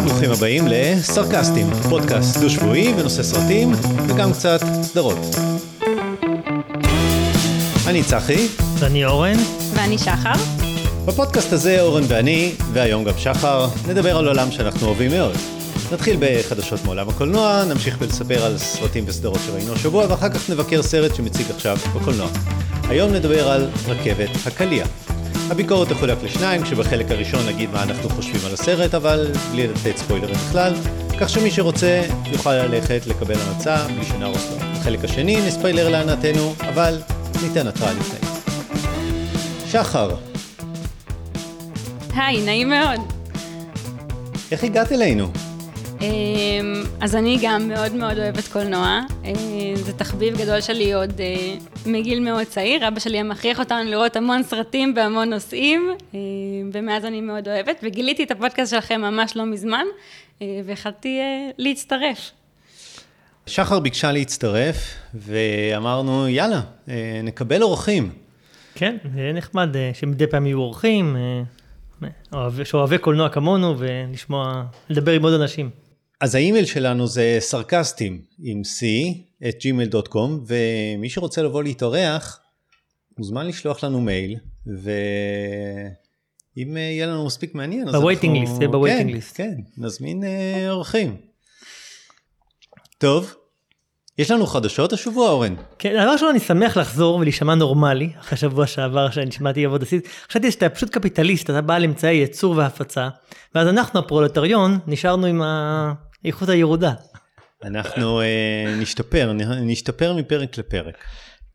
ברוכים הבאים לסרקסטים, פודקאסט דו-שבועי בנושא סרטים וגם קצת סדרות. אני צחי. ואני אורן. ואני שחר. בפודקאסט הזה אורן ואני, והיום גם שחר, נדבר על עולם שאנחנו אוהבים מאוד. נתחיל בחדשות מעולם הקולנוע, נמשיך ולספר על סרטים וסדרות שראינו השבוע, ואחר כך נבקר סרט שמציג עכשיו בקולנוע. היום נדבר על רכבת הקליע. הביקורת תחולק לשניים, כשבחלק הראשון נגיד מה אנחנו חושבים על הסרט, אבל בלי לתת ספוילרים בכלל, כך שמי שרוצה יוכל ללכת לקבל המלצה בלי שנהרוס לו. בחלק השני נספיילר להנאתנו, אבל ניתן התראה לפני. שחר. היי, נעים מאוד. איך הגעת אלינו? אמ, אז אני גם מאוד מאוד אוהבת קולנוע. אה, זה תחביב גדול שלי עוד אה, מגיל מאוד צעיר. אבא שלי היה מכריח אותנו לראות המון סרטים בהמון נושאים, אה, ומאז אני מאוד אוהבת. וגיליתי את הפודקאסט שלכם ממש לא מזמן, והחלטתי להצטרף. שחר ביקשה להצטרף, ואמרנו, יאללה, נקבל אורחים. כן, זה נחמד שמדי פעם יהיו אורחים, שאוהבי קולנוע כמונו, ולשמוע, לדבר עם עוד אנשים. אז האימייל שלנו זה סרקסטים עם c את gmail.com ומי שרוצה לבוא להתארח מוזמן לשלוח לנו מייל ואם יהיה לנו מספיק מעניין אז אנחנו... ב waiting list, זה ב waiting list. כן, נזמין אה, אורחים. טוב, יש לנו חדשות השבוע אורן. כן, דבר ראשון אני שמח לחזור ולהישמע נורמלי אחרי שבוע שעבר שאני שמעתי עבוד עשית. חשבתי שאתה פשוט קפיטליסט, אתה בעל אמצעי ייצור והפצה, ואז אנחנו הפרולטריון נשארנו עם ה... איכות הירודה. אנחנו uh, נשתפר, נשתפר מפרק לפרק.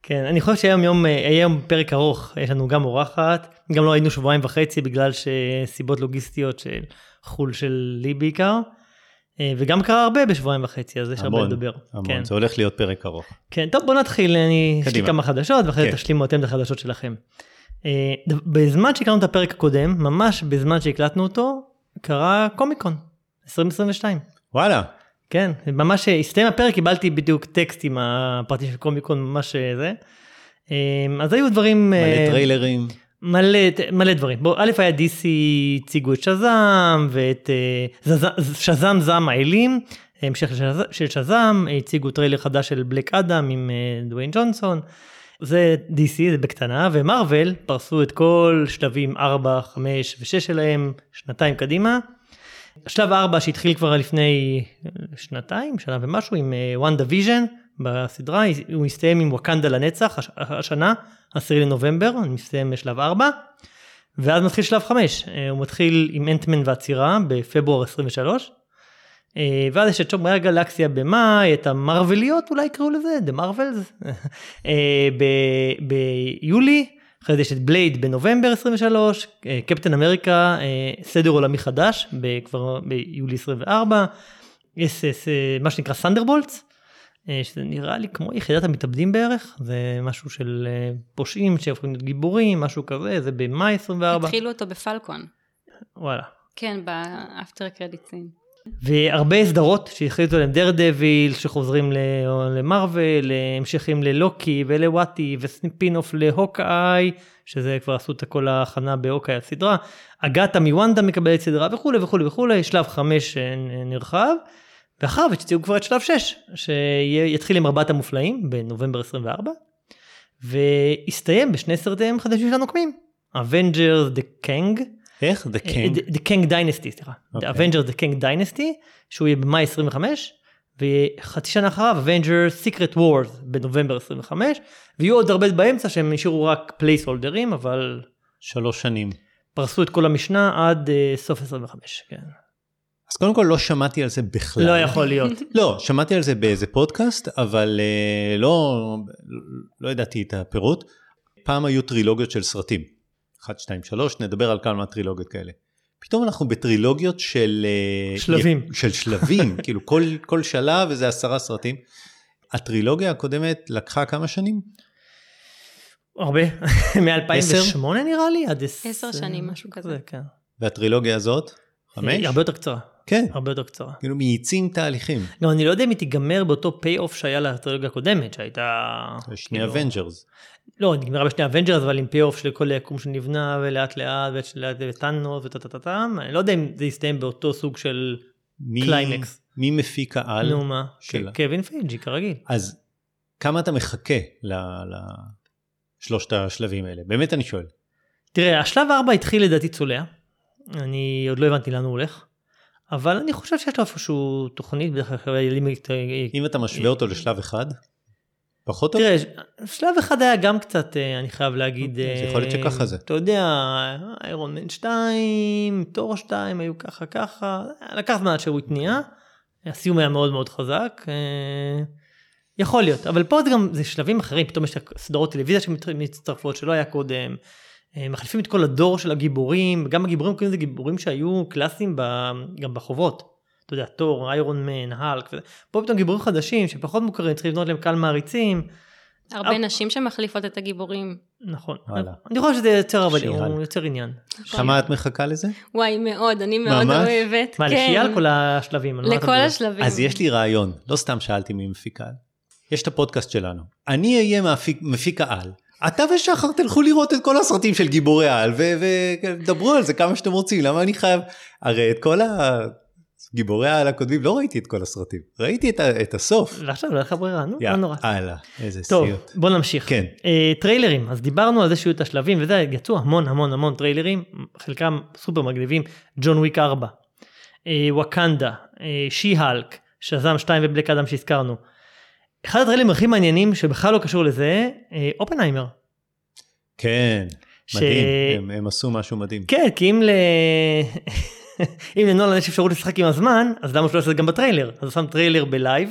כן, אני חושב שהיום יום, אה, היום פרק ארוך, יש לנו גם אורחת, גם לא היינו שבועיים וחצי בגלל שסיבות לוגיסטיות של חו"ל שלי בעיקר, אה, וגם קרה הרבה בשבועיים וחצי, אז יש הרבה לדבר. המון, כן. זה הולך להיות פרק ארוך. כן, טוב בוא נתחיל, אני יש לי כמה חדשות, ואחרי כן. תשלימו אתם את החדשות שלכם. בזמן שהקלטנו את הפרק הקודם, ממש בזמן שהקלטנו אותו, קרה קומיקון, 2022. וואלה. כן, ממש הסתיים הפרק, קיבלתי בדיוק טקסט עם הפרטי של קומיקון, ממש אה, זה. אמ, אז היו דברים... מלא אה, טריילרים. מלא, מלא דברים. בוא, א' היה DC הציגו את שזאם ואת אה, שזאם זעם האלים, המשך של שזאם, הציגו טריילר חדש של בלק אדם עם דוויין ג'ונסון. זה DC, זה בקטנה, ומרוויל פרסו את כל שלבים 4, 5 ו-6 שלהם שנתיים קדימה. שלב 4 שהתחיל כבר לפני שנתיים, שנה ומשהו, עם Wanda, Vision בסדרה, הוא מסתיים עם וואקנדה לנצח השנה, 10 לנובמבר, מסתיים בשלב 4, ואז מתחיל שלב 5, uh, הוא מתחיל עם Ant-Man והצירה בפברואר 23, uh, ואז יש את שומרי הגלקסיה במאי, את המרווליות אולי יקראו לזה, The Marvels, ביולי, אחרי זה יש את Blade בנובמבר 23, אה, קפטן אמריקה, אה, סדר עולמי חדש, כבר ביולי 24, יש אה, מה שנקרא סנדרבולטס, שזה נראה לי כמו יחידת המתאבדים בערך, זה משהו של פושעים שהופכים להיות גיבורים, משהו כזה, זה במאי 24. התחילו אותו בפלקון. וואלה. כן, באפטר קרדיטים. והרבה סדרות שהחליטו להם דר דביל שחוזרים למרוויל, המשכים ללוקי ולוואטי וספין אוף להוקאי, שזה כבר עשו את כל ההכנה בהוקאי הסדרה, אגתה מוונדה מקבלת סדרה וכולי וכולי וכולי, שלב חמש נרחב, ואחר כך כבר את שלב שש, שיתחיל עם ארבעת המופלאים בנובמבר 24, והסתיים בשני סרטיהם חדשים הנוקמים, Avengers the Kang, איך? The אה, King? The King Dynasty, סליחה. The אוקיי. Avengers The King Dynasty, שהוא יהיה במאי 25, וחצי שנה אחריו Avengers Secret Wars בנובמבר 25, ויהיו עוד הרבה באמצע שהם נשארו רק פלייסהולדרים, אבל... שלוש שנים. פרסו את כל המשנה עד uh, סוף 25, כן. אז קודם כל לא שמעתי על זה בכלל. לא יכול להיות. לא, שמעתי על זה באיזה פודקאסט, אבל uh, לא, לא ידעתי את הפירוט. פעם היו טרילוגיות של סרטים. 1, 2, 3, נדבר על כמה טרילוגיות כאלה. פתאום אנחנו בטרילוגיות של... אה, שלבים. של שלבים, כאילו כל, כל שלב וזה עשרה סרטים. הטרילוגיה הקודמת לקחה כמה שנים? הרבה, מ-2008 נראה לי, עד עשר שנים, משהו כזה. כן. והטרילוגיה הזאת? חמש? היא הרבה יותר קצרה. כן. הרבה יותר קצרה. כאילו מאיצים תהליכים. לא, אני לא יודע אם היא תיגמר באותו pay off שהיה לטרילוגיה הקודמת, שהייתה... שני Avengers. לא, נגמרה בשני Avengers, אבל עם pay off של כל היקום שנבנה, ולאט לאט, ותאנוס וטה-טה-טה-טם, אני לא יודע אם זה יסתיים באותו סוג של מי, קליימקס. מי מפיק העל? נו מה, קווין פייג'י כרגיל. אז כמה אתה מחכה לשלושת השלבים האלה? באמת אני שואל. תראה, השלב 4 התחיל לדעתי צולע. אני עוד לא הבנתי לאן הוא הולך. אבל אני חושב שיש לו איפשהו תוכנית, בדרך כלל הילדים... אם אתה משווה אותו לשלב אחד, פחות טוב? תראה, שלב אחד היה גם קצת, אה, אני חייב להגיד, אוקיי, אז יכול להיות אה, שככה זה. אתה יודע, איירון מן 2, תור 2 היו ככה ככה, לקח זמן עד שהוא התניע, הסיום היה מאוד מאוד חזק, אה, יכול להיות, אבל פה זה גם, זה שלבים אחרים, פתאום יש סדרות טלוויזיה שמצטרפות שלא היה קודם, אה, מחליפים את כל הדור של הגיבורים, גם הגיבורים קוראים לזה גיבורים שהיו קלאסיים ב- גם בחובות. אתה יודע, תור, איירון מן, האלק, וזה. פה פתאום גיבורים חדשים שפחות מוכרים, צריכים לבנות להם קהל מעריצים. הרבה אבל- נשים שמחליפות את הגיבורים. נכון. וואלה. אני חושב שזה יוצר אבל. הוא יוצר עניין. כמה את מחכה לזה? וואי, מאוד, אני מאוד ממש? אוהבת. מה, כן. לפי על כל השלבים? אתה לכל? השלבים. אז יש לי רעיון, לא סתם שאלתי מי מפיק העל. יש את הפודקאסט שלנו. אני אהיה מפיק, מפיק העל. אתה ושחר תלכו לראות את כל הסרטים של גיבורי העל ודברו על זה כמה שאתם רוצים. למה אני חייב... הרי את כל הגיבורי העל הקודמים לא ראיתי את כל הסרטים. ראיתי את, ה... את הסוף. ועכשיו לא היה לך ברירה, נו, לא נורא. הלאה, איזה טוב, סיוט. בוא נמשיך. כן. אה, טריילרים, אז דיברנו על זה שיהיו את השלבים וזה, יצאו המון המון המון טריילרים, חלקם סופר מגניבים, John Wick 4, אה, וואקנדה, אה, She-Hulk, שזאם 2 ובלק אדם שהזכרנו. אחד הטריילרים הכי מעניינים שבכלל לא קשור לזה, אה, אופנהיימר. כן, ש- מדהים, הם, הם עשו משהו מדהים. כן, כי אם ל... אם לנולן יש אפשרות לשחק עם הזמן, אז למה שלא לעשות את זה גם בטריילר? אז הוא שם טריילר ב live,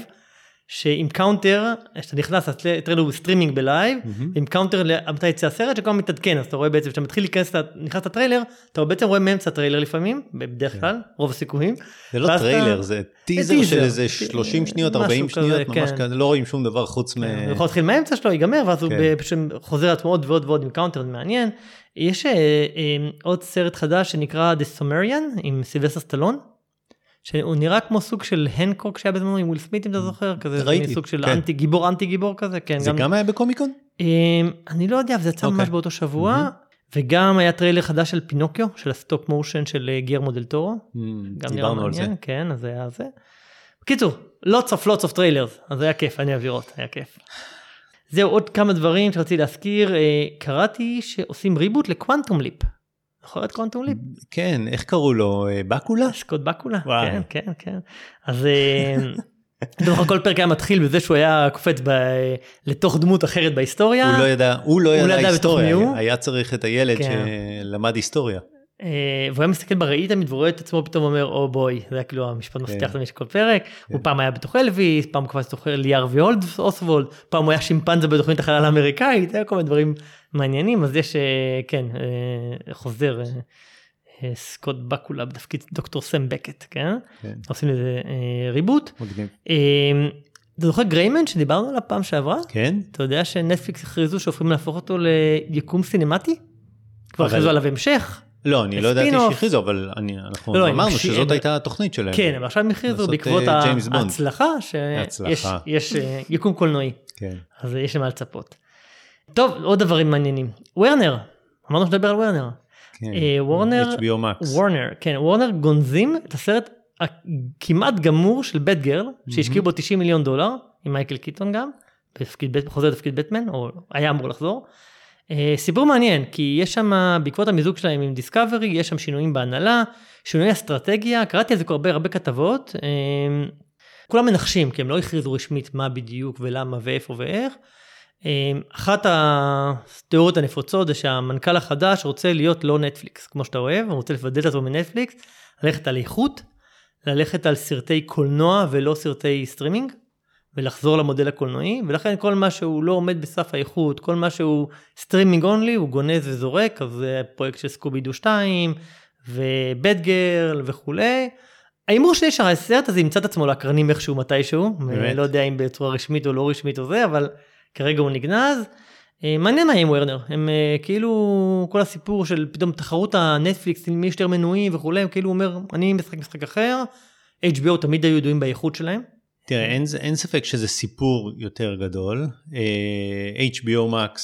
שעם counter, כשאתה נכנס, הטריילר הוא streaming ב live, מהמם. עם counter מתי יצא הסרט שכל הזמן מתעדכן, אז אתה רואה בעצם, כשאתה מתחיל להיכנס, נכנס לטריילר, אתה בעצם רואה מאמצע הטריילר לפעמים, בדרך כלל, רוב הסיכויים. זה לא טריילר, זה טיזר. של איזה 30 שניות, משהו 40 כזה, שניות, ממש כן. כזה, לא רואים שום דבר חוץ מ... הוא יכול להתחיל מהאמצע שלו, ייגמר, ואז הוא כן. פשוט חוזר לעצמו עוד ועוד ועוד עם counter, זה מעניין. יש אה, אה, עוד סרט חדש שנקרא The Samaritan עם סילבסטר סטלון. שהוא נראה כמו סוג של הנקוק שהיה בזמנו עם וויל סמית אם אתה זוכר כזה ראיתי, מין סוג של כן. אנטי גיבור אנטי גיבור כזה כן זה גם היה בקומיקון? אמ, אני לא יודע, אבל זה יצא אוקיי. ממש באותו שבוע, מהמם. וגם היה trailer חדש של פינוקיו, של ה stop motion של אה, גיירמו דל טורו, גם נראה דיברנו על זה. כן, אז היה זה. בקיצור, lots of lots of trailers, אז היה כיף, אני אוהב לראות, היה כיף. זהו, עוד כמה דברים שרציתי להזכיר, אה, קראתי שעושים reboot ל Quantum Leap. זוכר את Quantum Leap? כן, איך קראו לו? אה, בקולה? סקוט בקולה. כן, כן, כן. אז אה, אתה זוכר, כל פרק היה מתחיל בזה שהוא היה קופץ ב- לתוך דמות אחרת בהיסטוריה. הוא לא ידע, הוא לא לא ידע היסטוריה, בתוך. היה צריך את הילד כן. שלמד היסטוריה. אה, והוא היה מסתכל בראי תמיד ורואה את עצמו פתאום אומר או בוי זה היה כאילו המשפט מפתח תמיד של כל פרק הוא פעם היה בתוך אלוויס פעם קפץ לתוך ליאר ואולד אוסוולד פעם הוא היה שימפנזה בתוכנית החלל האמריקאית היה כל מיני דברים מעניינים אז יש אה, כן אה, חוזר אה, סקוט בקולה בתפקיד דוקטור סם בקט כן כן. עושים לזה אה, ריבוט. מגניב. אה, אתה זוכר גריימן שדיברנו עליו פעם שעברה? כן? אתה יודע שנטפליקס הכריזו שהופכים להפוך אותו ליקום סינמטי? כבר אבל- הכריזו עליו המשך. לא, אני לא ידעתי. שהכריזו, אבל אני- אנחנו לא, הם אמרנו הקש- שזאת הם- הייתה התוכנית שלהם. כן, אבל עכשיו הם הכריזו בעקבות. ההצלחה שיש יקום קולנועי, כן. אז יש למה לצפות. טוב, עוד דברים מעניינים. וורנר, אמרנו שנדבר על וורנר. כן. אה, וורנר, HBO Max. וורנר, כן, וורנר גונזים את הסרט הכמעט גמור של בט גרל, שהשקיעו בו 90 מיליון דולר, עם מייקל קיטון גם, בתפקיד חוזר לתפקיד בטמן, או היה אמור לחזור. אה, סיפור מעניין, כי יש שם, בעקבות המיזוג שלהם עם דיסקאברי, יש שם שינויים בהנהלה, שינוי אסטרטגיה, קראתי על זה כבר הרבה הרבה כתבות. אה, כולם מנחשים, כי הם לא הכריזו רשמית מה בדיוק ולמה ואיפה ואיך. אה, אחת התיאוריות הנפוצות זה שהמנכ"ל החדש רוצה להיות לא נטפליקס, כמו שאתה אוהב, הוא רוצה לבדל את עצמו מנטפליקס, ללכת על איכות, ללכת על סרטי קולנוע ולא סרטי סטרימינג, ולחזור למודל הקולנועי, ולכן כל מה שהוא לא עומד בסף האיכות, כל מה שהוא streaming only, הוא גונז וזורק, אז זה פרויקט של סקובי דו 2, ו Batgirl וכולי. ההימור שלי שהסרט הזה ימצא את עצמו לאקרנים איכשהו מתישהו, באמת? לא יודע אם בצורה רשמית או לא רשמית או זה, אבל כרגע הוא נגנז. אה, מעניין מה עם וורנר, הם אה, כאילו כל הסיפור של פתאום תחרות הנטפליקס עם מי יש יותר מנויים וכולי, הם כאילו אומר אני משחק משחק אחר, HBO תמיד היו ידועים באיכות שלהם. תראה, אין, אין ספק שזה סיפור יותר גדול. אה, HBO Max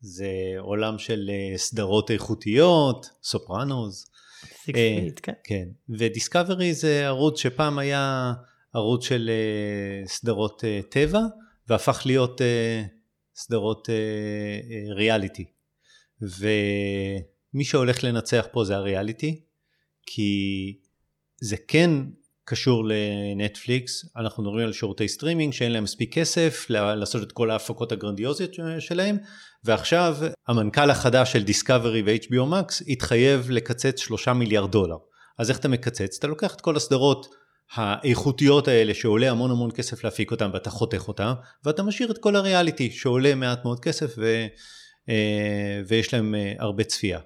זה עולם של סדרות איכותיות, סופרנוס. Feet, כן. כן, ודיסקאברי זה ערוץ שפעם היה ערוץ של סדרות טבע, והפך להיות אה, סדרות אה, אה, ריאליטי. ומי שהולך לנצח פה זה הריאליטי, כי זה כן קשור לנטפליקס, אנחנו מדברים על שירותי סטרימינג שאין להם מספיק כסף לעשות את כל ההפקות הגרנדיוזיות שלהם, ועכשיו המנכ"ל החדש של דיסקאברי ו-HBO Max התחייב לקצץ שלושה מיליארד דולר. אז איך אתה מקצץ? אתה לוקח את כל הסדרות האיכותיות האלה שעולה המון המון כסף להפיק אותם ואתה חותך אותם, ואתה משאיר את כל הריאליטי שעולה מעט מאוד כסף ו, אה, ויש להם אה, הרבה צפייה.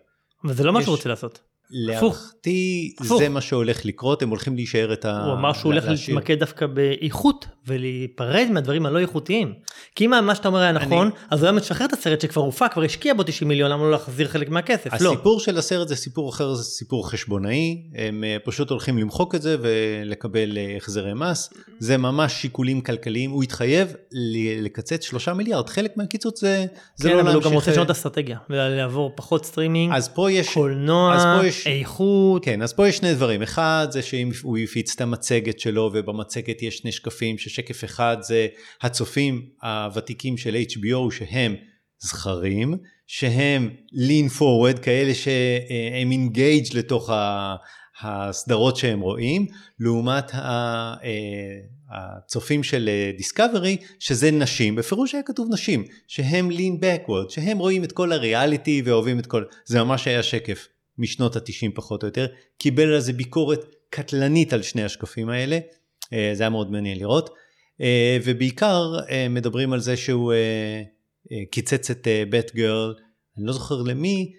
אבל זה לא מה יש- שהוא רוצה לעשות. להערכתי. זה מה שהולך לקרות, הם הולכים להישאר את ה... הוא אמר שהוא הולך. להתמקד דווקא באיכות ולהיפרד מהדברים הלא איכותיים. כי אם מה שאתה אומר היה נכון, אז הוא היה משחרר את הסרט שכבר הופק, כבר השקיע בו 90 מיליון, למה לא להחזיר חלק מהכסף? לא. הסיפור של הסרט זה סיפור אחר, זה סיפור חשבונאי, הם אה, פשוט הולכים למחוק את זה ולקבל אה, החזרי מס, זה ממש שיקולים כלכליים, הוא התחייב לקצץ שלושה מיליארד, חלק מהקיצוץ זה, זה כן, לא אבל הוא גם להמשיך, רוצה לשנות אה, האסטרטגיה, ולעבור פחות סטרימינג, אז פה יש, קולנוע, יש- איכות. כן, אז פה יש שני דברים, אחד זה שהוא הפיץ את המצגת שלו ובמצגת יש שני שקפים, ששקף אחד זה הצופים הוותיקים של HBO שהם זכרים, שהם lean forward, כאלה שהם engage לתוך ה- הסדרות שהם רואים, לעומת אה, הצופים של דיסקאברי, שזה נשים, בפירוש היה כתוב נשים, שהם lean backward, שהם רואים את כל הריאליטי ואוהבים את כל, זה ממש היה שקף משנות התשעים פחות או יותר, קיבל על זה ביקורת קטלנית על שני השקפים האלה, אה, זה היה מאוד מעניין לראות, אה, ובעיקר אה, מדברים על זה שהוא קיצץ את Batgirl, אני לא זוכר למי,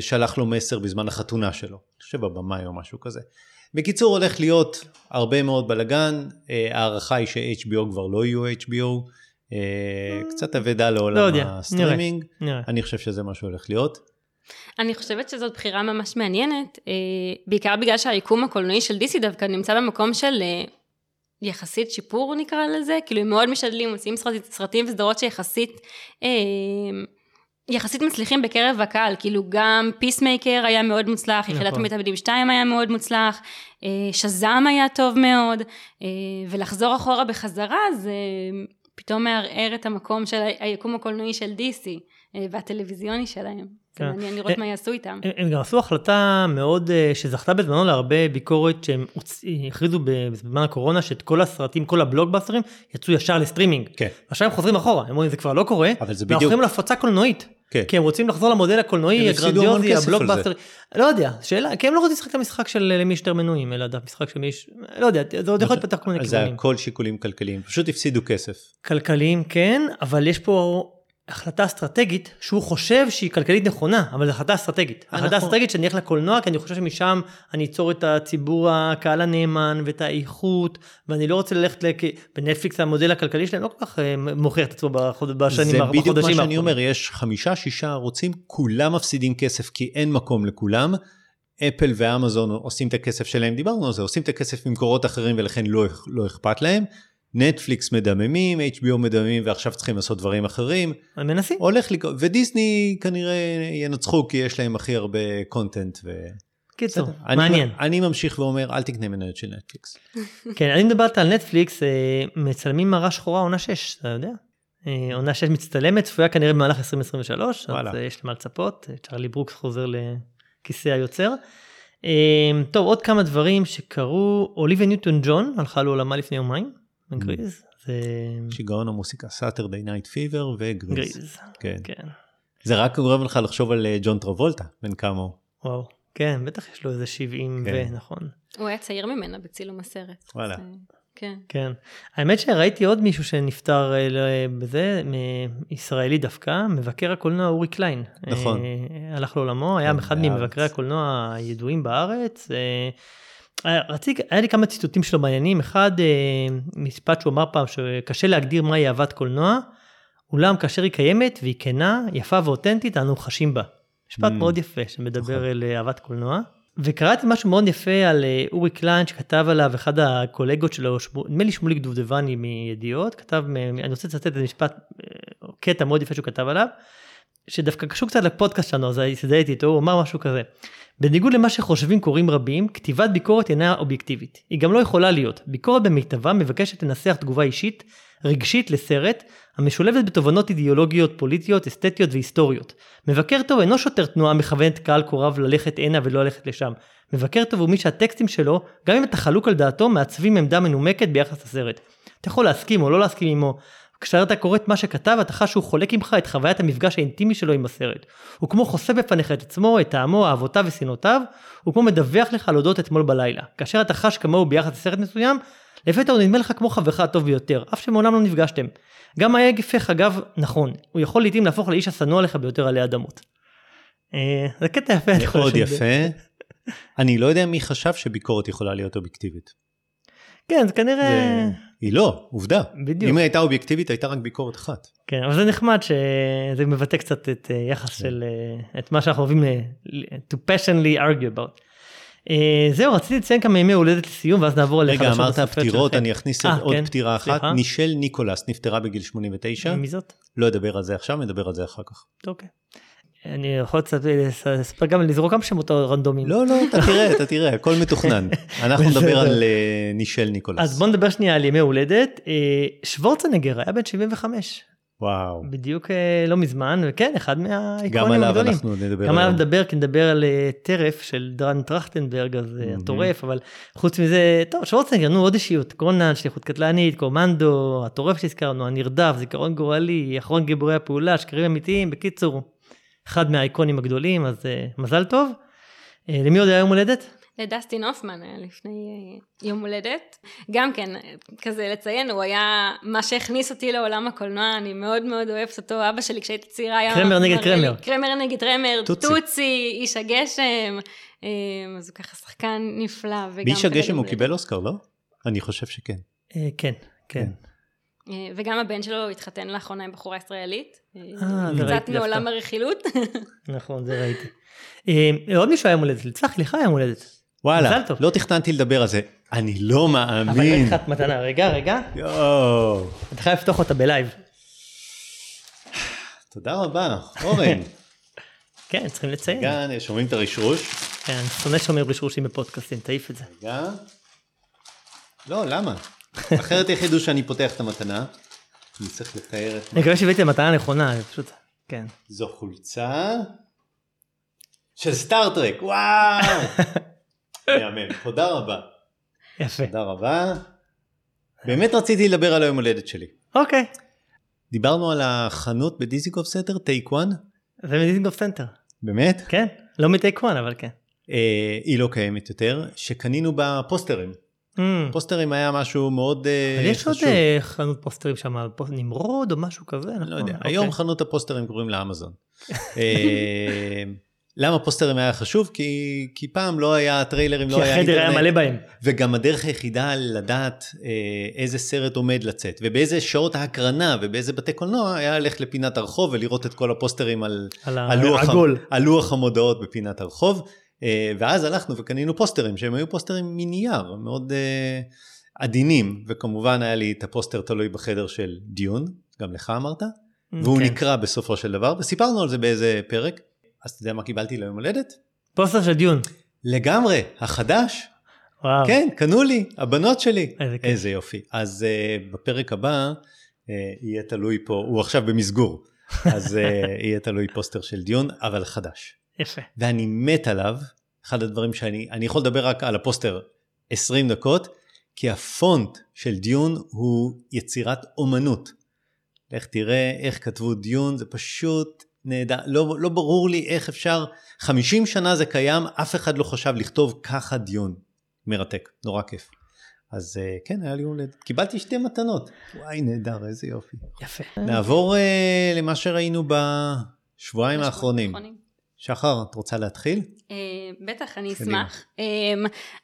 שלח לו מסר בזמן החתונה שלו, אני חושב הבמאי או משהו כזה. בקיצור הולך להיות הרבה מאוד בלאגן, ההערכה היא ש-HBO כבר לא יהיו HBO, קצת אבדה לא לעולם יודע, הסטרימינג, נראה. אני חושב שזה מה שהולך להיות. אני חושבת שזאת בחירה ממש מעניינת, אה, בעיקר בגלל שהיקום הקולנועי של דיסי דווקא נמצא במקום של אה, יחסית שיפור נקרא לזה, כאילו הם מאוד משתדלים, מוציאים סרט, סרטים וסדרות שיחסית, אה, יחסית מצליחים בקרב הקהל, כאילו גם Peacemaker היה מאוד מוצלח, יחידת נכון. המתאבדים 2 היה מאוד מוצלח, אה, שזאם היה טוב מאוד, אה, ולחזור אחורה בחזרה זה פתאום מערער את המקום של היקום הקולנועי של דיסי. אה, והטלוויזיוני שלהם. כן. זה מעניין לראות אה, מה יעשו איתם. הם, הם גם עשו החלטה מאוד, אה, שזכתה בזמנו להרבה ביקורת, שהם הכריזו בזמן הקורונה שאת כל הסרטים, כל הבלוקבאסטרים, יצאו ישר לסטרימינג. כן. עכשיו הם חוזרים אחורה, הם אומרים זה כבר לא קורה, אבל זה ואנחנו בדיוק- הולכים להפצה קולנועית. כן. כי הם רוצים לחזור למודל הקולנועי, הגרנדיוזי, הבלוקבאסטר. לא יודע, שאלה, כי הם לא רוצים לשחק את המשחק של למי שיותר מנויים, אלא משחק של מי ש... לא יודע, זה עוד יכול להתפתח כל מיני אז זה כיוונים. הכל שיקולים כלכליים, פשוט הפסידו כסף. כלכליים כן, אבל יש פה החלטה אסטרטגית שהוא חושב שהיא כלכלית נכונה, אבל זו החלטה אסטרטגית. החלטה אסטרטגית שאני אלך לקולנוע, כי אני חושב שמשם אני אצור את הציבור הקהל הנאמן ואת האיכות, ואני לא רוצה ללכת, לק... בנטפליקס המודל הכלכלי שלהם לא כל כך אה, מוכיח את עצמו בחוד... בשנים, זה האח- בדיוק מה בחודשים שאני אומר, יש חמישה שישה ערוצים, כולם מפסידים כסף כי אין מקום לכולם. אפל ואמזון עושים את הכסף שלהם, דיברנו על זה, עושים את הכסף ממקורות אחרים ולכן לא, לא אכפת להם. נטפליקס מדממים, HBO מדממים ועכשיו צריכים לעשות דברים אחרים. הם מנסים. הולך לקרות, ודיסני כנראה ינצחו כי יש להם הכי הרבה content. ו... קיצור. אני- מעניין. אני ממשיך ואומר, אל תקנה מניות של נטפליקס. כן, אני מדברת על נטפליקס, אה, מצלמים מראה שחורה עונה 6, אתה יודע? אה, עונה 6 מצטלמת, צפויה כנראה במהלך 2023, וואלה. אז אה, יש למה לצפות, צ'רלי ברוקר חוזר לכיסא היוצר. טוב, עוד כמה דברים שקרו, אוליביה ניוטון ג'ון הלכה לעולמה לפני יומיים, בגריז, זה שיגעון המוסיקה, Saturday Night Fever ו Grease. Grease, כן. כן, זה רק גורם לך לחשוב על אה, ג'ון טרבולטה, בן כמה הוא. וואו, כן, בטח יש לו איזה 70 כן. ו... נכון. הוא היה צעיר ממנה בצילום הסרט. וואלה. אז, אה, כן. כן. האמת שראיתי עוד מישהו שנפטר אה, ל- בזה, ישראלי דווקא, מבקר הקולנוע אורי קליין. נכון. הלך לעולמו, היה כן, אחד. ממבקרי הקולנוע הידועים בארץ. אה, רציתי, היה לי כמה ציטוטים שלו מעניינים. אחד, אה, משפט שהוא אמר פעם, שקשה להגדיר מהי אהבת קולנוע, אולם כאשר היא קיימת והיא כנה, יפה ואותנטית, אנו חשים בה. משפט Mm. מאוד יפה שמדבר נכון. על אה, אהבת קולנוע. וקראתי משהו מאוד יפה על אורי קליין שכתב עליו אחד הקולגות שלו, נדמה לי שמוליק דובדבני מידיעות, כתב, אני רוצה לצטט את המשפט, קטע מאוד יפה שהוא כתב עליו. שדווקא קשור קצת לפודקאסט שלנו, אז הזדהיתי איתו, הוא אמר משהו כזה. בניגוד למה שחושבים קוראים רבים, כתיבת ביקורת אינה אובייקטיבית. היא גם לא יכולה להיות. ביקורת במיטבה מבקשת לנסח תגובה אישית, רגשית לסרט, המשולבת בתובנות אידיאולוגיות, פוליטיות, אסתטיות והיסטוריות. מבקר טוב אינו שוטר תנועה מכוונת קהל קוריו ללכת הנה ולא ללכת לשם. מבקר טוב הוא מי שהטקסטים שלו, גם אם אתה חלוק על דעתו, מעצבים עמדה מנומקת ביחס לסרט. אתה יכול להסכים או לא להסכים עמו, כשאתה קורא את מה שכתב, אתה חש שהוא חולק עמך את חוויית המפגש האינטימי שלו עם הסרט. הוא כמו חושף בפניך את עצמו, את טעמו, אהבותיו ושנאותיו, הוא כמו מדווח לך על אודות אתמול בלילה. כאשר אתה חש כמוהו ביחס לסרט מסוים, לפתע הוא נדמה לך כמו חברך הטוב ביותר, אף שמעולם לא נפגשתם. גם היה גפך אגב נכון, הוא יכול לעיתים להפוך לאיש השנוא עליך ביותר עלי אדמות. אה, זה קטע יפה. מאוד יפה. אני לא יודע מי חשב שביקורת יכולה להיות אובייקטיבית. כן, זה כנראה... זה... היא לא, עובדה. בדיוק. אם היא הייתה אובייקטיבית, הייתה רק ביקורת אחת. כן, אבל זה נחמד שזה מבטא קצת את אה, יחס כן. של, אה, את מה שאנחנו אוהבים ל- to passionately argue about. אה, זהו, רציתי לציין כמה ימי הולדת לסיום, ואז נעבור אליך. רגע, אמרת פטירות. אני אכניס אה, עוד כן? פטירה אחת. סליחה? נישל ניקולס נפטרה בגיל 89. מי זאת? לא אדבר על זה עכשיו, נדבר על זה אחר כך. אוקיי. אני יכול לספר גם לזרוק גם שמות רנדומיים. לא, לא, אתה תראה, אתה תראה, הכל מתוכנן. אנחנו. נדבר על אה, נישל ניקולס. אז בוא נדבר שנייה על ימי הולדת. אה, שוורצנגר היה בן 75, וואו. בדיוק אה, לא מזמן, וכן, אחד גם מהאיקונים עליו הגדולים. אנחנו נדבר. גם עליו. נדבר, כי נדבר על טרף של דרן טרכטנברג, אז מהמם. הטורף, אבל חוץ מזה, טוב, שוורצנגר, נו, עוד אישיות, קרונן, שליחות קטלנית, קומנדו, הטורף שהזכרנו, הנרדף, זיכרון גורלי, אחרון גיבורי הפעולה, שקרים אמיתיים, בקיצור, אחד מהאיקונים הגדולים, אז אה, מזל טוב. אה, למי עוד היה יום הולדת? לדסטין הופמן היה לפני אה, יום הולדת. גם כן, כזה לציין, הוא היה מה שהכניס אותי לעולם הקולנוע, אני מאוד מאוד אוהבת אותו. אבא שלי כשהייתי צעירה היה... קרמר נגד קרמר. קרמר נגד קרמר, טוצי. טוצי, איש הגשם. אז הוא ככה שחקן נפלא. באיש הגשם הוא קיבל אוסקר, לא? אני חושב שכן. אה, כן, כן. אה, וגם הבן שלו התחתן לאחרונה עם בחורה ישראלית. אה, אה, קצת ראיתי מעולם. הרכילות. נכון, זה ראיתי. אה, עוד מישהו היה יום הולדת, לצחי, לך היה יום הולדת. וואלה. לא תכננתי לדבר על זה. אני לא אבל מאמין. לקחת מתנה, רגע, רגע, יואו. אתה חייב לפתוח אותה בלייב. תודה רבה, אורן. כן, צריכים לציין. רגע, שומעים את הרשרוש? כן, אני שונא שומר רשרושים בפודקאסטים, תעיף את זה. רגע. לא, למה? אחרת יחידו שאני פותח את המתנה. אני צריך לתאר את... אני מקווה שהבאתי את המתנה הנכונה, פשוט, כן. זו חולצה של סטארט-טרק, וואו! מהמם, תודה רבה. יפה. תודה רבה. באמת רציתי לדבר על היום הולדת שלי. אוקיי. דיברנו על החנות בדיזינגוף סנטר, Take One, זה מדיזינגוף סנטר. באמת? כן? לא מ Take One, אבל כן. אה, היא לא קיימת יותר, שקנינו בה פוסטרים. אמ. פוסטרים היה משהו מאוד אה, אבל יש עוד חשוב. אה, חנות פוסטרים שם, פוס- נמרוד או משהו כזה, נכון? לא יודע, אוקיי. היום חנות הפוסטרים קוראים לה אמזון. אה, למה פוסטרים היה חשוב? כי, כי פעם לא היה טריילרים, לא כי היה החדר היה אינטרנט. מלא בהם. וגם הדרך היחידה לדעת איזה סרט עומד לצאת, ובאיזה שעות ההקרנה ובאיזה בתי קולנוע, היה ללכת לפינת הרחוב ולראות את כל הפוסטרים על, על על, לוח, העגול. על לוח המודעות בפינת הרחוב. אה, ואז הלכנו וקנינו פוסטרים, שהם היו פוסטרים מנייר, מאוד אה, עדינים, וכמובן היה לי את הפוסטר תלוי בחדר של דיון, גם לך אמרת, והוא כן. נקרא בסופו של דבר, וסיפרנו על זה באיזה פרק. אז אתה יודע מה קיבלתי ליום הולדת? פוסטר של דיון. לגמרי, החדש. וואו. כן, קנו לי, הבנות שלי. איזה כיף. איזה יופי. אז אה, בפרק הבא אה, יהיה תלוי פה, הוא עכשיו במסגור, אז אה, יהיה תלוי פוסטר של דיון, אבל חדש. יפה. ואני מת עליו, אחד הדברים שאני, אני יכול לדבר רק על הפוסטר 20 דקות, כי הפונט של דיון הוא יצירת אומנות. לך תראה איך כתבו דיון, זה פשוט נהדר, לא, לא ברור לי איך אפשר, 50 שנה זה קיים, אף אחד לא חשב לכתוב ככה דיון. מרתק, נורא כיף. אז אה, כן, היה לי יום הולדת. קיבלתי שתי מתנות. וואי, נהדר, איזה יופי. יפה. נעבור אה, למה שראינו בשבועיים האחרונים. שחר, את רוצה להתחיל? אה, בטח, אני. אשמח. אה,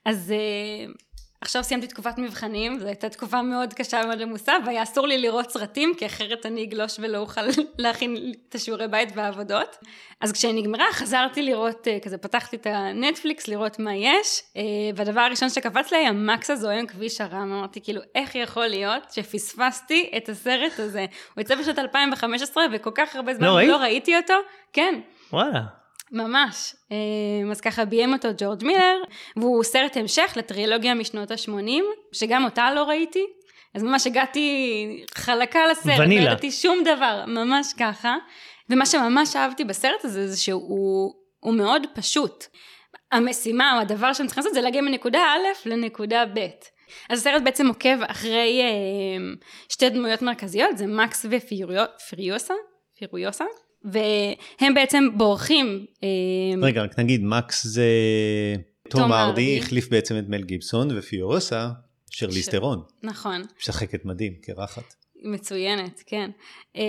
אז אה, עכשיו סיימתי תקופת מבחנים, זו הייתה תקופה מאוד קשה מאוד עמוסה, והיה אסור לי לראות סרטים, כי אחרת אני אגלוש ולא אוכל להכין את השיעורי בית והעבודות. אז כשהיא נגמרה, חזרתי לראות, אה, כזה פתחתי את הנטפליקס, לראות מה יש, אה, והדבר הראשון שקפץ לי, המקס הזוהם כביש הרם, אמרתי כאילו, איך יכול להיות שפספסתי את הסרט הזה? הוא יצא בשנת 2015, וכל כך הרבה זמן לא, לא ראיתי אותו, כן. וואלה. ממש. אה, אז ככה ביים אותו ג'ורג' מילר, והוא סרט המשך לטרילוגיה משנות ה-80, שגם אותה לא ראיתי. אז ממש הגעתי חלקה לסרט, ונילה. לא ידעתי שום דבר, ממש ככה. ומה שממש אהבתי בסרט הזה, זה שהוא הוא מאוד פשוט. המשימה או הדבר שהם צריכים לעשות זה להגיע מנקודה א' לנקודה ב'. אז הסרט בעצם עוקב אחרי אה, שתי דמויות מרכזיות, זה מקס ופריוסה, פירויוסה, והם בעצם בורחים. אה, רגע, רק נגיד, מקס זה... תום. הארדי החליף בעצם את מל גיבסון, ופיורוסה, שרליז ש- טרון. נכון. משחקת מדהים, קרחת. מצוינת, כן. אה,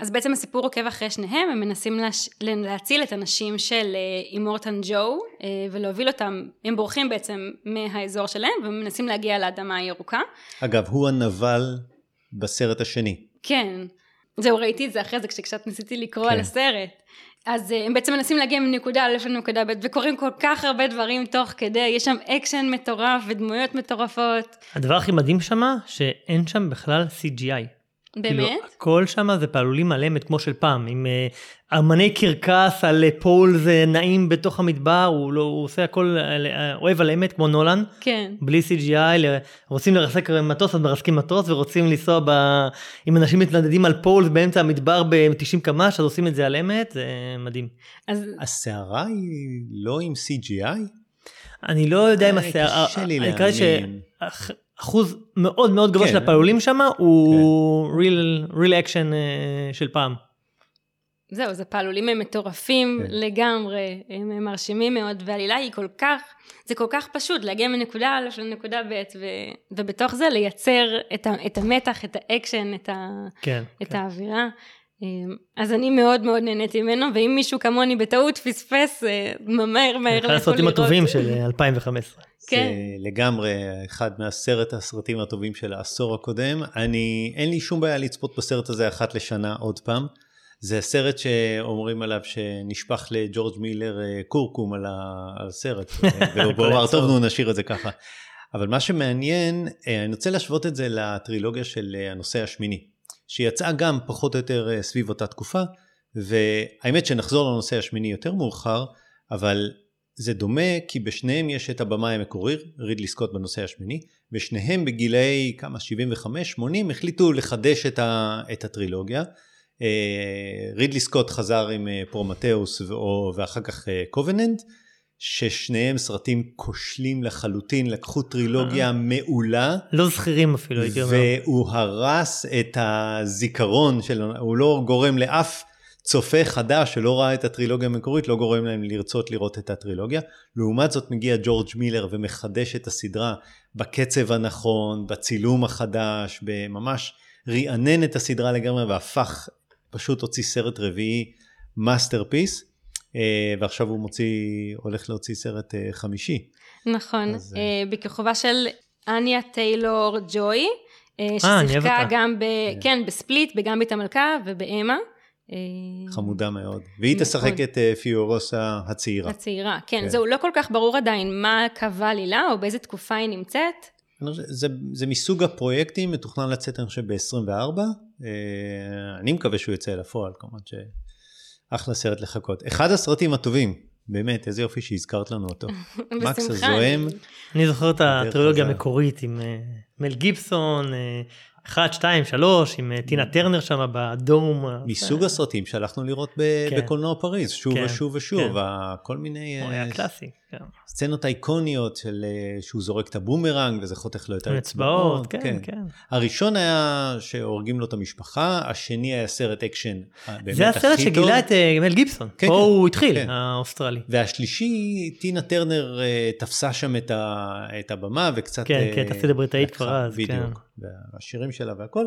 אז בעצם הסיפור עוקב אחרי שניהם, הם מנסים להש... להציל את הנשים של אימורטן ג'ו אה, ולהוביל אותם, הם בורחים בעצם מהאזור שלהם ומנסים להגיע לאדמה הירוקה. אגב, הוא הנבל בסרט השני. כן, זהו, ראיתי את זה אחרי זה כשקצת ניסיתי לקרוא כן. על הסרט. אז אה, הם בעצם מנסים להגיע מנקודה א' לנקודה ב' וקורים כל כך הרבה דברים תוך כדי, יש שם אקשן מטורף ודמויות מטורפות. הדבר הכי מדהים שמה, שאין שם בכלל CGI. כאילו, באמת? הכל שם זה פעלולים על אמת כמו של פעם, עם uh, אמני קרקס על אה, פולס uh, נעים בתוך המדבר, הוא, לא, הוא עושה הכל uh, אוהב על אמת כמו נולן, כן. בלי CGI, ל- רוצים לרסק מטוס אז מרסקים מטוס, ורוצים לנסוע ב... אם אנשים מתנדדים על פולס באמצע המדבר ב-90 קמ"ש, אז עושים את זה על אמת, זה מדהים. אז הסערה היא לא עם CGI? אני לא יודע אם אה, השיער, קשה לי להאמין. שאחוז מאוד מאוד גבוה כן. של הפעלולים שם הוא real, real action אה, של פעם. זהו, זה פעלולים הם מטורפים כן. לגמרי, הם מרשימים מאוד, והעלילה היא כל כך, זה כל כך פשוט להגיע מנקודה א' לנקודה ב', ו, ובתוך זה לייצר את, ה, את המתח, את האקשן, את, ה, כן. את כן. האווירה. אמ, אז אני מאוד מאוד נהניתי ממנו, ואם מישהו כמוני בטעות פספס, אה, מהר מהר אחד הסרטים הטובים של אה, 2015. כן. זה לגמרי אחד מעשרת הסרטים הטובים של העשור הקודם. אני, אין לי שום בעיה לצפות בסרט הזה אחת לשנה עוד פעם. זה סרט שאומרים עליו שנשפך לג'ורג' מילר אה, קורקום על הסרט. והוא אמר. טוב, נו, נשאיר את זה ככה. אבל מה שמעניין, אה, אני רוצה להשוות את זה לטרילוגיה של אה, הנושא השמיני, שיצאה גם פחות או יותר אה, סביב אותה תקופה, והאמת שנחזור לנוסע השמיני יותר מאוחר, אבל זה דומה כי בשניהם יש את הבמאי המקורי, רידלי סקוט בנוסע השמיני, ושניהם בגילאי כמה 75-80 החליטו לחדש את, ה, את הטרילוגיה. אה, רידלי סקוט חזר עם אה, פרומטאוס ואחר כך קובננט, ששניהם סרטים כושלים לחלוטין, לקחו טרילוגיה מעולה. לא זכירים אפילו, הייתי אומר. והוא הרס את הזיכרון של, הוא לא גורם לאף צופה חדש שלא ראה את הטרילוגיה המקורית, לא גורם להם לרצות לראות את הטרילוגיה. לעומת זאת מגיע ג'ורג' מילר ומחדש את הסדרה בקצב הנכון, בצילום החדש, בממש רענן את הסדרה לגמרי והפך, פשוט הוציא סרט רביעי masterpiece. ועכשיו הוא מוציא, הולך להוציא סרט אה, חמישי. נכון, אז, אה, בכיכובה של אניה טיילור ג'וי, אה, ששיחקה. גם ב... כן, בספליט, בגמביט המלכה ובאמה. אה, חמודה מאוד. והיא מאוד. תשחק את אה, פיורוסה הצעירה. הצעירה, כן, כן. זהו, לא כל כך ברור עדיין מה קו העלילה או באיזה תקופה היא נמצאת. חושב- זה, זה מסוג הפרויקטים, מתוכנן לצאת אני חושב ב-24. אני מקווה שהוא יצא לפועל, כמובן שאחלה סרט לחכות. אחד הסרטים הטובים, באמת, איזה יופי שהזכרת לנו אותו. מקס הזועם, אני זוכר את הטרילוגיה חזק. המקורית עם אה, מל גיבסון, אה, 1, 2, 3, עם אה, טינה טרנר שם בדום. אה, מסוג הסרטים שהלכנו לראות כן. בקולנוע פריז, שוב כן, ושוב ושוב, כן. כל מיני הוא אה, היה קלאסי. כן. סצנות אייקוניות של אה, שהוא זורק את הבומרנג וזה חוטף לו את עם אצבעות, כן, כן. הראשון היה שהורגים לו את המשפחה, השני היה סרט אקשן אה, באמת זה הסרט הכי טוב. שגילה את אה, מל גיבסון. פה הוא התחיל. האוסטרלי. והשלישי, טינה טרנר אה, תפסה שם את, את הבמה וקצת... כן, אה, כן, הייתה סלבריטאית לקחה, כבר אז, בדיוק, והשירים שלה והכל,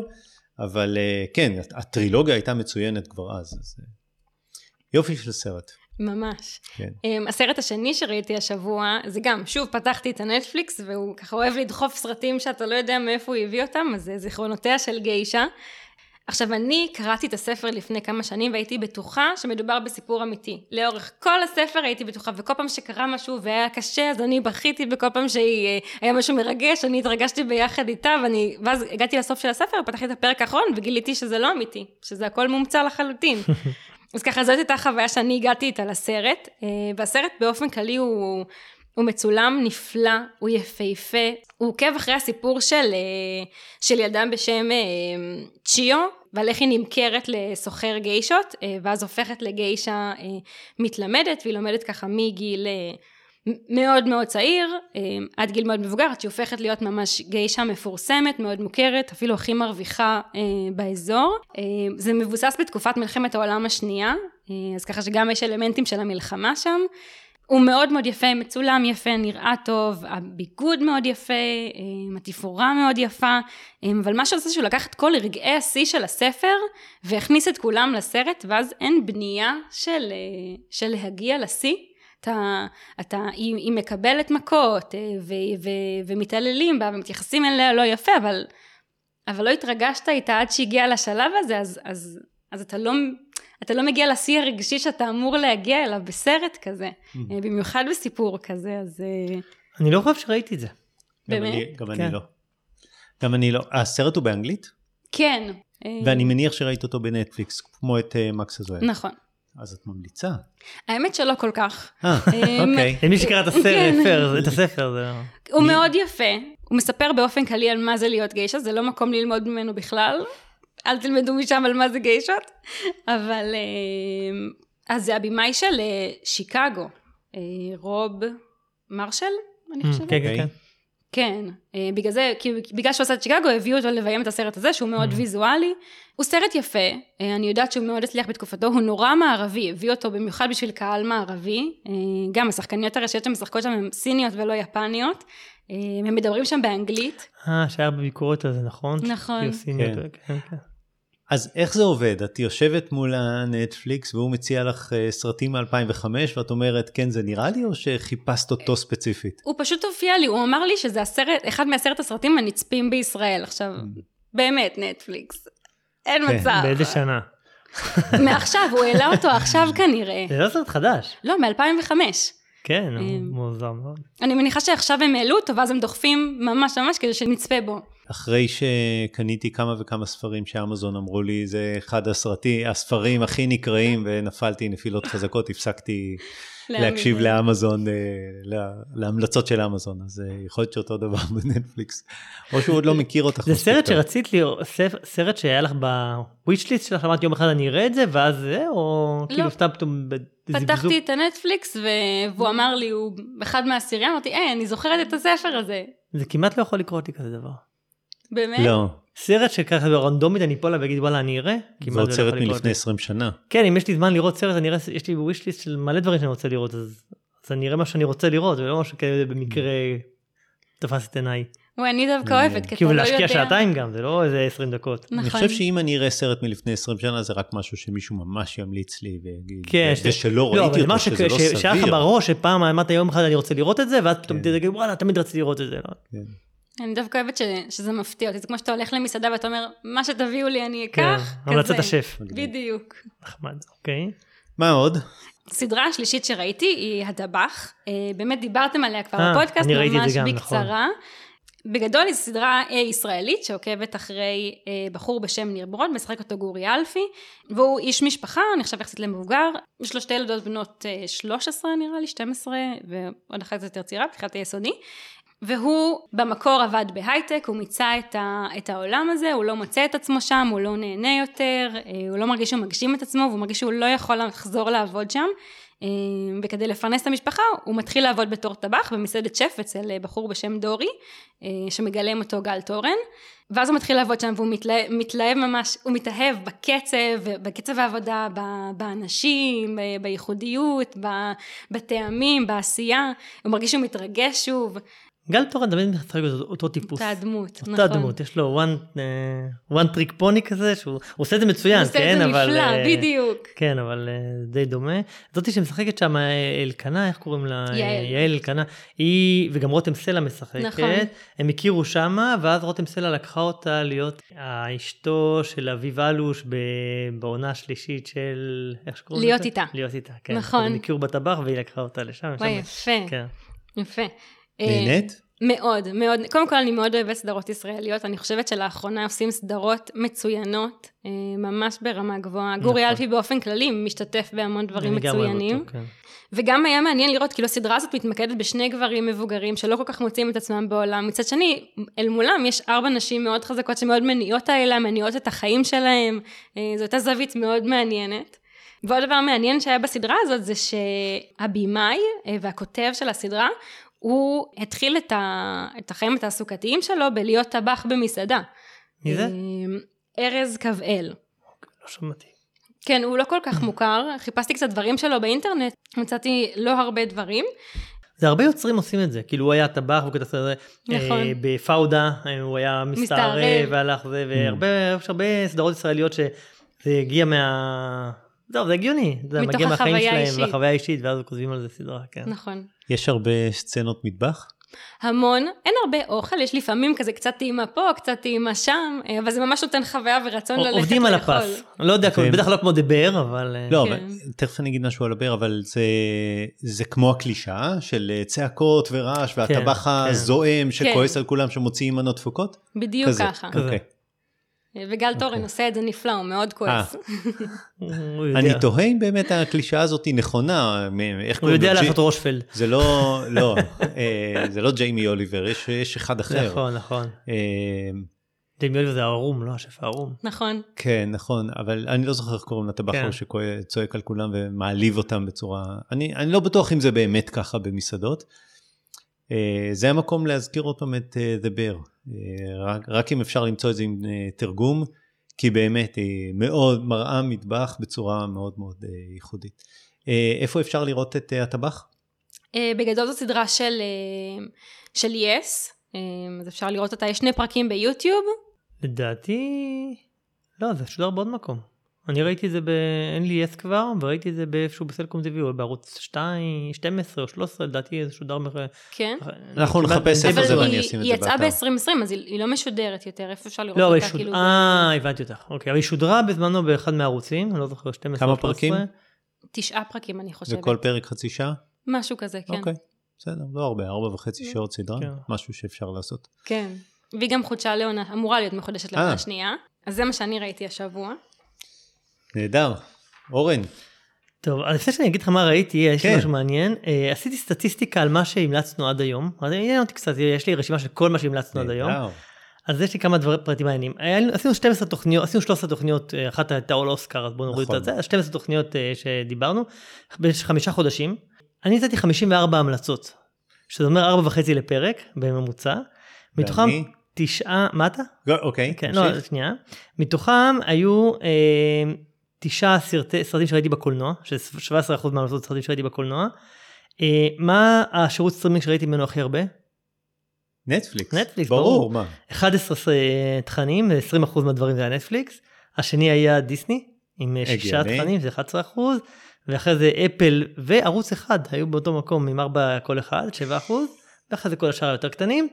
אבל אה, כן, הטרילוגיה הייתה מצוינת כבר אז, אז אה, יופי של סרט. ממש. כן. אממ, הסרט השני שראיתי השבוע, זה גם, שוב, פתחתי את הנטפליקס, והוא ככה אוהב לדחוף סרטים שאתה לא יודע מאיפה הוא הביא אותם, אז זה זיכרונותיה של גיישה. עכשיו, אני קראתי את הספר לפני כמה שנים והייתי בטוחה שמדובר בסיפור אמיתי. לאורך כל הספר הייתי בטוחה, וכל פעם שקרה משהו והיה קשה, אז אני בכיתי, וכל פעם שהיה משהו מרגש, אני התרגשתי ביחד איתה, ואני, ואז הגעתי לסוף של הספר, פתחתי את הפרק האחרון, וגיליתי שזה לא אמיתי, שזה הכל מומצא לחלוטין. אז ככה, זאת הייתה חוויה שאני הגעתי איתה לסרט, אה, והסרט באופן כללי הוא... הוא מצולם נפלא, הוא יפהפה, הוא עוקב אחרי הסיפור של, אה, של ילדה בשם אה, צ'יו, ועל איך היא נמכרת לסוחר גיישות, ואז הופכת לגיישה מתלמדת, והיא לומדת ככה מגיל מאוד מאוד צעיר, עד גיל מאוד מבוגר, עד שהיא הופכת להיות ממש גיישה מפורסמת, מאוד מוכרת, אפילו הכי מרוויחה באזור. זה מבוסס בתקופת מלחמת העולם השנייה, אז ככה שגם יש אלמנטים של המלחמה שם. הוא מאוד מאוד יפה, מצולם יפה, נראה טוב, הביגוד מאוד יפה, התפאורה מאוד יפה, אבל מה שעושה שהוא לקח את כל רגעי השיא של הספר והכניס את כולם לסרט, ואז אין בנייה של, של להגיע לשיא. אתה, אתה, היא, היא מקבלת מכות ו, ו, ומתעללים בה ומתייחסים אליה לא יפה, אבל, אבל לא התרגשת איתה עד שהגיעה לשלב הזה, אז, אז, אז אתה לא אתה לא מגיע לשיא הרגשי שאתה אמור להגיע אליו בסרט כזה, mm-hmm. במיוחד בסיפור כזה, אז... אה, אני לא חושב שראיתי את זה. באמת? גם כן. אני לא. גם אני לא. הסרט הוא באנגלית? כן. אה, ואני מניח שראית אותו בנטפליקס, כמו את מקס הזוהר. נכון. אז את ממליצה. האמת שלא כל כך. אה, אוקיי. למי שקרא את הספר, את הספר זה... הוא מאוד יפה. הוא מספר באופן כללי על מה זה להיות גיישה, זה לא מקום ללמוד ממנו בכלל. אל תלמדו משם על מה זה גיישות, אבל אה, אז זה הבמאי של אה, שיקגו, אה, רוב מרשל, אני mm, חושבת. כן, כן, כן. כן, בגלל זה, כי בגלל שהוא עשה את שיקגו, הביאו אותו לביים את הסרט הזה, שהוא מאוד mm. ויזואלי. הוא סרט יפה, אני יודעת שהוא מאוד הצליח בתקופתו, הוא נורא מערבי, הביא אותו במיוחד בשביל קהל מערבי. גם השחקניות הראשיות שמשחקות שם הן סיניות ולא יפניות. הם מדברים שם באנגלית. אה, שהיה בביקורת הזה, נכון? נכון. כן. כן, כן. אז איך זה עובד? את יושבת מול הנטפליקס והוא מציע לך אה, סרטים מ-2005 ואת אומרת כן זה נראה לי או שחיפשת אותו ספציפית? הוא פשוט הופיע לי, הוא אמר לי שזה הסרט, אחד מעשרת הסרטים הנצפים בישראל. עכשיו, mm. באמת נטפליקס, אין כן. מצב. באיזה שנה? מעכשיו, הוא העלה אותו עכשיו כנראה. זה לא סרט חדש. לא, מ-2005. כן, הוא אה, מוזר מאוד. אני מניחה שעכשיו הם העלו אותו ואז הם דוחפים ממש ממש כדי שנצפה בו. אחרי שקניתי כמה וכמה ספרים שאמזון אמרו לי, זה אחד הסרטים, הספרים הכי נקראים ונפלתי נפילות חזקות, הפסקתי להקשיב לאמזון, אה, להמלצות של אמזון, אז אה, יכול להיות שאותו דבר בנטפליקס, או שהוא עוד לא מכיר אותך. זה סרט שרצית לראות, סרט שהיה לך בוויצ'ליסט שלך, אמרת יום אחד אני אראה את זה, ואז זה, או כאילו לא. סתם פתאום פתחתי את הנטפליקס והוא אמר לי, הוא אחד מהעשירייה, אמרתי, אה, אני זוכרת את הספר הזה. זה כמעט לא יכול לקרות לי כזה דבר. באמת? לא. סרט שככה ברנדומית אני אפול ואגיד וואלה אני אראה. זה עוד לא סרט מלפני 20 שנה. כן אם יש לי זמן לראות סרט אני אראה, יש לי וויש ליסט של מלא דברים שאני רוצה לראות אז, אז אני אראה מה שאני רוצה לראות ולא משהו כאלה במקרה תפס את עיניי. וואי, אני דווקא אוהבת, כי אתה לא יודע. כאילו להשקיע שעתיים גם, זה לא איזה 20 דקות. נכון. אני חושב שאם אני אראה סרט מלפני 20 שנה, זה רק משהו שמישהו ממש ימליץ לי ויגיד, כן, ושלא לא, ראיתי אותו, שזה לא סביר. שהיה לך בראש שפעם אמרת יום אחד אני רוצה לראות את זה, ואז פתאום כן. תגיד וואלה, תמיד רציתי לראות את זה. כן. אני דווקא אוהבת ש, שזה מפתיע אותי, זה כמו שאתה הולך למסעדה ואתה אומר, מה שתביאו לי אני אקח, כן, המלצת השף. בדיוק. נחמד, אוקיי. מה עוד? סדרה השלישית שראיתי היא הדבח, אה, באמת דיברתם עליה כבר אה, בפודקאסט, ממש גם, בקצרה. נכון. בגדול היא סדרה אה, ישראלית שעוקבת אחרי בחור בשם ניר ברוד, משחק אותו גורי אלפי, והוא איש משפחה, נחשב יחסית למבוגר, יש לו שתי ילדות בנות 13 נראה לי, 12, ועוד אחת יותר צעירה, פתיחת היסודי. והוא במקור עבד בהייטק, הוא מיצה את, ה, את העולם הזה, הוא לא מוצא את עצמו שם, הוא לא נהנה יותר, אה, הוא לא מרגיש שהוא מגשים את עצמו, והוא מרגיש שהוא לא יכול לחזור לעבוד שם. אה, וכדי לפרנס את המשפחה, הוא מתחיל לעבוד בתור טבח במסעדת שף אצל אה, בחור בשם דורי, שמגלם אותו גל תורן. ואז הוא מתחיל לעבוד שם והוא מתלהב, מתלהב ממש, הוא מתאהב בקצב, בקצב העבודה, באנשים, בייחודיות, בטעמים, בעשייה, הוא מרגיש שהוא מתרגש שוב. גל תורן תמיד משחק אותו אותו טיפוס. אותה דמות, אותה נכון. דמות, יש לו one, אה, one trick pony כזה, שהוא הוא עושה את זה מצוין, הוא עושה כן, את זה אבל... נפלא, אה, בדיוק. כן, אבל אה, די דומה. זאתי שמשחקת שם, אלקנה, איך קוראים לה? יעל. יעל אלקנה. היא, וגם רותם סלע משחקת. נכון. הם הכירו שמה, ואז רותם סלע לקחה אותה להיות האשתו של אביב אלוש בעונה השלישית של... איך שקוראים להיות לזה? איתה. להיות איתה, כן. נכון. הם הכירו בטבח והיא לקחה אותה לשם. וואי, יפה, כן. יפה. אה, נהנית? מאוד, מאוד. קודם כל, אני מאוד אוהבת סדרות ישראליות. אני חושבת שלאחרונה עושים סדרות מצוינות, אה, ממש ברמה גבוהה. גורי נכון. אלפי באופן כללי משתתף בהמון דברים מצוינים. אותו, כן. וגם היה מעניין לראות, כאילו הסדרה הזאת מתמקדת בשני גברים מבוגרים שלא כל כך מוצאים את עצמם בעולם. מצד שני, אל מולם יש ארבע נשים מאוד חזקות שמאוד מניעות האלה, מניעות את החיים שלהם. אה, זו הייתה זווית מאוד מעניינת. ועוד דבר מעניין שהיה בסדרה הזאת זה שהבימאי אה, והכותב של הסדרה, הוא התחיל את, ה... את החיים התעסוקתיים שלו בלהיות טבח במסעדה. מי זה? אה, ארז קבאל. לא שמעתי. כן, הוא לא כל כך מוכר, חיפשתי קצת דברים שלו באינטרנט, מצאתי לא הרבה דברים. זה הרבה יוצרים עושים את זה, כאילו הוא היה טבח והוא כתב את זה, נכון. אה, בפאודה הוא היה מסתערב מסתערב. והלך זה, והרבה, יש הרבה סדרות ישראליות שזה הגיע מה... זהו, זה הגיוני, זה מגיע מהחיים שלהם. והחוויה האישית, ואז כותבים על זה סדרה, כן. נכון. יש הרבה סצנות מטבח? המון, אין הרבה אוכל, יש לפעמים כזה קצת טעימה פה, קצת טעימה שם, אה, אבל זה ממש נותן חוויה ורצון ללכת לאכול. עובדים על הפס, לא יודע, כן. בטח לא כמו דבר, אבל... אה, לא, כן. אבל תכף אני אגיד משהו על הבר, אבל זה, זה כמו הקלישאה של אה, צעקות ורעש והטבח כן. הזועם שכועס על כולם שמוציאים מנות תפוקות? בדיוק כזה. ככה. כזה. אוקיי. וגל תורן עושה את זה נפלא, הוא מאוד כועס. יודע- אני תוהה אם באמת הקלישאה הזאת היא נכונה, איך הוא יודע? לעשות רושפלד. זה לא, לא, אה, זה לא ג'יימי אוליבר, יש, יש אחד אחר. נכון, נכון. אה, ג'יימי אוליבר זה הערום, לא השף הערום. נכון. כן, נכון, אבל אני לא זוכר איך קוראים לטבח כן. שצועק על כולם ומעליב אותם בצורה... אני, אני לא בטוח אם זה באמת ככה במסעדות. אה, זה המקום להזכיר עוד פעם את אה, The Bear, אה, רק, רק אם אפשר למצוא את זה עם תרגום, כי באמת היא מאוד מראה מטבח בצורה מאוד מאוד ייחודית. איפה אפשר לראות את הטבח? בגדול זו סדרה של, של יס, אז אפשר לראות אותה, יש שני פרקים ביוטיוב. לדעתי, לא, זה שודר בעוד מקום. אני ראיתי את זה ב... אין לי יס כבר, וראיתי את זה באיפשהו בסלקום TV, או בערוץ 2, 12 או 13, לדעתי זה שודר מח... כן. אנחנו נחפש איפה אבל זה היא, ואני אשים את היא זה יצאה באתר. ב-2020, אז היא, היא לא משודרת יותר, איפה אפשר לראות לא, אבל היא אותה? כאילו, אה, הבנתי אותך. אוקיי, אבל היא שודרה בזמנו באחד מהערוצים, אני לא זוכר, 12 כמה או 13. פרקים? תשעה פרקים אני חושבת. וכל פרק חצי שעה? משהו כזה, כן. אוקיי, בסדר, לא הרבה, ארבע וחצי שעות סדרה, כן. משהו שאפשר לעשות. כן. והיא גם חודשה לעונה, אמורה להיות מחודשת אה. לעונה שנייה. אז זה מה שאני ראיתי השבוע. נהדר. אורן, טוב, אז לפני שאני אגיד לך מה ראיתי, יש לי כן. משהו מעניין. אה, עשיתי סטטיסטיקה על מה שהמלצנו עד היום. אז עניין אותי קצת, יש לי רשימה של כל מה שהמלצנו עד היום. אז יש לי כמה דברים פרטים מעניינים. עשינו 12 תוכניות, עשינו 13 תוכניות, אה, אחת הייתה אול אוסקר, אז בואו נוריד נכון. את זה, אז 12 תוכניות אה, שדיברנו, במשך חמישה חודשים. אני נתתי 54 המלצות, שזה אומר 4 וחצי לפרק בממוצע. מתוכם? תשעה, מה אתה? לא, אוקיי, כן, תמשיך. לא, שנייה. מתוכם היו אה, תשעה סרטי, סרטים שראיתי בקולנוע, ש-17% מהמלצות סרטים שראיתי בקולנוע. אה, מה השירות סטרימינג שראיתי ממנו הכי הרבה? נטפליקס. נטפליקס, ברור. ברור. מה? 11 תכנים, 20% מהדברים זה היה נטפליקס. השני היה דיסני, עם אה, שישה. תכנים, זה 11%. ואחרי זה אפל וערוץ אחד היו באותו מקום עם 4 כל אחד, 7%. ואחרי זה כל השאר יותר קטנים.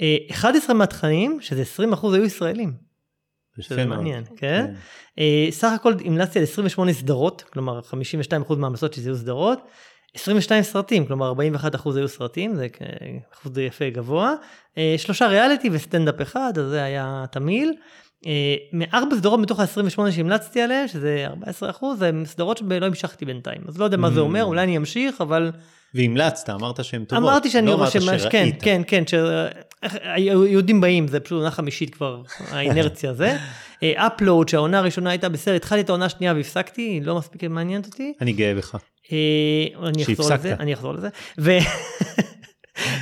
אה, 11 מהתכנים, שזה 20% היו ישראלים. שזה. מעניין, כן? אה, סך הכל המלצתי על 28 סדרות, כלומר 52% מהמלצות שזה היו סדרות, 22 סרטים, כלומר 41% היו סרטים, זה אחוז די יפה גבוה, אה, שלושה ריאליטי וסטנדאפ אחד, אז זה היה תמהיל. אה, מארבע סדרות מתוך ה-28 שהמלצתי עליהן, שזה 14%, זה סדרות שלא המשכתי בינתיים, אז לא יודע מה זה Mm. אומר, אולי אני אמשיך, אבל והמלצת, אמרת שהן טובות. אמרתי שאני לא אמרת שמש, כן, שראית. כן, כן, שהיהודים באים, זה פשוט עונה חמישית כבר, האינרציה זה. אפלואוד, שהעונה הראשונה הייתה בסדר, התחלתי את העונה השנייה והפסקתי, היא לא מספיק מעניינת אותי. אני גאה בך. אה, אני אחזור. לזה, אני אחזור לזה.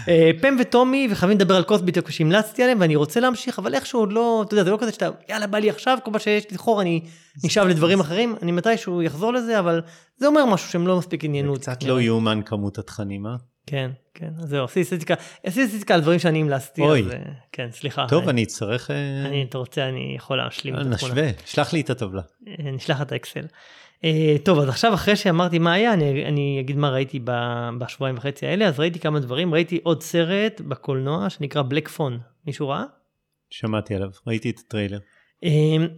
אה, פם וטומי וחייבים לדבר על קוסט בדיוק שהמלצתי עליהם ואני רוצה להמשיך אבל איכשהו עוד לא אתה יודע זה לא כזה שאתה יאללה בא לי עכשיו כל פעם שיש לי חור אני נשאב לדברים אחרים אני מתישהו יחזור לזה אבל זה אומר משהו שהם לא מספיק עניינו אותי. קצת לא יאומן כמות התכנים, אה? כן, כן, אז זהו, עשיתי סטטיסטיקה, עשיתי סטטיסטיקה על דברים שאני המלצתי, אוי. אז אה, כן, סליחה. טוב, אני, אני אצטרך... אה, אני, אתה רוצה, אני יכול להשלים את התמונה. נשווה, שלח לי את הטבלה. אה, נשלח את האקסל. אה, טוב, אז עכשיו אחרי שאמרתי מה היה, אני, אני אגיד מה ראיתי בשבועיים וחצי האלה, אז ראיתי כמה דברים, ראיתי עוד סרט בקולנוע שנקרא בלק פון, מישהו ראה? שמעתי עליו, ראיתי את הטריילר. אה,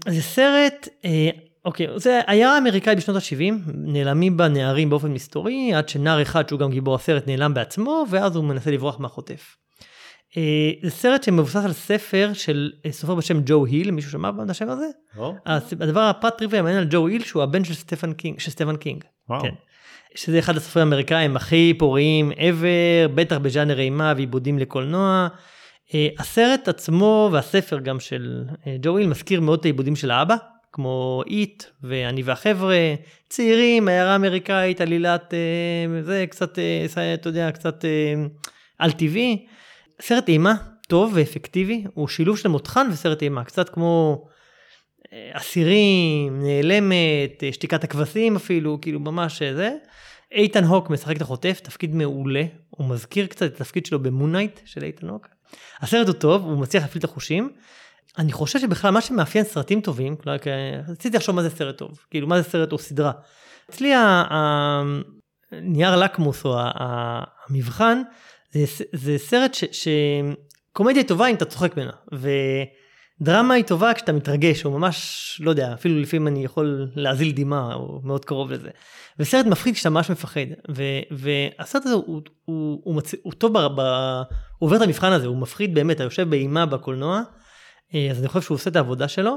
זה סרט, אה, אוקיי, זה עיירה אמריקאי בשנות ה-70, נעלמים בה נערים באופן מסתורי, עד שנער אחד שהוא גם גיבור הסרט נעלם בעצמו, ואז הוא מנסה לברוח מהחוטף. אה, זה סרט שמבוסס על ספר של אה, סופר בשם ג'ו היל, מישהו שמע על השם הזה? הס- הדבר הפרט טריוויה מעניין על ג'ו היל שהוא הבן של סטפן קינג, של סטפן קינג. וואו. כן. שזה אחד הסופרים האמריקאים הכי פוריים ever, בטח בז'אנר אימה ועיבודים לקולנוע. אה, הסרט עצמו והספר גם של ג'ו היל מזכיר מאוד את העיבודים של האבא, כמו איט ואני והחבר'ה, צעירים, עיירה אמריקאית, עלילת, זה קצת, אתה יודע, קצת אה, על טבעי. סרט אימה טוב ואפקטיבי, הוא שילוב של מותחן וסרט אימה, קצת כמו אה, אסירים, נעלמת, אה, שתיקת הכבשים אפילו, כאילו ממש אה, זה. איתן הוק משחק את החוטף, תפקיד מעולה, הוא מזכיר קצת את התפקיד שלו במונייט של איתן הוק. הסרט הוא טוב, הוא מצליח להפעיל את החושים. אני חושב שבכלל מה שמאפיין סרטים טובים, כלומר, כ- רציתי לחשוב מה זה סרט טוב, כאילו מה זה סרט או סדרה. אצלי ה- ה- נייר לקמוס או המבחן, זה, זה סרט ש, שקומדיה היא טובה אם אתה צוחק ממנה, ודרמה היא טובה כשאתה מתרגש, או ממש, לא יודע, אפילו לפעמים אני יכול להזיל דמעה, או מאוד קרוב לזה. וסרט מפחיד כשאתה ממש מפחד, ו, והסרט הזה הוא, הוא, הוא, מצ... הוא טוב, ב, ב... הוא עובר את המבחן הזה, הוא מפחיד באמת, אתה יושב באימה בקולנוע, אה, אז אני חושב שהוא עושה את העבודה שלו.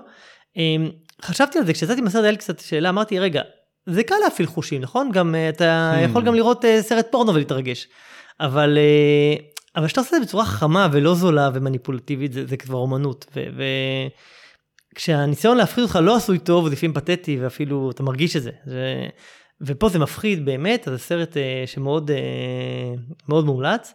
אה, חשבתי על זה, כשיצאתי מהסרט היה לי קצת שאלה, אמרתי, רגע, זה קל להפעיל חושים, נכון? גם אה, אתה Hmm. יכול גם לראות סרט פורנו ולהתרגש. אבל אה, אבל כשאתה עושה את זה בצורה חכמה ולא זולה ומניפולטיבית, זה, זה כבר אומנות. ו, כשהניסיון להפחיד אותך לא עשוי טוב, זה לפעמים פתטי ואפילו אתה מרגיש את זה. זה ופה זה מפחיד באמת, אז זה סרט אה, שמאוד אה, מאוד מומלץ.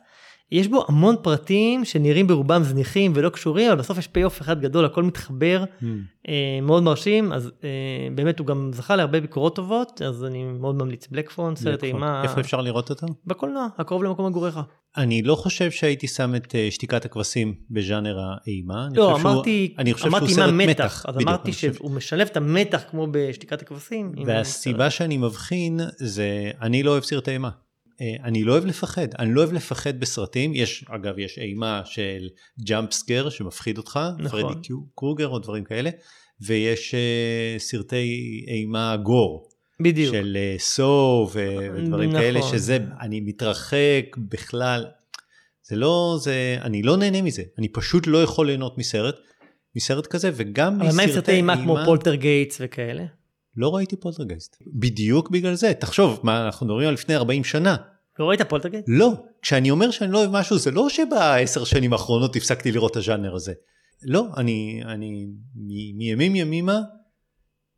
יש בו המון פרטים שנראים ברובם זניחים ולא קשורים, אבל בסוף יש פי-אוף אחד גדול, הכל מתחבר, Hmm. אה, מאוד מרשים, אז אה, באמת הוא גם זכה להרבה ביקורות טובות, אז אני מאוד ממליץ. בלקפון, סרט בלקפון. אימה, איפה אפשר לראות אותו? בקולנוע, הקרוב למקום מגוריך. אני לא חושב שהייתי שם את אה, שתיקת הכבשים בז'אנר האימה. לא, חושב שהוא- אמרתי, אני חושב אמרתי שהוא סרט מתח, אז בדיוק, אמרתי שהוא משלב את המתח כמו בשתיקת הכבשים. והסיבה שאני מבחין זה, אני לא אוהב סרטי אימה. אה, אני לא אוהב לפחד, אני לא אוהב לפחד בסרטים, יש, אגב, יש אימה של ג'אמפ סקר שמפחיד אותך, נכון. פרדי קיו- קרוגר או דברים כאלה, ויש אה, סרטי אימה גור, בדיוק. של אה, סו ודברים נכון. כאלה, שזה, אני מתרחק בכלל, זה לא, זה, אני לא נהנה מזה, אני פשוט לא יכול ליהנות מסרט, מסרט כזה, וגם אבל מה עם סרטי אימה כמו אימה- פולטרגייסט וכאלה? לא ראיתי פולטרגייסט. בדיוק בגלל זה. תחשוב, מה, אנחנו מדברים על לפני 40 שנה. לא ראית פולטרגייסט? לא. כשאני אומר שאני לא אוהב משהו, זה לא שבעשר שנים האחרונות הפסקתי לראות את הז'אנר הזה. לא, אני, אני מ- מימים ימימה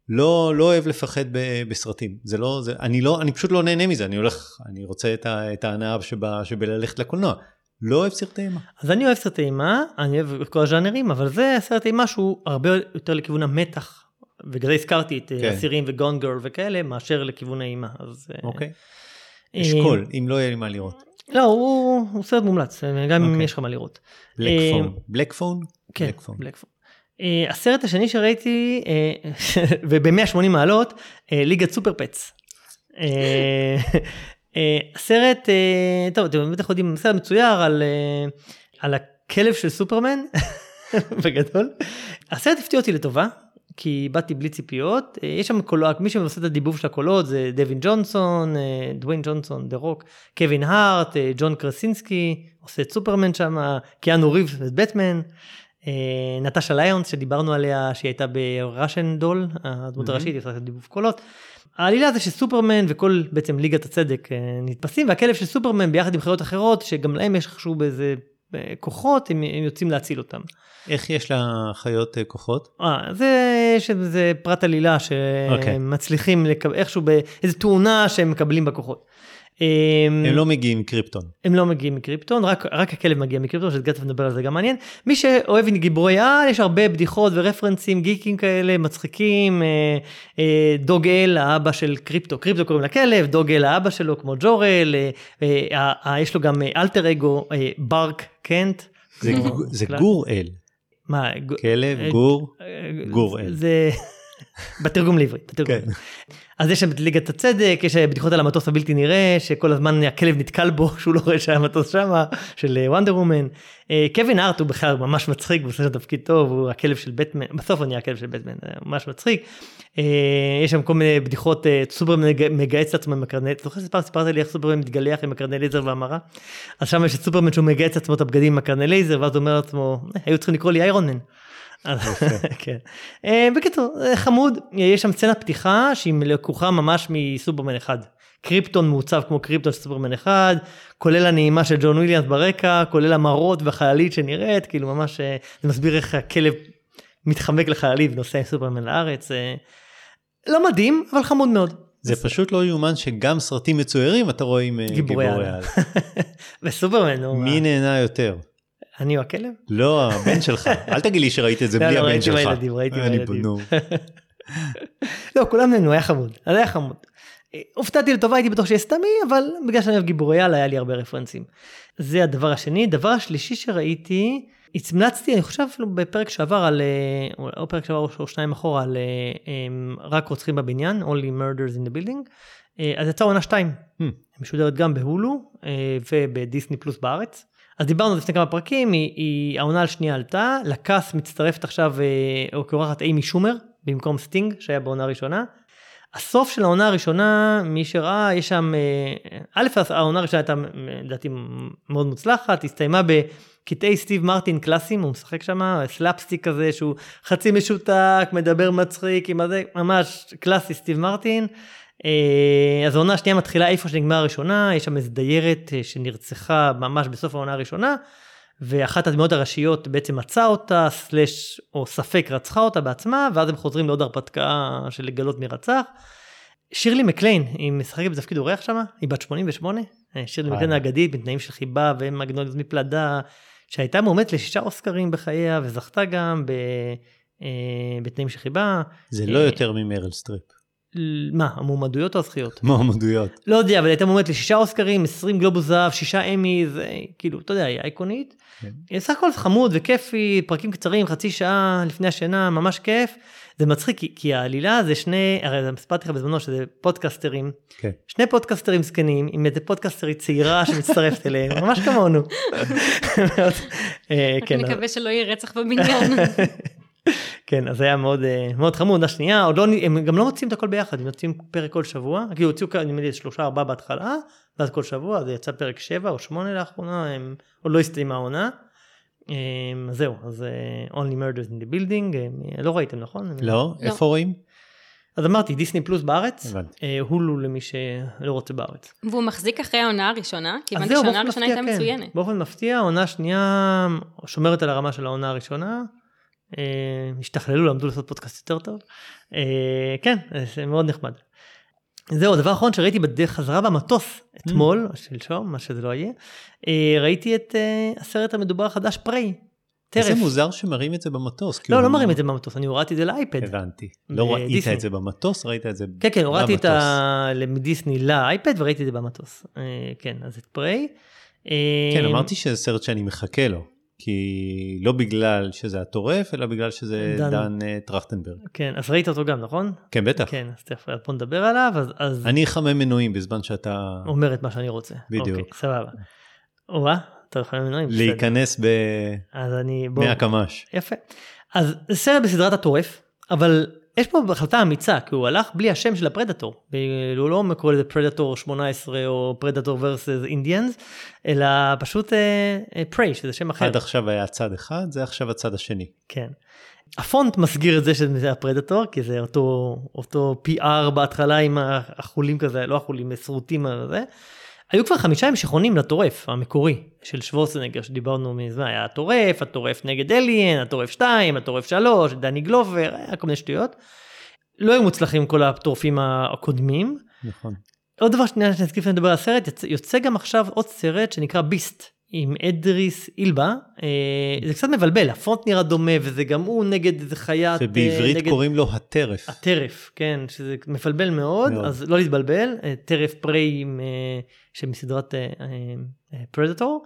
לא, לא אוהב לפחד ב, בסרטים. זה לא, זה, אני לא, אני פשוט לא נהנה מזה. אני הולך, אני רוצה את, ה, את ההנאה שבללכת לקולנוע. לא אוהב סרטי אימה. אז אני אוהב סרטי אימה, אני אוהב את כל הז'אנרים, אבל זה סרט אימה שהוא הרבה יותר לכיוון המתח. ובגלל זה הזכרתי את אה, כן. אסירים וגון גרל וכאלה, מאשר לכיוון האימה. אז, אה, אוקיי? אה, אשכול, אם לא יהיה לי מה לראות. לא, הוא, הוא סרט מומלץ, גם אם אוקיי. יש לך מה לראות. בלק אה, פון. בלק פון? כן, בלק פון. בלקפון. Uh, הסרט השני שראיתי, uh, וב-180 מעלות, uh, ליגת סופר פץ. אה, אה, אה, טוב, אתם בטח יודעים, סרט מצויר על, אה, על הכלב של סופרמן, בגדול. הסרט הפתיע אותי לטובה, כי באתי בלי ציפיות. אה, יש שם קולות, מי שעושה את הדיבוב של הקולות זה דווין ג'ונסון, אה, דוויין ג'ונסון, דה רוק, קווין הארט, uh, ג'ון קרסינסקי, עושה את סופרמן שם, קיאנו ריבס ואת בטמן. אה, נטשה ליונס שדיברנו עליה שהיא הייתה ב Russian Doll הדמות. הראשית היא עושה את דיבוב קולות. העלילה זה שסופרמן וכל בעצם ליגת הצדק אה, נתפסים והכלב של סופרמן ביחד עם חיות אחרות שגם להם יש איכשהו באיזה אה, כוחות הם, הם יוצאים להציל אותם. איך יש לחיות אה, כוחות? אה, זה, יש איזה פרט עלילה אוקיי. שמצליחים לקבל איכשהו באיזה תאונה שהם מקבלים בכוחות. הם לא מגיעים מקריפטון. הם לא מגיעים מקריפטון, רק, רק הכלב מגיע מקריפטון, שתכף נדבר על זה גם מעניין. מי שאוהב גיבורי על, יש הרבה בדיחות ורפרנסים, גיקים כאלה, מצחיקים. אה, אה, דוג אל, האבא של קריפטו, קריפטו קוראים לכלב, דוג אל האבא שלו כמו ג'ורל, אה, אה, אה, יש לו גם אלטר אגו, אה, ברק קנט. זה, זה גור אל. מה? כלב, גור, גור אל. זה... בתרגום לעברית. בתרגום. כן. אז יש שם את ליגת הצדק, יש בדיחות על המטוס הבלתי נראה, שכל הזמן הכלב נתקל בו, שהוא לא רואה שהיה מטוס שם, של וונדר אה, וומן. אה, קווין ארט הוא בכלל ממש מצחיק, הוא עושה שם תפקיד טוב, הוא הכלב של בטמן, בסוף הוא נהיה הכלב של בטמן, ממש מצחיק. אה, יש שם כל מיני בדיחות, סופרמן מגהץ את עצמו עם הקרן ל-, זוכר שפעם סיפרת לי איך סופרמן מתגלח עם הקרן לייזר והמראה? אז שם יש את סופרמן שהוא מגהץ לעצמו את הבגדים עם הקרן לייזר, ואז הוא אומר לעצמו, היו צריכים לקרוא לי Iron. כן. אה, בקיצור, חמוד, יש שם סצנת פתיחה שהיא לקוחה ממש מסופרמן אחד. קריפטון מעוצב כמו קריפטון של סופרמן אחד, כולל הנעימה של ג'ון וויליאנס ברקע, כולל המראות והחללית שנראית, כאילו ממש, אה, זה מסביר איך הכלב מתחמק לחיילים ונוסע עם סופרמן לארץ. אה, לא מדהים, אבל חמוד מאוד. זה פשוט לא יאומן שגם סרטים מצוירים אתה רואה עם גיבורי על. וסופרמן, נו. מי נהנה יותר? אני או הכלב? לא, הבן שלך. אל תגיד לי שראית את זה לא, בלי לא, הבן שלך. ראיתי בילדים, ראיתי בילדים. לא, כולם נהנו, היה חמוד. אז היה חמוד. הופתעתי לטובה, הייתי בטוח שיהיה סתמי, אבל בגלל שאני אוהב גיבורי על, היה לי הרבה רפרנסים. זה הדבר השני. דבר השלישי שראיתי, המלצתי, אני חושב אפילו בפרק שעבר על, אה, או פרק שעבר או שניים אחורה, על אה, רק רוצחים בבניין, Only Murders in the Building. אה, אז יצאה עונה שתיים. הממ. משודרת גם בהולו ובדיסני פלוס בארץ. אז דיברנו לפני כמה פרקים, היא, היא העונה השנייה עלתה, ל cast מצטרפת עכשיו אה, כאורחת איימי שומר, במקום סטינג שהיה בעונה הראשונה. הסוף של העונה הראשונה, מי שראה, יש שם, אה, א', העונה הראשונה הייתה לדעתי מאוד מוצלחת, הסתיימה בקטעי סטיב מרטין קלאסיים, הוא משחק שם, סלאפסטיק כזה שהוא חצי משותק, מדבר מצחיק, עם הזה, ממש קלאסי סטיב מרטין. אה, אז העונה השנייה מתחילה איפה שנגמרה הראשונה, יש שם איזו דיירת אה, שנרצחה ממש בסוף העונה הראשונה, ואחת הדמויות הראשיות בעצם מצאה אותה, סלש או ספק רצחה אותה בעצמה, ואז הם חוזרים לעוד הרפתקה של לגלות מי רצח. שירלי מקליין, היא משחקת בתפקיד אורח שם, היא בת 88, אה, שירלי מקליין האגדית, בתנאים של חיבה ומגנוליות מפלדה, שהייתה מועמדת לשישה אוסקרים בחייה, וזכתה גם ב... בתנאים של חיבה. זה לא יותר ממרל סטריפ. מה, המועמדויות או הזכיות? מועמדויות. לא יודע, אבל הייתה מועמדת לשישה אוסקרים, 20 גלובוס זהב, שישה אמי, זה כאילו, אתה יודע, היא אייקונית. כן. סך הכל זה חמוד וכיפי, פרקים קצרים, חצי שעה לפני השינה, ממש כיף. זה מצחיק, כי, כי העלילה זה שני, הרי סיפרתי לך בזמנו שזה פודקסטרים, כן. שני פודקסטרים זקנים, עם איזה פודקסטרית צעירה שמצטרפת אליהם, ממש כמונו. אה, כן, נקווה שלא יהיה רצח בבניין. כן, אז היה מאוד, אה, מאוד חמוד, עונה שנייה, עוד לא, הם גם לא מוצאים את הכל ביחד, הם יוצאים פרק כל שבוע, כאילו הוציאו נדמה לי שלושה ארבעה בהתחלה, ואז כל שבוע, זה יצא פרק שבע או שמונה לאחרונה, הם עוד לא הסתיימה העונה. אמ, זהו, אז אה, Only Murders in the Building, אה, לא ראיתם נכון? לא, לא. איפה רואים? אז אמרתי, דיסני פלוס בארץ, הולו למי שלא רוצה בארץ. והוא מחזיק אחרי העונה הראשונה? כי הבנתי שהעונה הראשונה הייתה כן. מצוינת. באופן מפתיע, העונה השנייה שומרת על הרמה של העונה הראשונה. אה, השתכללו, למדו לעשות פודקאסט יותר טוב. אה, כן, זה מאוד נחמד. זהו, הדבר האחרון שראיתי בדרך חזרה במטוס אתמול, או שלשום, מה שזה לא יהיה, אה, ראיתי את הסרט המדובר החדש פריי. טרף. איזה מוזר שמראים את זה במטוס. לא, לא מראים את זה במטוס, אני הורדתי את זה לאייפד. הבנתי. לא ראית את זה במטוס, ראית את זה במטוס. כן, כן, הורדתי את ה... מדיסני לאייפד וראיתי את זה במטוס. כן, אז את פריי. כן, אמרתי שזה סרט שאני מחכה לו. כי לא בגלל שזה הטורף, אלא בגלל שזה דן, דן uh, טרכטנברג. כן, אז ראית אותו גם, נכון? כן, בטח. כן, אז תכף בוא נדבר עליו, אז... אז... אני אחמם מנועים בזמן שאתה... אומר את מה שאני רוצה. בדיוק. אוקיי, סבבה. או-אה, אתה מחמם מנועים. להיכנס ב... אז אני... בוא... מהקמ"ש. יפה. אז סרט בסדרת הטורף, אבל יש פה החלטה אמיצה, כי הוא הלך בלי השם של הפרדטור. הוא לא קורא לזה פרדטור 18 או פרדטור versus אינדיאנס, אלא פשוט פריי, uh, שזה שם אחר. עד עכשיו היה צד אחד, זה עכשיו הצד השני. כן. הפונט מסגיר את זה שזה הפרדטור, כי זה אותו, אותו PR בהתחלה עם החולים כזה, לא החולים, שרוטים הזה. היו כבר חמישה המשכונים לטורף המקורי של שוורצנגר שדיברנו מזמן, היה הטורף, הטורף נגד אליאן, הטורף 2, הטורף 3, דני גלובר, היה כל מיני שטויות. לא היו מוצלחים כל הטורפים הקודמים. נכון. עוד דבר שנייה שנזכיר לפני לדבר על הסרט, יוצא, יוצא גם עכשיו עוד סרט שנקרא ביסט. עם אדריס אילבה, אה, זה קצת מבלבל, הפונט נראה דומה וזה גם הוא נגד איזה חיית, אה, שבעברית נגד... קוראים לו הטרף. הטרף, כן, שזה מבלבל מאוד, מאוד. אז לא להתבלבל, אה, טרף פריי עם, שמסדרת פרדטור.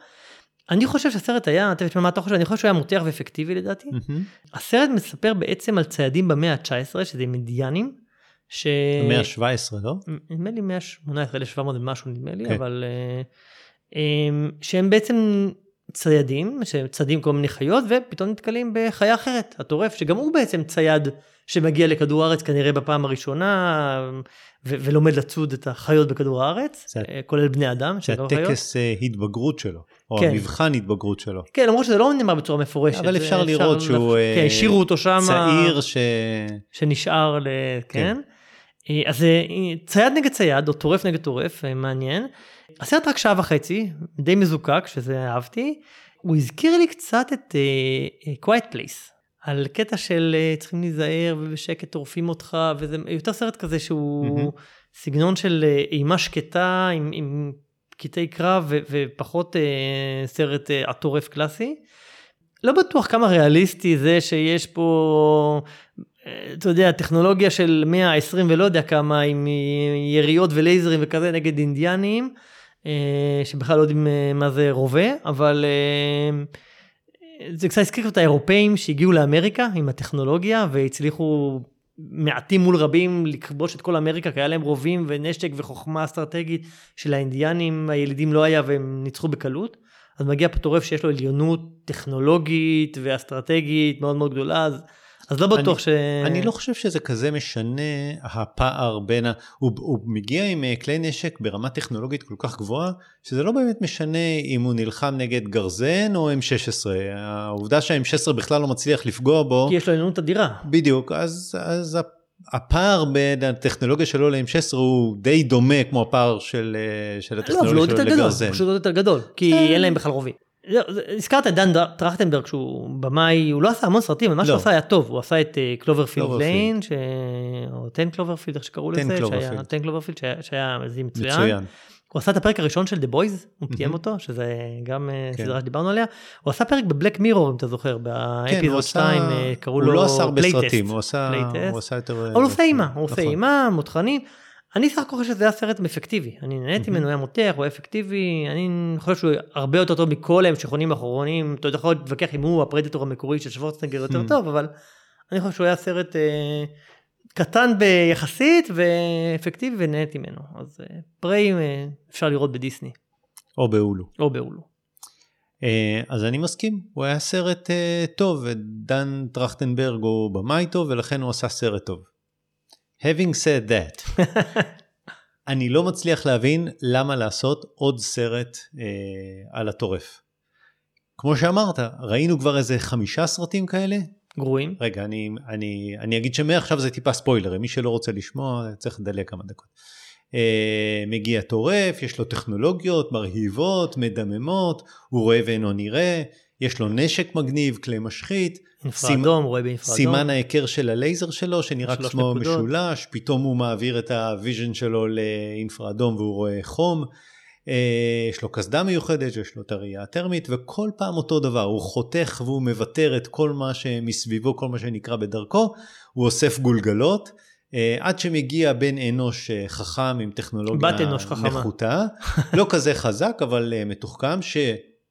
אני חושב שהסרט היה, תשמע מה אתה חושב, אני חושב שהוא היה מותח ואפקטיבי לדעתי. מהמם. הסרט מספר בעצם על ציידים במאה ה-19, שזה אינדיאנים, ש... המאה ה-17, לא? נדמה לי 118, 1700 ומשהו נדמה לי, כן. אבל... אה, שהם בעצם ציידים, שציידים כל מיני חיות, ופתאום נתקלים בחיה אחרת, הטורף, שגם הוא בעצם צייד שמגיע לכדור הארץ כנראה בפעם הראשונה, ו- ולומד לצוד את החיות בכדור הארץ, זה- אה, כולל בני אדם, זה שלא חיות. הטקס אה, התבגרות שלו, או כן. המבחן התבגרות שלו. כן, למרות שזה לא נאמר בצורה מפורשת. אבל אפשר לראות שהוא כן, אה, השאירו אותו שם. צעיר ש... שנשאר ל... כן. כן. אז צייד נגד צייד, או טורף נגד טורף, מעניין. הסרט רק שעה וחצי, די מזוקק, שזה אהבתי. הוא הזכיר לי קצת את uh, Quiet Place, על קטע של uh, צריכים להיזהר ובשקט טורפים אותך, וזה יותר סרט כזה שהוא מהמם. סגנון של אה, אימה שקטה עם, עם קטעי קרב ו, ופחות uh, סרט uh, הטורף קלאסי. לא בטוח כמה ריאליסטי זה שיש פה, אתה יודע, טכנולוגיה של מאה ה-20 ולא יודע כמה, עם יריות ולייזרים וכזה נגד אינדיאנים, שבכלל לא יודעים אה, מה זה רובה, אבל אה, זה קצת הזכיר את האירופאים שהגיעו לאמריקה עם הטכנולוגיה והצליחו מעטים מול רבים לכבוש את כל אמריקה, כי היה להם רובים ונשק וחוכמה אסטרטגית של האינדיאנים, הילידים לא היה והם ניצחו בקלות. אז מגיע פה טורף שיש לו עליונות טכנולוגית ואסטרטגית מאוד מאוד גדולה, אז, אז לא בטוח ש... אני לא חושב שזה כזה משנה הפער בין ה... הוא, הוא מגיע עם אה, כלי נשק ברמה טכנולוגית כל כך גבוהה, שזה לא באמת משנה אם הוא נלחם נגד גרזן או M16. העובדה שה-M16 בכלל לא מצליח לפגוע בו, כי יש לו עליונות אדירה. בדיוק, אז, אז הפער בין הטכנולוגיה שלו ל-M16 הוא די דומה כמו הפער של, אה, של לא, אבל הוא הטכנולוגיה עוד שלו יותר גדול, לגרזן. פשוט עוד יותר גדול, כי אין להם בכלל רובים. לא, הזכרת את דן טרכטנברג שהוא במאי, הוא לא עשה המון סרטים, אבל מה שהוא לא. עשה היה טוב, הוא עשה את Cloverfield Cloverfield. Lane, ש- או 10 Cloverfield, איך שקראו 10 לזה. 10 Cloverfield, שהיה- מצוין. הוא עשה את הפרק הראשון של The Boys, הוא קיים מהמם. אותו, שזה גם אה, כן. סדרה שדיברנו עליה. הוא עשה פרק בבלק מירור, אם אתה זוכר, כן, באפיזוד עשה... 2, אה, קראו לו הוא לא עשה הרבה. סרטים, הוא עשה, יותר... אבל הוא עושה אימה, הוא עושה נכון. אימה, מותחנים. אני סך הכל חושב שזה היה סרט אפקטיבי. אני נהניתי ממנו, היה מותח, הוא היה אפקטיבי. אני חושב שהוא הרבה יותר טוב מכל ההמשכונים האחרונים. אתה יודע, יכול להתווכח אם הוא הפרדיטור המקורי של שוורצנגר יותר טוב, אבל אני חושב שהוא היה סרט אה, קטן ביחסית ואפקטיבי ונהניתי ממנו. אז אה, פריי אה, אפשר לראות בדיסני, או בהולו. או בהולו. אה, אז אני מסכים, הוא היה סרט אה, טוב, ודן טרכטנברג הוא במאי טוב, ולכן הוא עשה סרט טוב. Having said that, אני לא מצליח להבין למה לעשות עוד סרט אה, על הטורף. כמו שאמרת, ראינו כבר איזה חמישה סרטים כאלה. גרועים. רגע, אני, אני, אני אגיד שמעכשיו זה טיפה ספוילר, מי שלא רוצה לשמוע צריך לדלג כמה דקות. אה, מגיע טורף, יש לו טכנולוגיות מרהיבות, מדהימות, הוא רואה ואינו נראה, יש לו נשק מגניב, כלי משחית, אינפרה אדום, רואה באינפרה אדום. סימן ההיכר של הלייזר שלו שנראה כמו נקודות. משולש, פתאום הוא מעביר את ה vision שלו לאינפרה אדום והוא רואה חום. אה, יש לו קסדה מיוחדת, יש לו את הראייה הטרמית, וכל פעם אותו דבר, הוא חותך והוא מבתר את כל מה שמסביבו, כל מה שנקרא בדרכו, הוא אוסף גולגלות, אה, עד שמגיע בן אנוש אה, חכם עם טכנולוגיה בת אנוש חכמה. נחותה, לא כזה חזק, אבל מתוחכם,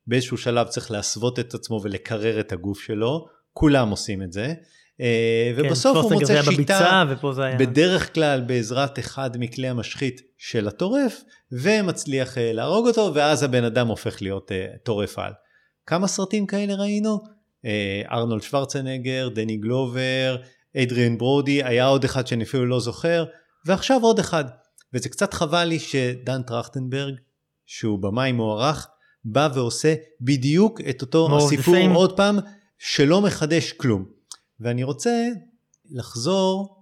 שבאיזשהו שלב צריך להסוות את עצמו ולקרר את הגוף שלו, כולם עושים את זה. אה, כן, ובסוף הוא מוצא שיטה, בביצה, היה... בדרך כלל בעזרת אחד מכלי המשחית של הטורף, ומצליח אה, להרוג אותו, ואז הבן אדם הופך להיות אה, טורף על. כמה סרטים כאלה ראינו? ארנולד שוורצנגר, דני גלובר, אדריאן ברודי, היה עוד אחד שאני אפילו לא זוכר, ועכשיו עוד אחד. וזה קצת חבל לי שדן טרכטנברג, שהוא במאי מוערך, בא ועושה בדיוק את אותו הסיפור. עוד פעם, שלא מחדש כלום. ואני רוצה לחזור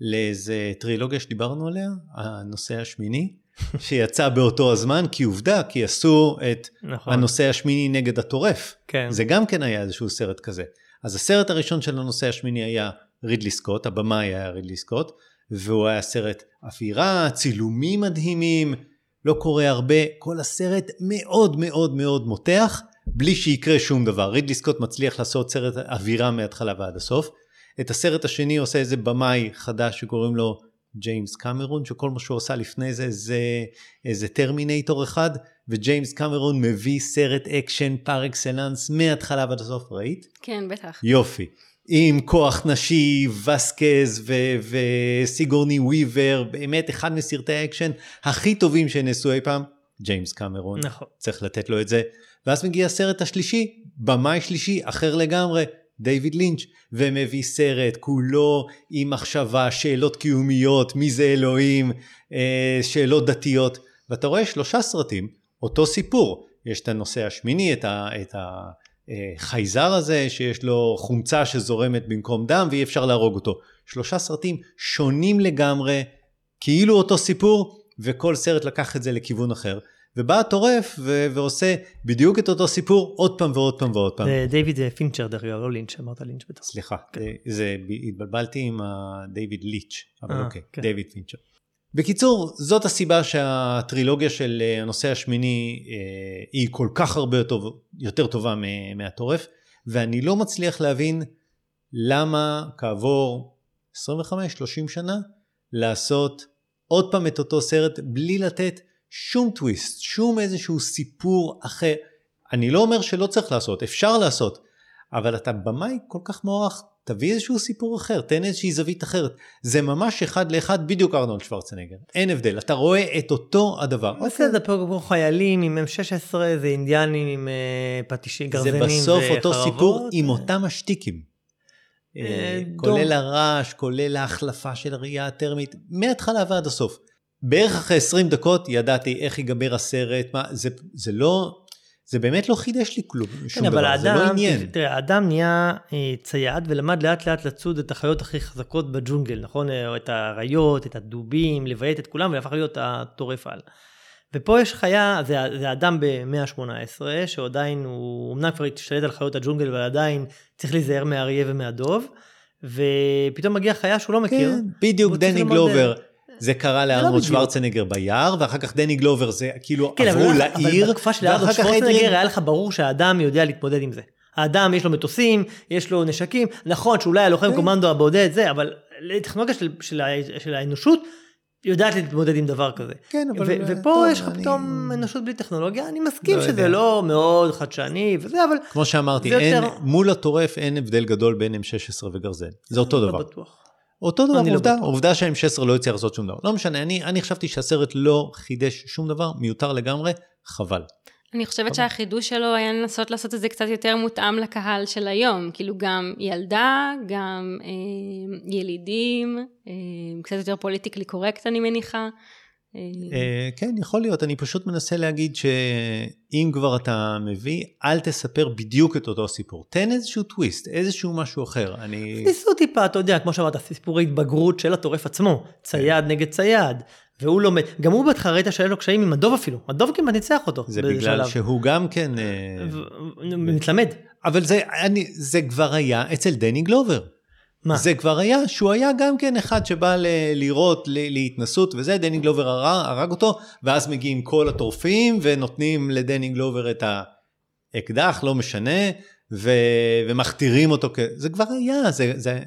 לאיזה טרילוגיה שדיברנו עליה, הנושא השמיני, שיצא באותו הזמן, כי עובדה, כי עשו את נכון. הנושא השמיני נגד הטורף. כן. זה גם כן היה איזשהו סרט כזה. אז הסרט הראשון של הנושא השמיני היה רידלי סקוט, הבמאי היה רידלי סקוט, והוא היה סרט אווירה, צילומים מדהימים, לא קורה הרבה, כל הסרט מאוד מאוד מאוד מותח, בלי שיקרה שום דבר. רידלי סקוט מצליח לעשות סרט אווירה מההתחלה ועד הסוף. את הסרט השני עושה איזה במאי חדש שקוראים לו ג'יימס קמרון, שכל מה שהוא עשה לפני זה זה איזה טרמינטור אחד, וג'יימס קמרון מביא סרט אקשן פר אקסלנס מההתחלה ועד הסוף, ראית? כן, בטח. יופי. עם כוח נשי, ווסקז ו- וסיגורני וויבר, באמת אחד מסרטי האקשן הכי טובים שנעשו אי פעם, ג'יימס קמרון. נכון. צריך לתת לו את זה. ואז מגיע הסרט השלישי, במאי שלישי, אחר לגמרי, דיוויד פינצ'ר, ומביא סרט כולו עם מחשבה, שאלות קיומיות, מי זה אלוהים, אה, שאלות דתיות, ואתה רואה שלושה סרטים, אותו סיפור. יש את הנושא השמיני, את, ה, את החייזר הזה, שיש לו חומצה שזורמת במקום דם ואי אפשר להרוג אותו. שלושה סרטים שונים לגמרי, כאילו אותו סיפור, וכל סרט לקח את זה לכיוון אחר. ובא הטורף ו- ועושה בדיוק את אותו סיפור עוד פעם ועוד פעם ועוד פעם. זה דיוויד פינצ'ר דרך אגב, לא לינץ', אמרת לינץ' בטח. סליחה, זה- זה, התבלבלתי עם דיוויד ליץ', אבל אה, אוקיי, כן. דיוויד פינצ'ר. בקיצור, זאת הסיבה שהטרילוגיה של אה, הנושא השמיני אה, היא כל כך הרבה יותר, יותר טובה מהטורף, ואני לא מצליח להבין למה כעבור 25-30 שנה לעשות עוד פעם את אותו סרט בלי לתת שום טוויסט, שום איזשהו סיפור אחר. אני לא אומר שלא צריך לעשות, אפשר לעשות, אבל אתה במאי כל כך מוערך, תביא איזשהו סיפור אחר, תן איזושהי זווית אחרת. זה ממש אחד לאחד בדיוק ארנולד שוורצנגר, אין הבדל, אתה רואה את אותו הדבר. בסדר, פה כמו חיילים עם M16, זה אינדיאנים עם אה, פטישי זה גרזנים בסוף אותו וחרבות. סיפור עם אותם השטיקים. אה, אה. כולל הרעש, כולל ההחלפה של הראייה הטרמית, מההתחלה ועד הסוף. בערך אחרי 20 דקות ידעתי איך ייגמר הסרט, מה, זה, זה לא, זה באמת לא חידש לי כלום, שום כן, דבר, זה לא האדם, עניין. תראה, האדם נהיה אה, צייד ולמד לאט לאט לצוד את החיות הכי חזקות בג'ונגל, נכון? אה, את האריות, את הדובים, לביית את כולם והפך להיות הטורף על. ופה יש חיה, זה, זה אדם במאה ה-18, שעדיין הוא, אמנם כבר השתלט על חיות הג'ונגל, אבל עדיין צריך להיזהר מהאריה ומהדוב, ופתאום מגיעה חיה שהוא לא מכיר. כן, בדיוק דני גלובר. זה קרה לא לארנולד. שוורצנגר ביער, ואחר כך דני גלובר זה כאילו כן, עברו אבל, לעיר, אבל בתקופה של ארנולד שוורצנגר היה לך ברור שהאדם יודע להתמודד עם זה. האדם יש לו מטוסים, יש לו נשקים, נכון שאולי הלוחם כן. קומנדו הבודד זה, אבל לטכנולוגיה של, של, של האנושות יודעת להתמודד עם דבר כזה. כן, אבל... ו- ופה טוב, יש לך אני- פתאום אנושות בלי טכנולוגיה, אני מסכים לא שזה יודע. לא מאוד חדשני וזה, אבל כמו שאמרתי, אין, יותר- מול הטורף אין הבדל גדול בין M16 וגרזן. זה אותו לא דבר. בטוח. אותו דבר, לא עובדה, בטוח. עובדה שה-M16 לא הצליח לעשות שום דבר. לא משנה, אני, אני חשבתי שהסרט לא חידש שום דבר, מיותר לגמרי, חבל. אני חושבת שהחידוש שלו היה לנסות לעשות את זה קצת יותר מותאם לקהל של היום, כאילו גם ילדה, גם אה, ילידים, אה, קצת יותר politically correct אני מניחה. אה, כן, יכול להיות, אני פשוט מנסה להגיד שאם כבר אתה מביא, אל תספר בדיוק את אותו סיפור. תן איזשהו טוויסט, איזשהו משהו אחר. אני... ניסו טיפה, אתה יודע, כמו שאמרת, סיפורי התבגרות של הטורף עצמו, צייד נגד צייד, והוא לא מת, גם הוא בהתחלה ראית שהיה לו קשיים עם הדוב אפילו, הדוב כמעט ניצח אותו. זה בגלל שלב. שהוא גם כן... אה, ו- מתלמד. אבל זה, אני, זה כבר היה אצל דני גלובר. מה? זה כבר היה, שהוא היה גם כן אחד שבא ל- לירות, ל- להתנסות וזה, דני גלובר הרג, הרג אותו, ואז מגיעים כל הטורפים ונותנים לדני גלובר את האקדח, לא משנה, ו, ומכתירים אותו, כ... זה כבר היה, זה, זה...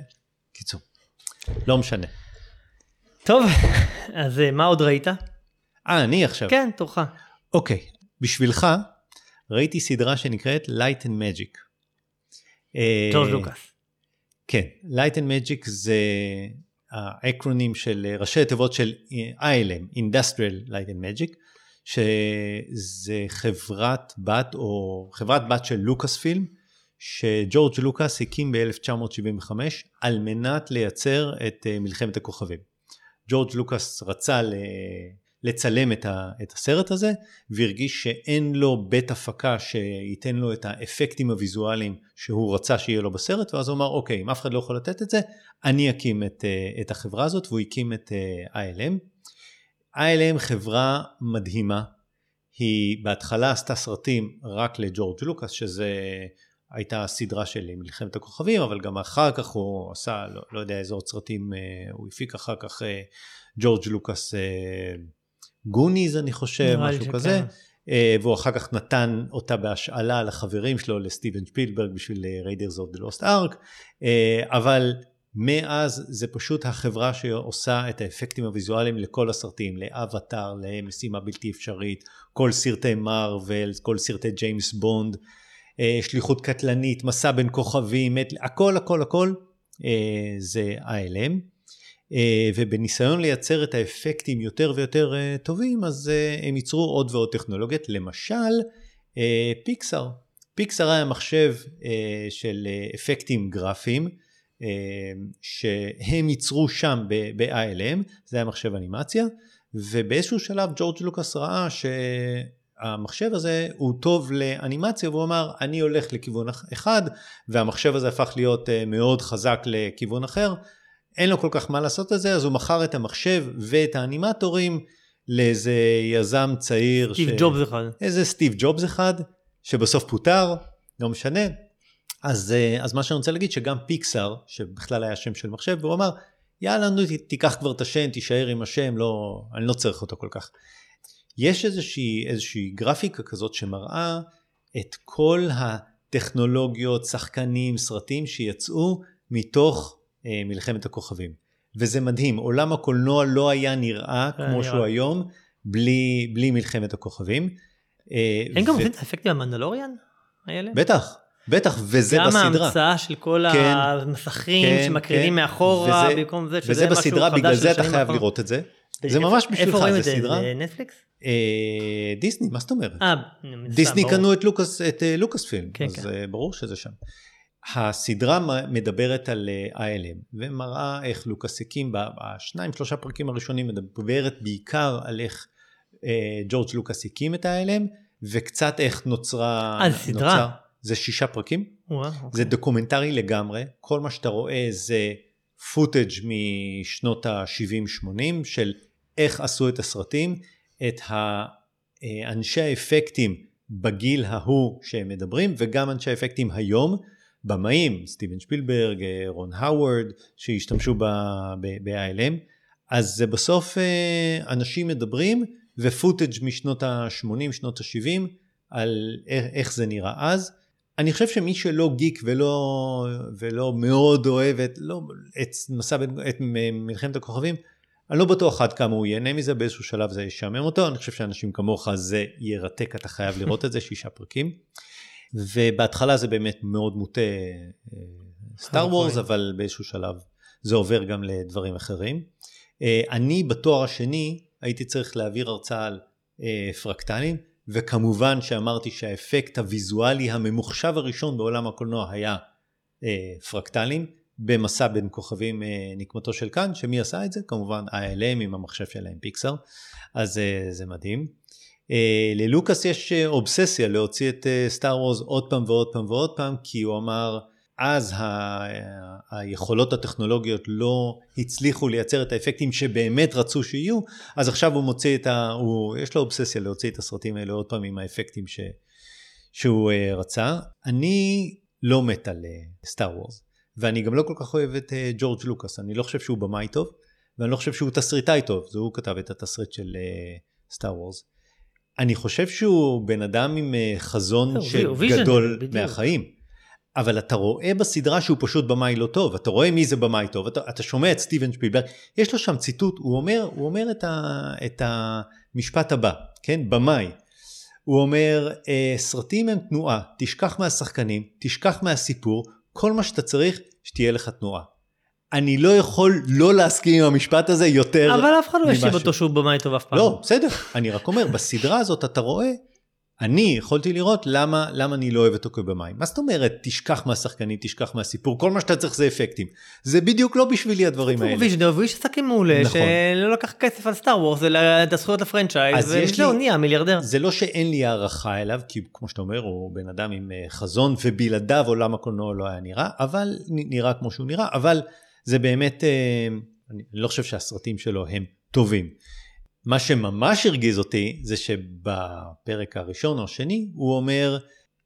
קיצור, לא משנה. טוב, אז אה, מה עוד ראית? אה, אני עכשיו. כן, תורך. אוקיי, בשבילך ראיתי סדרה שנקראת Light and Magic. אה, ג'ורג' לוקאס. כן, Light and Magic זה האקרונים של אה, ראשי התיבות של ILM, Industrial Light and Magic, שזה חברת בת או חברת בת של לוקאס פילם, שג'ורג' לוקאס הקים ב-1975 על מנת לייצר את אה, מלחמת הכוכבים. ג'ורג' לוקאס רצה לצלם את, ה, את הסרט הזה והרגיש שאין לו בית הפקה שייתן לו את האפקטים הוויזואליים שהוא רצה שיהיה לו בסרט ואז הוא אמר אוקיי אם אף אחד לא יכול לתת את זה אני אקים את, אה, את החברה הזאת והוא הקים את אה, ILM. ILM חברה מדהימה היא בהתחלה עשתה סרטים רק לג'ורג' לוקאס שזה הייתה סדרה של מלחמת הכוכבים, אבל גם אחר כך הוא עשה, לא, לא יודע איזה עוד סרטים, הוא הפיק אחר כך ג'ורג' לוקאס Goonies אני חושב, משהו כזה. והוא אחר כך נתן אותה בהשאלה לחברים שלו, לסטיבן שפילברג בשביל Raiders of the Lost Ark, אבל מאז זה פשוט החברה שעושה את האפקטים הוויזואליים לכל הסרטים, לאבטאר, למשימה בלתי אפשרית, כל סרטי מארוול, כל סרטי ג'יימס בונד, אה, שליחות קטלנית, מסע בין כוכבים, הכל הכל הכל אה, זה ILM. אה, ובניסיון לייצר את האפקטים יותר ויותר טובים, אז הם ייצרו עוד ועוד טכנולוגיות, למשל פיקסאר. פיקסאר היה מחשב של אפקטים גרפיים, שהם ייצרו שם ב-ILM, זה היה מחשב אנימציה, ובאיזשהו שלב ג'ורג' לוקאס ראה שהמחשב הזה הוא טוב לאנימציה, והוא אמר אני הולך לכיוון אחד, והמחשב הזה הפך להיות אה, מאוד חזק לכיוון אחר, אין לו כל כך מה לעשות את זה, אז הוא מכר את המחשב ואת האנימטורים לאיזה יזם צעיר. סטיב ש... ג'ובס אחד. איזה סטיב ג'ובס אחד, שבסוף פוטר, לא משנה. אז, אה, אז מה שאני רוצה להגיד שגם פיקסאר, שבכלל היה שם של מחשב, והוא אמר, יאללה, נו, תיקח כבר את השם, תישאר עם השם, לא, אני לא צריך אותו כל כך. יש איזושהי, איזושהי גרפיקה כזאת שמראה את כל הטכנולוגיות, שחקנים, סרטים שיצאו מתוך מלחמת הכוכבים. וזה מדהים, עולם הקולנוע לא היה נראה כמו נראה. שהוא היום, בלי, בלי מלחמת הכוכבים. אה, אין ו... גם עושים את האפקטים המנדלוריאן האלה? בטח, בטח, וזה גם בסדרה. גם ההמצאה של כל כן, המסכים כן, שמקרינים כן, מאחורה, וזה, במקום זה, שזה משהו בסדרה, חדש בגלל זה אתה חייב אחורה. לראות את זה. זה ממש בשבילך, איפה רואים את זה? נטפליקס? אה, דיסני, מה זאת אומרת? אה, דיסני קנו את לוקאס, אה, פילם, כן, אז כן. אה, ברור שזה שם. הסדרה מדברת על ILM ומראה איך לוקאס הקים בשניים שלושה פרקים הראשונים מדברת בעיקר על איך ג'ורג' לוקאס הקים את ה-ILM וקצת איך נוצרה... אה, סדרה? זה שישה פרקים, וואו, אוקיי. זה דוקומנטרי לגמרי, כל מה שאתה רואה זה footage משנות ה-70-80 של איך עשו את הסרטים, את אנשי האפקטים בגיל ההוא שהם מדברים וגם אנשי האפקטים היום, במאים, סטיבן שפילברג, רון האוורד, שהשתמשו ב-ILM, אז זה בסוף אה, אנשים מדברים ופוטאג' משנות ה-80, שנות ה-70 על איך זה נראה אז. אני חושב שמי שלא גיק ולא, ולא מאוד אוהב את, לא, את מסע, את מלחמת הכוכבים, אני לא בטוח עד כמה הוא ייהנה מזה, באיזשהו שלב זה ישעמם אותו, אני חושב שאנשים כמוך זה ירתק, אתה חייב לראות את זה, שישה פרקים. ובהתחלה זה באמת מאוד מוטה סטאר אה, וורס, אבל באיזשהו שלב זה עובר גם לדברים אחרים. אה, אני בתואר השני הייתי צריך להעביר הרצאה על אה, פרקטלים. וכמובן שאמרתי שהאפקט הוויזואלי הממוחשב הראשון בעולם הקולנוע היה פרקטלים, במסע בין כוכבים נקמתו של כאן, שמי עשה את זה? כמובן ILM עם המחשב שלהם פיקסאר, אז זה מדהים. אה, ללוקאס יש אה, אובססיה להוציא את סטאר אה, וורס עוד פעם ועוד פעם ועוד פעם, כי הוא אמר אז ה... היכולות הטכנולוגיות לא הצליחו לייצר את האפקטים שבאמת רצו שיהיו, אז עכשיו הוא מוציא את ה... הוא... יש לו אובססיה להוציא את הסרטים האלה עוד פעם עם האפקטים ש... שהוא רצה. אני לא מת על סטאר וורס, ואני גם לא כל כך אוהב את ג'ורג' לוקאס, אני לא חושב שהוא במאי טוב, ואני לא חושב שהוא תסריטאי טוב, זה הוא כתב את התסריט של סטאר וורס. אני חושב שהוא בן אדם עם uh, חזון שגדול מהחיים. אבל אתה רואה בסדרה שהוא פשוט במאי לא טוב, אתה רואה מי זה במאי טוב, אתה, אתה שומע את סטיבן שפילברג, יש לו שם ציטוט, הוא אומר, הוא אומר את, ה, את המשפט הבא, כן, במאי, הוא אומר, אה, סרטים הם תנועה, תשכח מהשחקנים, תשכח מהסיפור, כל מה שאתה צריך, שתהיה לך תנועה. אני לא יכול לא להסכים עם המשפט הזה יותר אבל אף אחד לא ישיב אותו שהוא במאי טוב אף פעם. לא, בסדר, אני רק אומר, בסדרה הזאת אתה רואה אני יכולתי לראות למה, למה אני לא אוהב אותו כבמאי. מה זאת אומרת, תשכח מהשחקנים, תשכח מהסיפור, כל מה שאתה צריך זה אפקטים. זה בדיוק לא בשבילי הדברים האלה. ויז'נר, והוא איש עסקים מעולה, נכון. שלא לקח כסף על סטאר וורס, אלא את הזכויות לפרנצ'ייז, וזהו, נהיה מיליארדר. זה לא שאין לי הערכה אליו, כי כמו שאתה אומר, הוא בן אדם עם אה, חזון, ובלעדיו עולם הקולנוע לא היה נראה, אבל נראה כמו שהוא נראה, אבל זה באמת, אה, אני לא חושב שהסרטים שלו הם טובים. מה שממש הרגיז אותי זה שבפרק הראשון או השני הוא אומר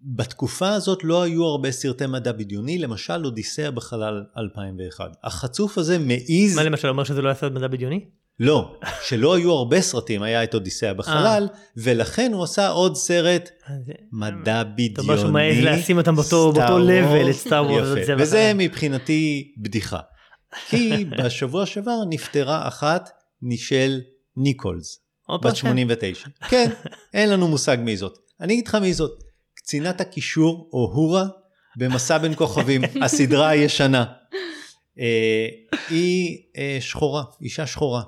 בתקופה הזאת לא היו הרבה סרטי מדע בדיוני, למשל אודיסאה בחלל 2001. החצוף הזה מעיז... מה למשל אומר שזה לא היה סרט מדע בדיוני? לא, שלא היו הרבה סרטים, היה את אודיסאה בחלל, ולכן הוא עשה עוד סרט מדע בדיוני. אתה אומר שהוא מעז לשים אותם באותו level, את סטאר וורס. יפה, וזה מבחינתי בדיחה. כי בשבוע שעבר נפטרה אחת נישל ניקולס, בת 89. כן, אין לנו מושג מי זאת. אני אגיד לך מי זאת. קצינת הקישור, או הורה, במסע בין כוכבים, הסדרה הישנה. אה, היא אה, שחורה, אישה שחורה.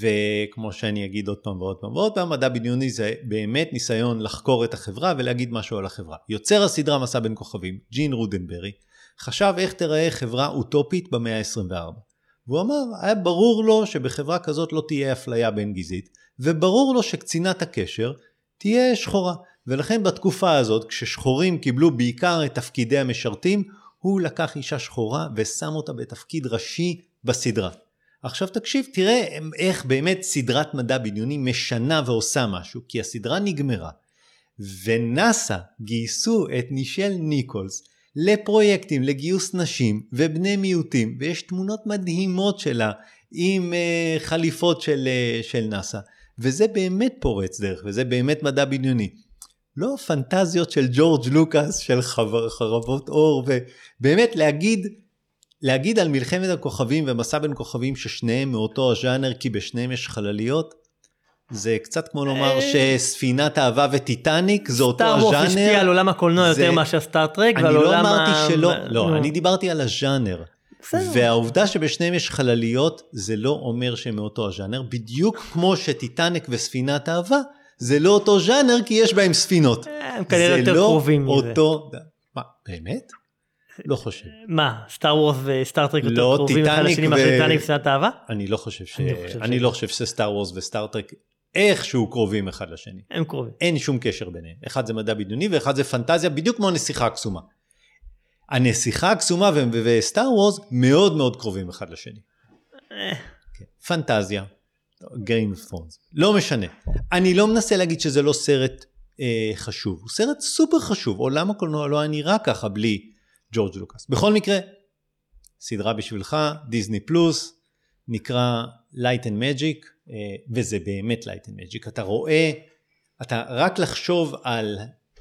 וכמו שאני אגיד עוד פעם ועוד פעם ועוד פעם, מדע בדיוני זה באמת ניסיון לחקור את החברה ולהגיד משהו על החברה. יוצר הסדרה מסע בין כוכבים, ג'ין רודנברי, חשב איך תיראה חברה אוטופית במאה ה-24. והוא אמר, היה ברור לו שבחברה כזאת לא תהיה אפליה בין גזעית, וברור לו שקצינת הקשר תהיה שחורה. ולכן בתקופה הזאת, כששחורים קיבלו בעיקר את תפקידי המשרתים, הוא לקח אישה שחורה ושם אותה בתפקיד ראשי בסדרה. עכשיו תקשיב, תראה איך באמת סדרת מדע בדיוני משנה ועושה משהו, כי הסדרה נגמרה, ונאסא גייסו את נישל ניקולס לפרויקטים לגיוס נשים ובני מיעוטים, ויש תמונות מדהימות שלה עם uh, חליפות של, uh, של נאסא, וזה באמת פורץ דרך, וזה באמת מדע בדיוני. לא פנטזיות של ג'ורג' לוקאס, של חבר, חרבות אור, ובאמת להגיד, להגיד על מלחמת הכוכבים ומסע בין כוכבים ששניהם מאותו הז'אנר, כי בשניהם יש חלליות, זה קצת כמו לומר אה, שספינת אהבה וטיטניק זה אותו הז'אנר. Star Wars השפיע על עולם הקולנוע יותר מאשר Star Trek ועל עולם ה... אני לא אמרתי שלא, לא, אני דיברתי על הז'אנר. והעובדה שבשניהם יש חלליות זה לא אומר שהם מאותו הז'אנר, בדיוק כמו שטיטניק וספינת אהבה זה לא אותו ז'אנר כי יש בהם ספינות. הם כנראה יותר קרובים מזה. זה לא אותו... מה, באמת? לא חושב. מה, Star Wars ו Star Trek יותר לא, קרובים אחד לשני מאשר טיטניק וספינת אהבה? אני לא חושב ש... אני לא חושב שסטאר וורס וסטארטרק איכשהו קרובים אחד לשני. הם קרובים. אין שום קשר ביניהם. אחד זה מדע בדיוני ואחד זה פנטזיה, בדיוק כמו הנסיכה הקסומה. הנסיכה הקסומה וסטאר וורס מאוד מאוד קרובים אחד לשני. אה. כן. פנטזיה, Game of Thrones, לא משנה. אני לא מנסה להגיד שזה לא סרט אה, חשוב, הוא סרט סופר חשוב, עולם הקולנוע לא היה נראה ככה בלי ג'ורג' לוקאס. בכל מקרה, סדרה בשבילך, דיסני פלוס, נקרא Light and Magic, וזה באמת Light and Magic. אתה רואה, אתה רק לחשוב על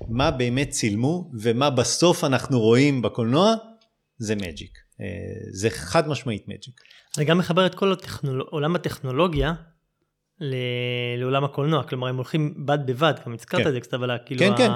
מה באמת צילמו ומה בסוף אנחנו רואים בקולנוע, זה מג'יק. אה, זה חד משמעית מג'יק. זה גם מחבר את כל הטכנול... עולם הטכנולוגיה ל... לעולם הקולנוע, כלומר הם הולכים בד בבד, גם הזכרת כן. את זה קצת, אבל כאילו, כן, ה... כן.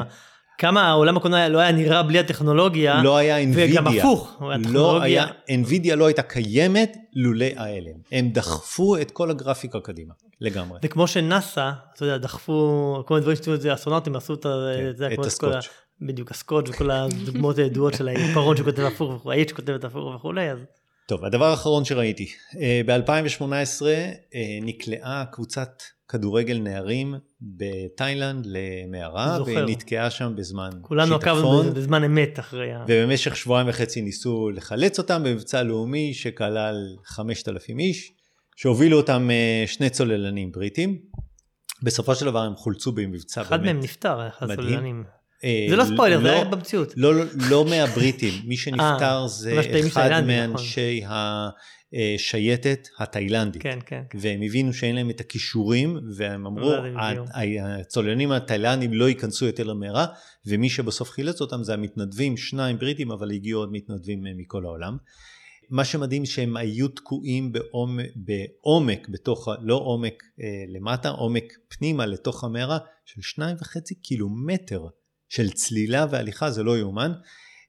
כמה העולם הקולנוע לא היה נראה בלי הטכנולוגיה, לא היה אינווידיה, וגם הפוך, לא היה, אינווידיה לא הייתה קיימת לולא ההלם, הם דחפו את כל הגרפיקה קדימה, לגמרי. וכמו שנאסא, אתה יודע, דחפו, כל מיני דברים שתראו את זה, אסטרונאוטים עשו את, כן, זה, את הסקוץ'. בדיוק, הסקוץ' וכל הדוגמאות הידועות של העיפרון שכותב הפוך, האיץ' שכותבת הפוך וכולי, אז... טוב, הדבר האחרון שראיתי, אה, ב-2018 אה, נקלעה קבוצת כדורגל נערים בתאילנד למערה, ונתקעה שם בזמן שיטפון. כולנו עקבנו בזמן אמת אחרי ה... ובמשך שבועיים וחצי ניסו לחלץ אותם במבצע לאומי שכלל 5,000 איש, שהובילו אותם אה, שני צוללנים בריטים. בסופו של דבר הם חולצו במבצע אחד באמת. אחד מהם נפטר, אחד הצוללנים. אה, זה לא ספוילר, זה היה לא- במציאות. לא, לא, לא מהבריטים, מי שנפטר זה אחד מאנשי השייטת התאילנדית. כן, כן. והם הבינו שאין להם את הכישורים, והם אמרו, הצוללנים התאילנדים לא ייכנסו יותר למערה, ומי שבסוף חילץ אותם זה המתנדבים, שניים בריטים, אבל הגיעו עוד מתנדבים מכל העולם. מה שמדהים שהם היו תקועים בעומק, בעומק בתוך, לא עומק אה, למטה, עומק פנימה לתוך המערה של שניים וחצי קילומטר. של צלילה והליכה זה לא יאומן.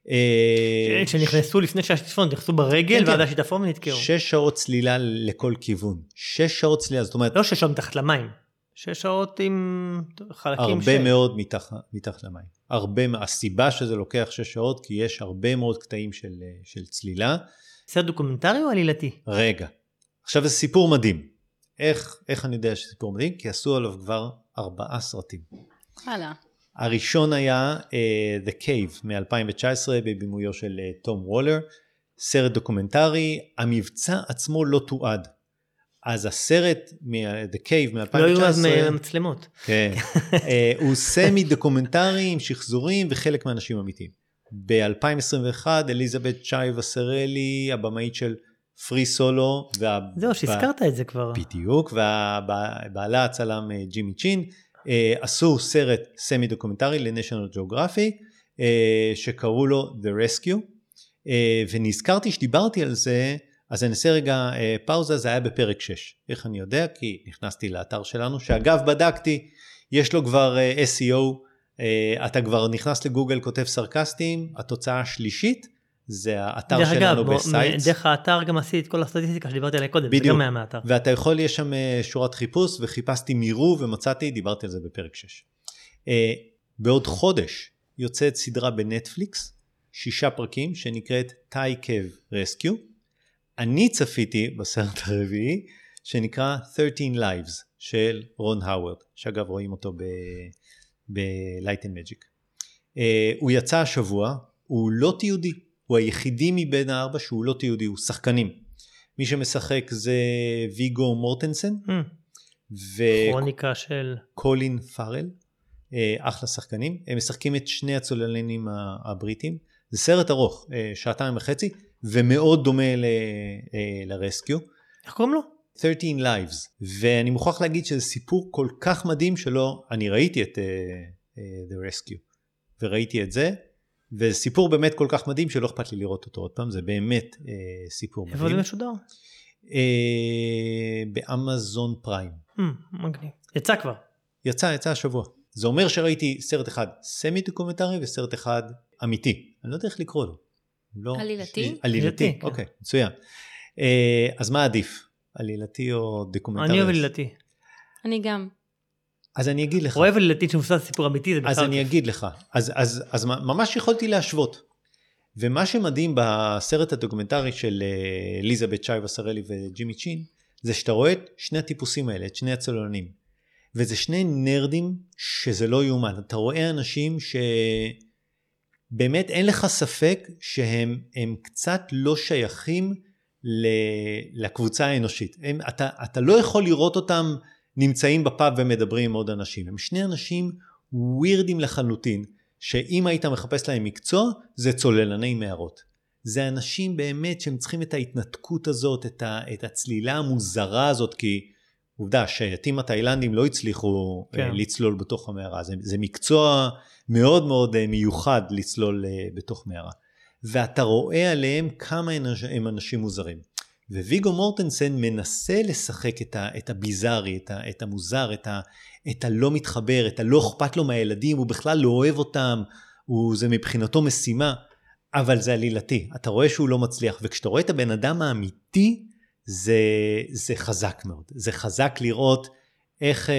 אה, כשנכנסו לפני שהשיטפון נכנסו ברגל כן, ועד כן. השיטפון ונתקעו. שש שעות צלילה לכל כיוון. שש שעות צלילה, זאת אומרת... לא שש שעות מתחת למים. שש שעות עם חלקים הרבה ש... הרבה מאוד מתח, מתחת למים. הרבה, הסיבה שזה לוקח שש שעות, כי יש הרבה מאוד קטעים של, של צלילה. סרט דוקומנטרי או עלילתי? רגע. עכשיו זה סיפור מדהים. איך, איך אני יודע שזה סיפור מדהים? כי עשו עליו כבר ארבעה סרטים. הלאה. הראשון היה uh, The Cave מ-2019 בבימויו של uh, תום וולר, סרט דוקומנטרי, המבצע עצמו לא תועד, אז הסרט, The Cave מ-2019, לא היו אז מצלמות. כן, אה, הוא סמי דוקומנטרי עם שחזורים וחלק מהאנשים אמיתיים. ב-2021 אליזבת צ'אי וסרהלי, הבמאית של Free Solo, וה... זהו, שהזכרת את זה כבר. בדיוק, ובעלה הצלם אה, ג'ימי צ'ין, אה, עשו סרט סמי דוקומנטרי לניישנל ג'אוגרפי, שקראו לו The Rescue, ונזכרתי שדיברתי על זה, אז אני אעשה רגע פאוזה, זה היה בפרק 6. איך אני יודע? כי נכנסתי לאתר שלנו, שאגב בדקתי, יש לו כבר SEO, אתה כבר נכנס לגוגל, כותב סרקאסטים, התוצאה השלישית זה האתר שלנו ב sites. דרך האתר גם עשיתי את כל הסטטיסטיקה שדיברתי עליה קודם, בדיוק. זה גם היה מהאתר. ואתה יכול, יש שם שורת חיפוש, וחיפשתי מערה ומצאתי, דיברתי על זה בפרק 6. בעוד חודש יוצאת סדרה בנטפליקס, שישה פרקים, שנקראת Thai Cave Rescue. אני צפיתי בסרט הרביעי, שנקרא 13 Lives של רון האוורד, שאגב רואים אותו ב-Light and Magic. Uh, הוא יצא השבוע, הוא לא תיעודי, הוא היחידי מבין הארבע שהוא לא תיעודי, הוא שחקנים. מי שמשחק זה ויגו מורטנסן. Mm. ו... כרוניקה של... קולין פארל, uh, אחלה שחקנים. הם משחקים את שני הצוללנים הבריטים. זה סרט ארוך, uh, שעתיים וחצי, ומאוד דומה ל Rescue. איך קוראים לו? 13 Lives, ואני מוכרח להגיד שזה סיפור כל כך מדהים שלא, אני ראיתי את uh, uh, The Rescue, וראיתי את זה, וזה סיפור באמת כל כך מדהים שלא אכפת לי לראות אותו עוד פעם, זה באמת uh, סיפור מדהים. איפה זה משודר? Uh, באמזון פריים. Hmm, מגניב. יצא כבר. יצא, יצא השבוע. זה אומר שראיתי סרט אחד סמי דוקומנטרי וסרט אחד אמיתי. אני לא יודע איך לקרוא לו. לא, עלילתי? עלילתי, אוקיי, כן. מצוין. אה, אז מה עדיף? עלילתי או דוקומנטרי? אני אוהב עלילתי. אני גם. אז אני אגיד לך. אוהב עלילתי שמבוסס סיפור אמיתי, זה בכלל אז אני אגיד לך. אז, אז, אז ממש יכולתי להשוות. ומה שמדהים בסרט הדוקומנטרי של אליזבת צ'אי וסרהלי וג'ימי צ'ין, זה שאתה רואה את שני הטיפוסים האלה, את שני הצוללנים. וזה שני נרדים שזה לא יאומן. אתה רואה אנשים שבאמת אין לך ספק שהם קצת לא שייכים לקבוצה האנושית. הם, אתה, אתה לא יכול לראות אותם נמצאים בפאב ומדברים עם עוד אנשים. הם שני אנשים ווירדים לחלוטין, שאם היית מחפש להם מקצוע, זה צוללני מערות. זה אנשים באמת שהם צריכים את ההתנתקות הזאת, את, ה, את הצלילה המוזרה הזאת, כי עובדה, השייטים התאילנדים לא הצליחו כן. לצלול בתוך המערה. זה, זה מקצוע מאוד מאוד מיוחד לצלול בתוך מערה. ואתה רואה עליהם כמה הם אנשים מוזרים. וויגו מורטנסן מנסה לשחק את, ה, את הביזארי, את, ה, את המוזר, את, ה, את הלא מתחבר, את הלא אכפת לו מהילדים, הוא בכלל לא אוהב אותם, הוא, זה מבחינתו משימה, אבל זה עלילתי, אתה רואה שהוא לא מצליח, וכשאתה רואה את הבן אדם האמיתי, זה, זה חזק מאוד, זה חזק לראות איך,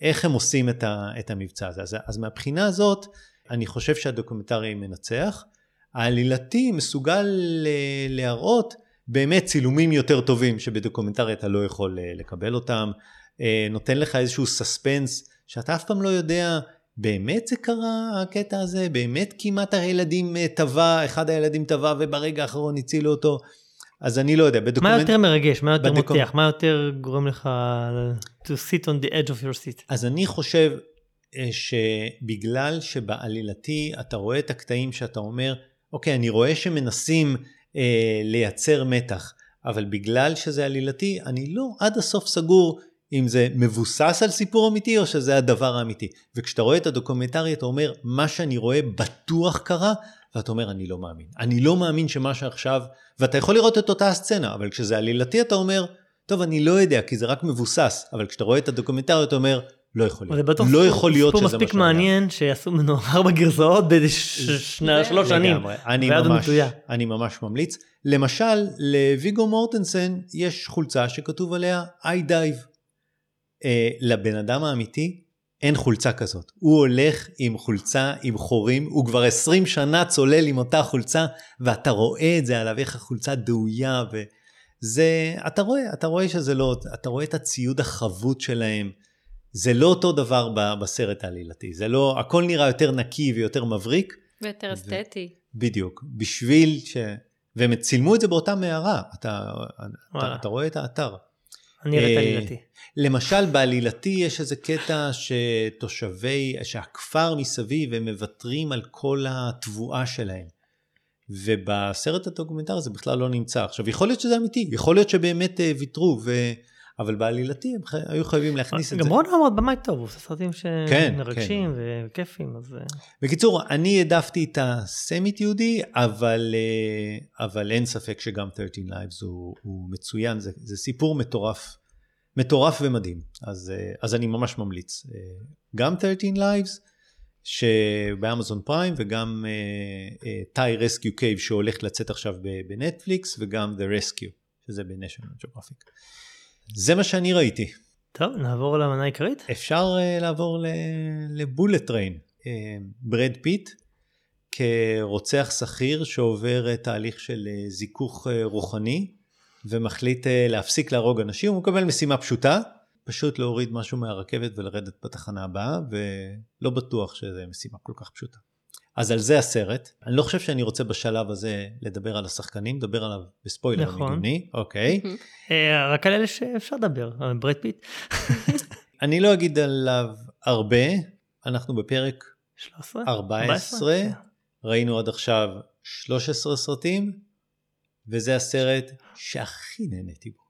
איך הם עושים את, ה, את המבצע הזה. אז, אז מהבחינה הזאת, אני חושב שהדוקומנטרי מנצח. העלילתי מסוגל להראות באמת צילומים יותר טובים שבדוקומנטרי אתה לא יכול לקבל אותם, נותן לך איזשהו סספנס שאתה אף פעם לא יודע באמת זה קרה הקטע הזה, באמת כמעט הילדים טבע, אחד הילדים טבע וברגע האחרון הצילו אותו, אז אני לא יודע, בדוקומנט... מה יותר מרגש, מה יותר בדוקומנט... מותח, מה יותר גורם לך to sit on the edge of your seat? אז אני חושב שבגלל שבעלילתי אתה רואה את הקטעים שאתה אומר, אוקיי, אני רואה שמנסים אה, לייצר מתח, אבל בגלל שזה עלילתי, אני לא עד הסוף סגור אם זה מבוסס על סיפור אמיתי או שזה הדבר האמיתי. וכשאתה רואה את הדוקומנטרי אתה אומר, מה שאני רואה בטוח קרה, ואתה אומר, אני לא מאמין. אני לא מאמין שמה שעכשיו, ואתה יכול לראות את אותה הסצנה, אבל כשזה עלילתי אתה אומר, טוב, אני לא יודע, כי זה רק מבוסס, אבל כשאתה רואה את הדוקומנטרי אתה אומר, לא יכול להיות. זה לא יכול להיות שזה מה מספיק מעניין שיעשו ממנו ארבע גרסאות בשלוש שנים. אני ממש, אני ממש ממליץ. למשל, לויגו מורטנסן יש חולצה שכתוב עליה I dive. לבן אדם האמיתי אין חולצה כזאת. הוא הולך עם חולצה עם חורים, הוא כבר 20 שנה צולל עם אותה חולצה, ואתה רואה את זה עליו, איך החולצה דאויה, וזה, אתה רואה, אתה רואה שזה לא, אתה רואה את הציוד החבוט שלהם. זה לא אותו דבר בסרט העלילתי, זה לא, הכל נראה יותר נקי ויותר מבריק. ויותר אסתטי. ו... בדיוק, בשביל ש... והם צילמו את זה באותה מערה, אתה, אתה, אתה רואה את האתר. אני אראה את אה, עלילתי. למשל, בעלילתי יש איזה קטע שתושבי, שהכפר מסביב, הם מוותרים על כל התבואה שלהם. ובסרט הדוקומנטרי זה בכלל לא נמצא. עכשיו, יכול להיות שזה אמיתי, יכול להיות שבאמת אה, ויתרו, ו... אבל בעלילתי הם חי... היו חייבים להכניס את זה. גם רון אמרת במאי טוב, הוא עושה סרטים כן, שמרגשים וכיפים, אז... אה, בקיצור, אני העדפתי את הסמי תיעודי, אבל, אה, אבל אין ספק שגם 13 Lives הוא, הוא מצוין, זה, זה סיפור מטורף, מטורף ומדהים, אז, אה, אז אני ממש ממליץ. גם 13 Lives שבאמזון פריים וגם Thai Rescue Cave שהולך לצאת עכשיו בנטפליקס וגם The Rescue שזה ב-National Geographic. זה מה שאני ראיתי. טוב, נעבור למנה העיקרית. אפשר אה, לעבור ל Bullet Train. אה, ברד פיט כרוצח שכיר שעובר אה, תהליך של אה, זיכוך אה, רוחני ומחליט אה, להפסיק להרוג אנשים, הוא מקבל משימה פשוטה, פשוט להוריד משהו מהרכבת ולרדת בתחנה הבאה, ולא בטוח שזו משימה כל כך פשוטה. אז על זה הסרט. אני לא חושב שאני רוצה בשלב הזה לדבר על השחקנים, לדבר עליו בספוילר נכון. הגיוני, אוקיי. אה, רק על אלה שאפשר לדבר, על ברד פיט. אני לא אגיד עליו הרבה, אנחנו בפרק 13? 14, כן. ראינו עד עכשיו 13 סרטים, וזה הסרט שהכי נהניתי בו.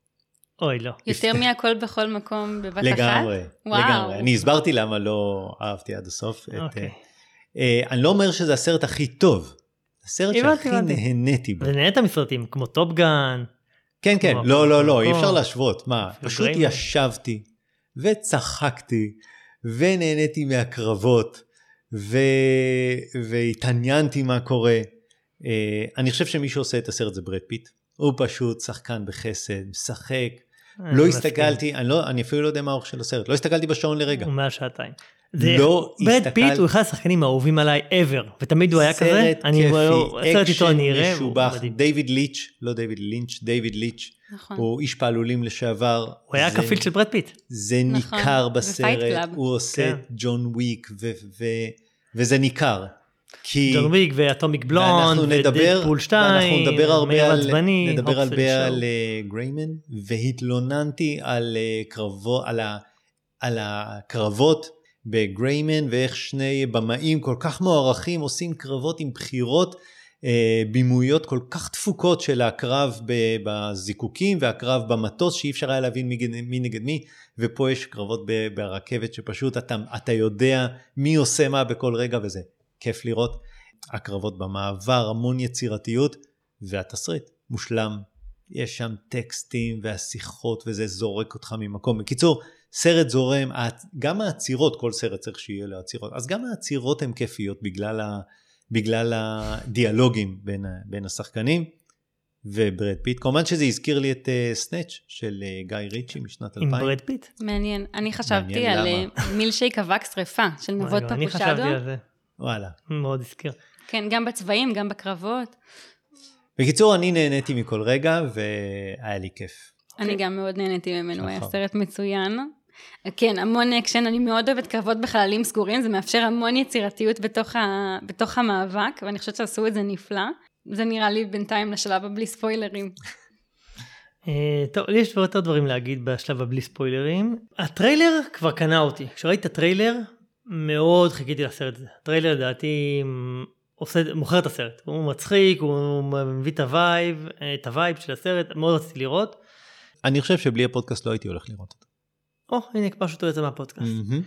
אוי, לא. יותר מהכל בכל מקום בבת אחת? לגמרי. לגמרי. אני הסברתי למה לא אהבתי עד הסוף. את, אוקיי. אה, אה, אני לא אומר שזה הסרט הכי טוב, הסרט שהכי. נהניתי בו. ונהנית מסרטים כמו טופגן, כן, כן, לא, לא, לא, אי אפשר להשוות. מה, פשוט. ישבתי וצחקתי ונהניתי מהקרבות ו... והתעניינתי מה קורה. אה, אני חושב שמי שעושה את הסרט זה ברד פיט. הוא פשוט שחקן בחסד, משחק. אני לא. הסתכלתי, אני, לא, אני אפילו לא יודע מה האורך של הסרט, לא הסתכלתי בשעון לרגע. הוא מעל שעתיים. זה- לא ברד הסתכל- פיט הוא אחד השחקנים האהובים עליי ever, ותמיד הוא היה כזה. סרט אני- כיפי, סרט איתו אני אראה, משובח, מדהים. דיוויד ליץ', לא דיוויד לינץ', דיוויד ליץ', נכון. הוא איש פעלולים לשעבר. הוא היה זה- כפיל של ברד פיט. זה נכון, ניכר בסרט. הוא עושה כן. את ג'ון וויק, ו- ו- וזה ניכר. כי ג'ון ויג ואטומיק בלונד, נדבר, ודדפול 2, ואנחנו נדבר הרבה מאיר על, עצבני, נדבר הרבה. על אה, גריימן, והתלוננתי על אה, קרבו, על, ה, על הקרבות בגריימן, ואיך שני במאים כל כך מוערכים עושים קרבות עם בחירות אה, בימויות כל כך תפוקות של הקרב בזיקוקים והקרב במטוס שאי אפשר היה להבין מי, מי נגד מי ופה יש קרבות ב- ברכבת שפשוט אתה, אתה יודע מי עושה מה בכל רגע וזה כיף לראות. הקרבות במעבר המון יצירתיות והתסריט מושלם. יש שם טקסטים והשיחות וזה זורק אותך ממקום. בקיצור סרט זורם, גם העצירות, כל סרט צריך שיהיה לו עצירות, אז גם העצירות הן כיפיות בגלל, ה, בגלל הדיאלוגים בין, בין השחקנים וברד פיט. כמובן שזה הזכיר לי את אה, Snatch של אה, גיא ריצ'י משנת עם 2000. ברד פיט. מעניין. אני חשבתי מעניין על. אה, מילקשייק אבק שרפה של נבות וואי, אני חשבתי פפושדו. על זה, וואלה. מאוד הזכיר. כן, גם בצבעים, גם בקרבות. בקיצור, אני נהניתי מכל רגע והיה לי כיף. אני גם מאוד נהניתי ממנו, הוא היה נכון. סרט מצוין. כן, המון אקשן, אני מאוד אוהבת קרבות בחללים סגורים, זה מאפשר המון יצירתיות בתוך, ה... בתוך המאבק, ואני חושבת שעשו את זה נפלא. זה נראה לי בינתיים לשלב הבלי ספוילרים. אה, טוב, לי יש יותר דברים להגיד בשלב הבלי ספוילרים. הטריילר כבר קנה אותי. כשראיתי את הטריילר, מאוד חיכיתי לסרט הזה. הטריילר לדעתי עושה, מוכר את הסרט. הוא מצחיק, הוא מביא את ה vibe, את ה vibe של הסרט, מאוד רציתי לראות. אני חושב שבלי הפודקאסט לא הייתי הולך לראות אותו. או, הנה, פשוט יוצא מהפודקאסט. מהמם.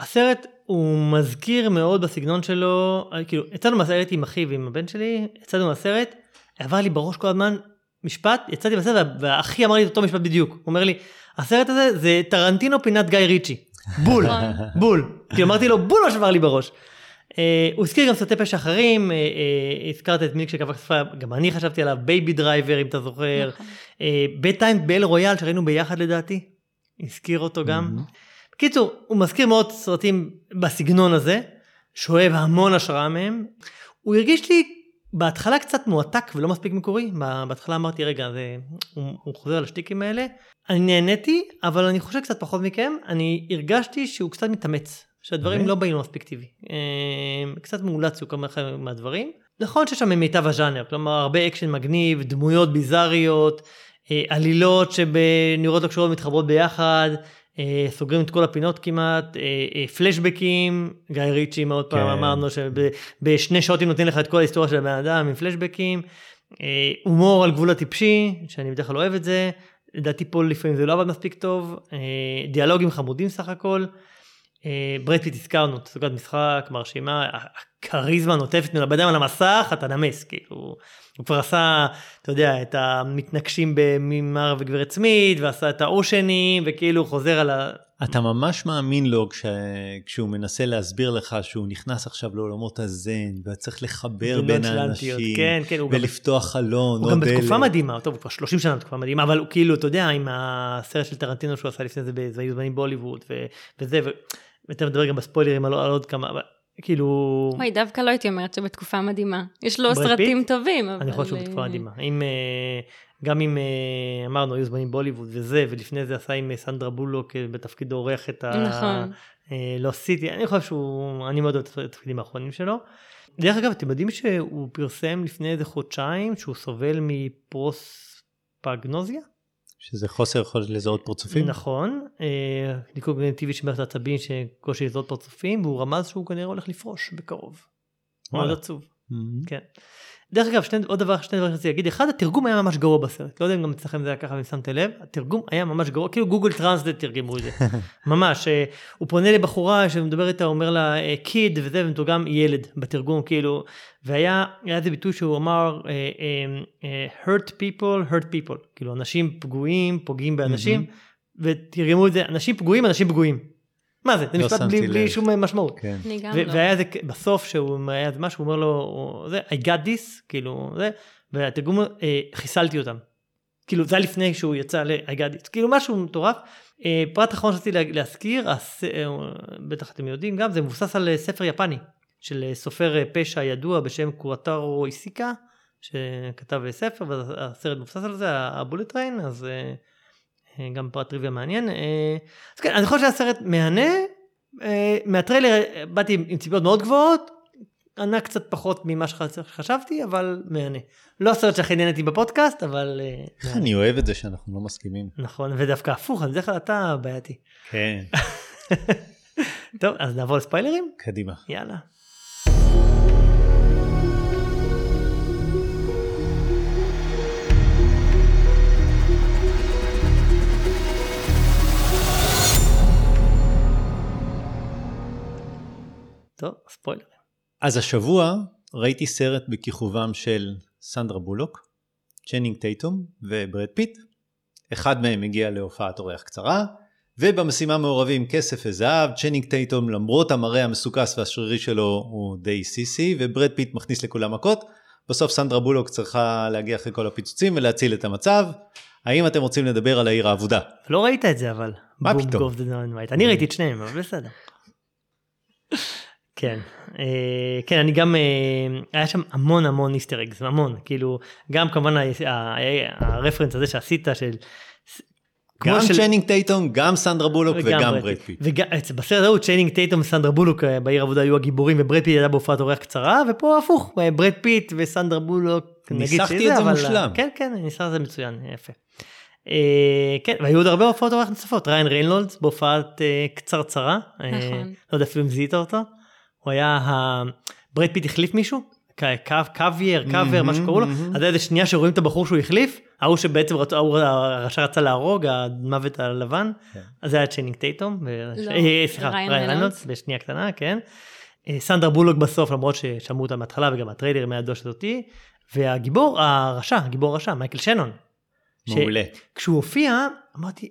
הסרט הוא מזכיר מאוד בסגנון שלו, אה, כאילו, יצאנו מהסרט עם אחיו ועם הבן שלי, יצאנו מהסרט, עבר לי בראש כל הזמן משפט, יצאתי מהסרט וה- והאחי אמר לי את אותו משפט בדיוק, הוא אומר לי, הסרט הזה זה טרנטינו פינת גיא ריצ'י, בול, נכון. בול, כי אמרתי לו בול מה שעבר לי בראש. אה, הוא הזכיר גם סרטי פשע אחרים, אה, אה, הזכרת את מילקשייק אבק השרפה, גם אני חשבתי עליו, Baby Driver אם אתה זוכר. Bad Times באל רויאל שראינו ביחד לדעתי, הזכיר אותו גם. בקיצור, הוא מזכיר מאוד סרטים בסגנון הזה, שואב המון השראה מהם. הוא הרגיש לי בהתחלה קצת מועתק ולא מספיק מקורי, בהתחלה אמרתי רגע, זה, הוא, הוא חוזר על השטיקים האלה. אני נהניתי, אבל אני חושב קצת פחות מכם, אני הרגשתי שהוא קצת מתאמץ, שהדברים אוקיי. לא באים לו מספיק טבעי. אה, קצת מאולץ הוא כמה מהדברים. נכון שיש שם מיטב הז'אנר, כלומר הרבה אקשן מגניב, דמויות ביזאריות, עלילות שנראות לא קשורות מתחברות ביחד, אה, סוגרים את כל הפינות כמעט, אה, אה, פלשבקים, גיא ריצ'י מאוד פעם כן. אמרנו שבשני שעות אם נותנים לך את כל ההיסטוריה של הבן אדם עם פלשבקים, אה, הומור על גבול הטיפשי, שאני בדרך כלל אוהב את זה, לדעתי פה לפעמים זה לא עבד מספיק טוב, אה, דיאלוגים חמודים סך הכל. אה, ברד פיט הזכרנו, תצוגת משחק מרשימה, הכריזמה נוטפת ממנו, הבן אדם על המסך, אתה נמס, כאילו, הוא כבר עשה, אתה יודע, את המתנקשים במר וגברת סמית, ועשה את האושנים, וכאילו חוזר על ה... אתה ממש מאמין לו כש... כשהוא מנסה להסביר לך שהוא נכנס עכשיו לעולמות הזן, וצריך לחבר בין האנשים, כן, כן, הוא גם- ולפתוח חלון הוא גם דלת. בתקופה מדהימה, טוב, הוא כבר 30 שנה בתקופה מדהימה, אבל הוא כאילו, אתה יודע, עם הסרט של טרנטינו שהוא עשה לפני זה, זה היו זמנים בהוליווד, ו- וזה, ו- ותכף נדבר גם בספוילרים על על עוד כמה, אבל כאילו, וואי, דווקא לא הייתי אומרת שבתקופה מדהימה. יש לו סרטים פיט? טובים, אבל... אני חושב שהוא בתקופה אה, מדהימה. עם, אה, גם עם, אה, אמרנו, היו זמנים בהוליווד וזה, ולפני זה עשה עם סנדרה בולוק בתפקיד עורך את ה... נכון. לא סיטי, אני חושב שהוא, אני מאוד אוהב את התפקידים האחרונים שלו. דרך אגב, אתם יודעים שהוא פרסם לפני איזה חודשיים שהוא סובל מפרוספגנוזיה? שזה חוסר יכולת לזהות פרצופים? נכון, אה, דיכוי קוגניטיבי של מערכת העצבים שקושי לזהות פרצופים, והוא רמז שהוא כנראה הולך לפרוש בקרוב. מאוד. עצוב. כן. דרך אגב, שני, עוד דבר, שני דברים שרציתי להגיד, אחד, התרגום היה ממש גרוע בסרט, לא יודע אם גם אצלכם זה היה ככה ושמתם לב, התרגום היה ממש גרוע, כאילו גוגל טרנסלט תרגמו את זה, ממש, אה, הוא פונה לבחורה שמדבר איתה, אומר לה קיד וזה, ומתורגם ילד בתרגום, כאילו, והיה היה איזה ביטוי שהוא אמר, אה, אה, אה, hurt people, hurt people, כאילו אנשים פגועים, פוגעים באנשים, ותרגמו את זה, אנשים פגועים, אנשים פגועים. מה זה? זה לא משפט בלי. שום משמעות. כן. אני גם לא. והיה איזה, בסוף שהוא היה איזה משהו, הוא אומר לו, זה, I got this, כאילו, זה, והתרגום, אה, חיסלתי אותם. כאילו, זה היה לפני שהוא יצא ל- I got this, כאילו משהו מטורף. אה, פרט אחרון שרציתי לה- להזכיר, הס, אה, בטח אתם יודעים גם, זה מבוסס על אה, ספר יפני, של אה, סופר אה, פשע ידוע בשם קוטרו איסקה, שכתב אה, ספר, והסרט מבוסס על זה, ה Bullet Train, אז אה, אה, גם פרט טריוויה מעניין. אה, אז כן, אני חושב שהסרט מהנה, אה, מהטריילר אה, באתי עם, ציפיות מאוד גבוהות, ענה קצת פחות ממה שחשבתי, אבל מהנה. לא הסרט שהכי נהניתי בפודקאסט, אבל אה, איך. אני אוהב את זה שאנחנו לא מסכימים. נכון, ודווקא הפוך, אז בדרך כלל אתה בעייתי. כן, טוב, אז נעבור לספיילרים? קדימה. יאללה. טוב, ספוילר. אז השבוע ראיתי סרט בכיכובם של סנדרה בולוק, צ'נינג טייטום וברד פיט. אחד מהם הגיע להופעת אורח קצרה, ובמשימה מעורבים כסף וזהב, צ'נינג טייטום למרות המראה המסוקס והשרירי שלו הוא די סיסי, וברד פיט מכניס לכולם מכות. בסוף סנדרה בולוק צריכה להגיע אחרי כל הפיצוצים ולהציל את המצב. האם אתם רוצים לדבר על העיר האבודה? לא ראית את זה אבל. מה פתאום? אני ראיתי את שניהם, אבל בסדר. כן, אה, כן, אני גם, אה, היה שם המון המון Easter eggs, המון, כאילו, גם כמובן ה reference הזה שעשית של... גם של- צ'אנינג טייטום, גם סנדרה בולוק וגם ברד פיט. וגם, בסרט ההוא צ'אנינג טייטום וסנדרה בולוק אה, בעיר האבודה היו הגיבורים וברד פיט היה בהופעת אורח קצרה ופה הפוך אה, ברד פיט וסנדרה בולוק. נגיד ניסחתי את זה אבל, מושלם. כן כן ניסחת את זה מצוין יפה. כן והיו עוד הרבה הופעות אורח נוספות ריאן ריינולדס בהופעת קצרצרה. נכון. לא יודע אפילו אם זיהית אותו. הוא היה ה... ברד פיט החליף מישהו. קו- קו- קארבר, קארבר, מה שקראו לו, מהמם. אז איזה שנייה שרואים את הבחור שהוא החליף, ההוא שבעצם רצ- ההוא הרשע רצה להרוג, המוות הלבן, כן. אז זה היה צ'אנינג טייטום, ו- לא, אה, סליחה, ריאן. ריינולדס, בשנייה קטנה, כן. אה, סנדרה בולוק בסוף, למרות ששמעו אותה מההתחלה וגם הטריילר מהדוש אותי, והגיבור הרשע, הגיבור הרשע, מייקל שנון. ש- מעולה. כשהוא הופיע, אמרתי,